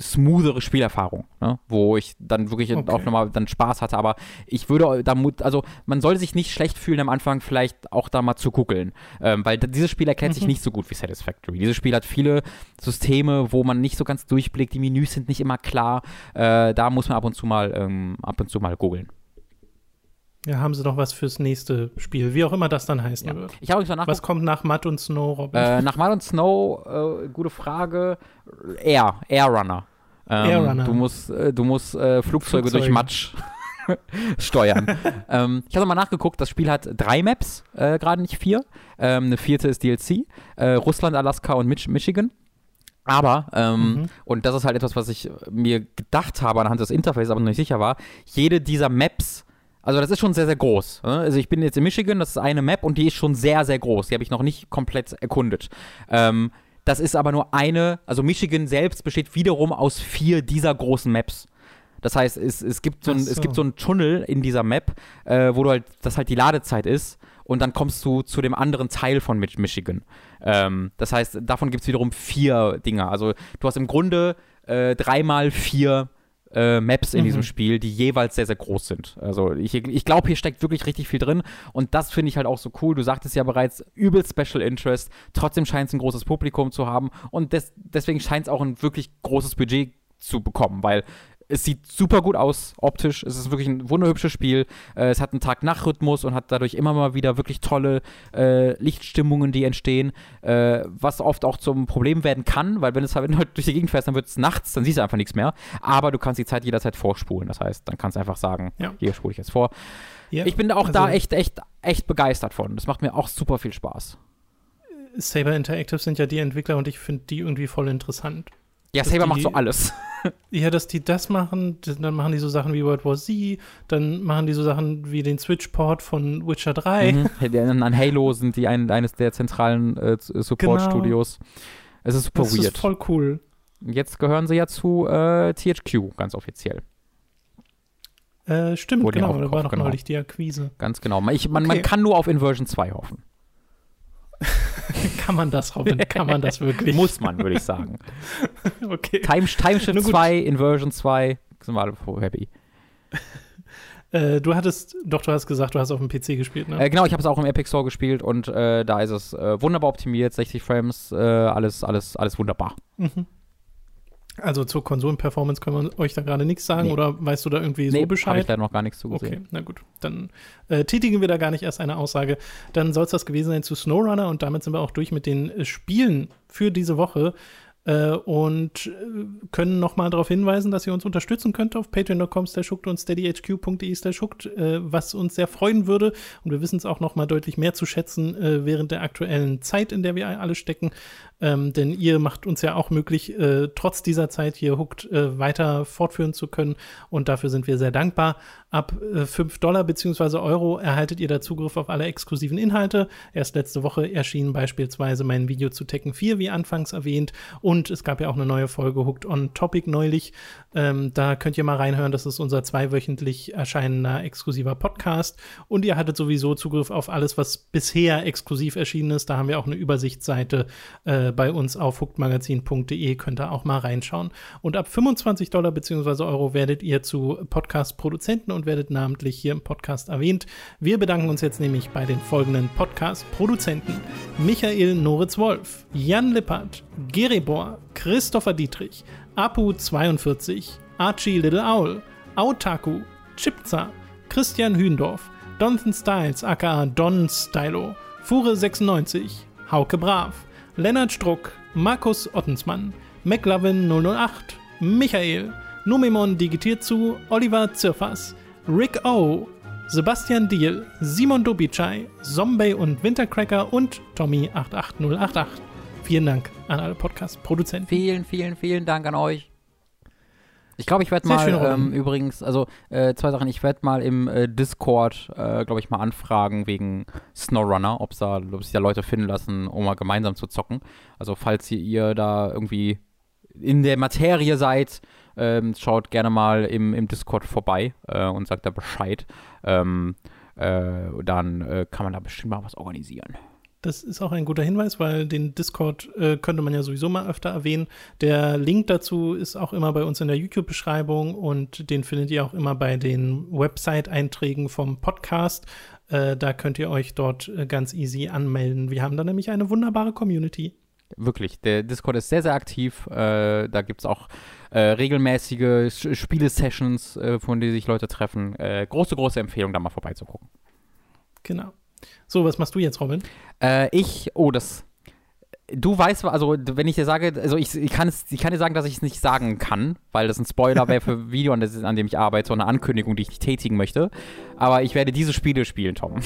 smoothere Spielerfahrung, ne? wo ich dann wirklich okay. auch nochmal dann Spaß hatte. Aber ich würde da, also man sollte sich nicht schlecht fühlen am Anfang, vielleicht auch da mal zu guckeln, ähm, weil dieses Spiel erkennt mhm. sich nicht so gut wie Satisfactory. Dieses Spiel hat viele Systeme, wo man nicht so ganz durchblickt, die Menüs sind nicht immer klar. Äh, da muss man ab und zu mal ähm, ab und zu mal googeln. Ja, haben sie noch was fürs nächste Spiel, wie auch immer das dann heißen ja. wird. Ich habe nach Was kommt nach Mud und Snow, Robin? Äh, nach Mud und Snow, äh, gute Frage. Air, Air Runner. Ähm, Air Runner. Du musst, äh, du musst äh, Flugzeuge, Flugzeuge, durch Matsch steuern. ähm, ich habe mal nachgeguckt, das Spiel hat drei Maps, äh, gerade nicht vier. Ähm, eine vierte ist DLC. Äh, Russland, Alaska und Mich Michigan. Aber, ähm, mhm. und das ist halt etwas, was ich mir gedacht habe anhand des Interfaces, aber noch nicht sicher war, jede dieser Maps also das ist schon sehr, sehr groß. Ne? Also ich bin jetzt in Michigan, das ist eine Map und die ist schon sehr, sehr groß. Die habe ich noch nicht komplett erkundet. Ähm, das ist aber nur eine, also Michigan selbst besteht wiederum aus vier dieser großen Maps. Das heißt, es, es, gibt, so ein, so. es gibt so einen Tunnel in dieser Map, äh, wo du halt, das halt die Ladezeit ist und dann kommst du zu dem anderen Teil von Michigan. Ähm, das heißt, davon gibt es wiederum vier Dinger. Also du hast im Grunde äh, dreimal vier äh, Maps in mhm. diesem Spiel, die jeweils sehr, sehr groß sind. Also ich, ich glaube, hier steckt wirklich richtig viel drin und das finde ich halt auch so cool. Du sagtest ja bereits, übel Special Interest, trotzdem scheint es ein großes Publikum zu haben und des, deswegen scheint es auch ein wirklich großes Budget zu bekommen, weil es sieht super gut aus optisch. Es ist wirklich ein wunderhübsches Spiel. Äh, es hat einen Tag-Nacht-Rhythmus und hat dadurch immer mal wieder wirklich tolle äh, Lichtstimmungen, die entstehen, äh, was oft auch zum Problem werden kann, weil wenn es halt durch die Gegend fährst, dann wird es nachts, dann siehst du einfach nichts mehr. Aber du kannst die Zeit jederzeit vorspulen. Das heißt, dann kannst du einfach sagen, ja. hier spule ich jetzt vor. Ja, ich bin auch also da echt, echt, echt begeistert von. Das macht mir auch super viel Spaß. Saber Interactive sind ja die Entwickler und ich finde die irgendwie voll interessant. Ja, Saber macht so alles. ja, dass die das machen, dann machen die so Sachen wie World War Z, dann machen die so Sachen wie den Switch-Port von Witcher 3. Mhm. An Halo sind die ein, eines der zentralen äh, Support-Studios. Genau. Es ist super das weird. Das ist voll cool. Jetzt gehören sie ja zu äh, THQ, ganz offiziell. Äh, stimmt, Wurde genau, da war noch genau. neulich die Akquise. Ganz genau. Ich, man, okay. man kann nur auf Inversion 2 hoffen. kann man das, Robin? Kann man das wirklich? Muss man, würde ich sagen. okay. Time, Timeshift 2, Inversion 2, sind wir alle happy. Äh, du hattest, doch, du hast gesagt, du hast auf dem PC gespielt, ne? Äh, genau, ich habe es auch im Epic Store gespielt und äh, da ist es äh, wunderbar optimiert, 60 Frames, äh, alles, alles, alles wunderbar. Mhm. Also zur Konsolenperformance können wir euch da gerade nichts sagen nee. oder weißt du da irgendwie nee, so Bescheid? Habe ich da noch gar nichts zu gesehen. Okay, na gut. Dann äh, tätigen wir da gar nicht erst eine Aussage. Dann soll es das gewesen sein zu SnowRunner und damit sind wir auch durch mit den äh, Spielen für diese Woche und äh, können nochmal darauf hinweisen, dass ihr uns unterstützen könnt auf patreon.com und steadyhq.de äh, was uns sehr freuen würde. Und wir wissen es auch nochmal deutlich mehr zu schätzen äh, während der aktuellen Zeit, in der wir alle stecken. Ähm, denn ihr macht uns ja auch möglich, äh, trotz dieser Zeit hier Hooked äh, weiter fortführen zu können. Und dafür sind wir sehr dankbar. Ab äh, 5 Dollar bzw. Euro erhaltet ihr da Zugriff auf alle exklusiven Inhalte. Erst letzte Woche erschien beispielsweise mein Video zu Tekken 4, wie anfangs erwähnt. Und es gab ja auch eine neue Folge Hooked on Topic neulich. Ähm, da könnt ihr mal reinhören. Das ist unser zweiwöchentlich erscheinender exklusiver Podcast. Und ihr hattet sowieso Zugriff auf alles, was bisher exklusiv erschienen ist. Da haben wir auch eine Übersichtsseite äh, äh, bei uns auf hookedmagazin.de könnt ihr auch mal reinschauen. Und ab 25 Dollar bzw. Euro werdet ihr zu Podcast-Produzenten und werdet namentlich hier im Podcast erwähnt. Wir bedanken uns jetzt nämlich bei den folgenden Podcast-Produzenten: Michael Noritz-Wolf, Jan Lippert, Geribor, Christopher Dietrich, Apu42, Archie Little Owl, Autaku, Chipza, Christian Hühndorf, Donathan Styles aka Don Stylo, Fure96, Hauke Brav, Lennart Struck, Markus Ottensmann, McLovin 008, Michael, Numemon digitiert zu, Oliver Zirfas, Rick O, Sebastian Diel, Simon Dobitschei, Zombie und Wintercracker und Tommy 88088. Vielen Dank an alle Podcast-Produzenten. Vielen, vielen, vielen Dank an euch. Ich glaube, ich werde mal schön, ähm, übrigens, also äh, zwei Sachen, ich werde mal im äh, Discord, äh, glaube ich, mal anfragen wegen Snowrunner, ob da, ob sich da Leute finden lassen, um mal gemeinsam zu zocken. Also falls ihr, ihr da irgendwie in der Materie seid, ähm, schaut gerne mal im, im Discord vorbei äh, und sagt da Bescheid. Ähm, äh, dann äh, kann man da bestimmt mal was organisieren. Das ist auch ein guter Hinweis, weil den Discord äh, könnte man ja sowieso mal öfter erwähnen. Der Link dazu ist auch immer bei uns in der YouTube-Beschreibung und den findet ihr auch immer bei den Website-Einträgen vom Podcast. Äh, da könnt ihr euch dort äh, ganz easy anmelden. Wir haben da nämlich eine wunderbare Community. Wirklich, der Discord ist sehr, sehr aktiv. Äh, da gibt es auch äh, regelmäßige Spiele-Sessions, äh, von denen sich Leute treffen. Äh, große, große Empfehlung, da mal vorbeizugucken. Genau. So, was machst du jetzt, Robin? Äh, ich, oh, das. Du weißt, also wenn ich dir sage, also ich, ich, kann es, ich kann dir sagen, dass ich es nicht sagen kann, weil das ein Spoiler wäre für ein Video, an, das, an dem ich arbeite, und eine Ankündigung, die ich nicht tätigen möchte. Aber ich werde diese Spiele spielen, Tom.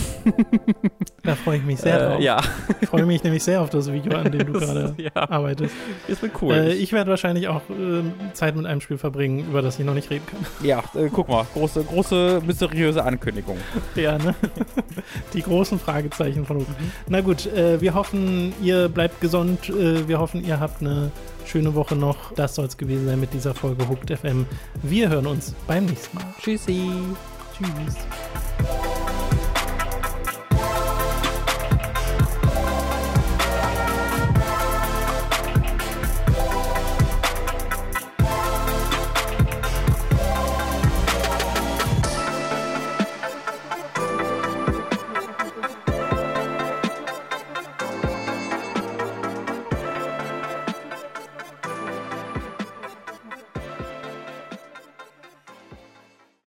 Da freue ich mich sehr drauf. Äh, ja. Ich freue mich nämlich sehr auf das Video, an dem du gerade ja. arbeitest. Das wird cool. Äh, ich werde wahrscheinlich auch ähm, Zeit mit einem Spiel verbringen, über das ich noch nicht reden kann. ja, äh, guck mal, große, große, mysteriöse Ankündigung. Ja, ne? Die großen Fragezeichen von oben. Na gut, äh, wir hoffen, ihr bleibt gesund. Äh, wir hoffen, ihr habt eine schöne Woche noch. Das soll es gewesen sein mit dieser Folge Hooked FM. Wir hören uns beim nächsten Mal. Tschüssi. Tschüss.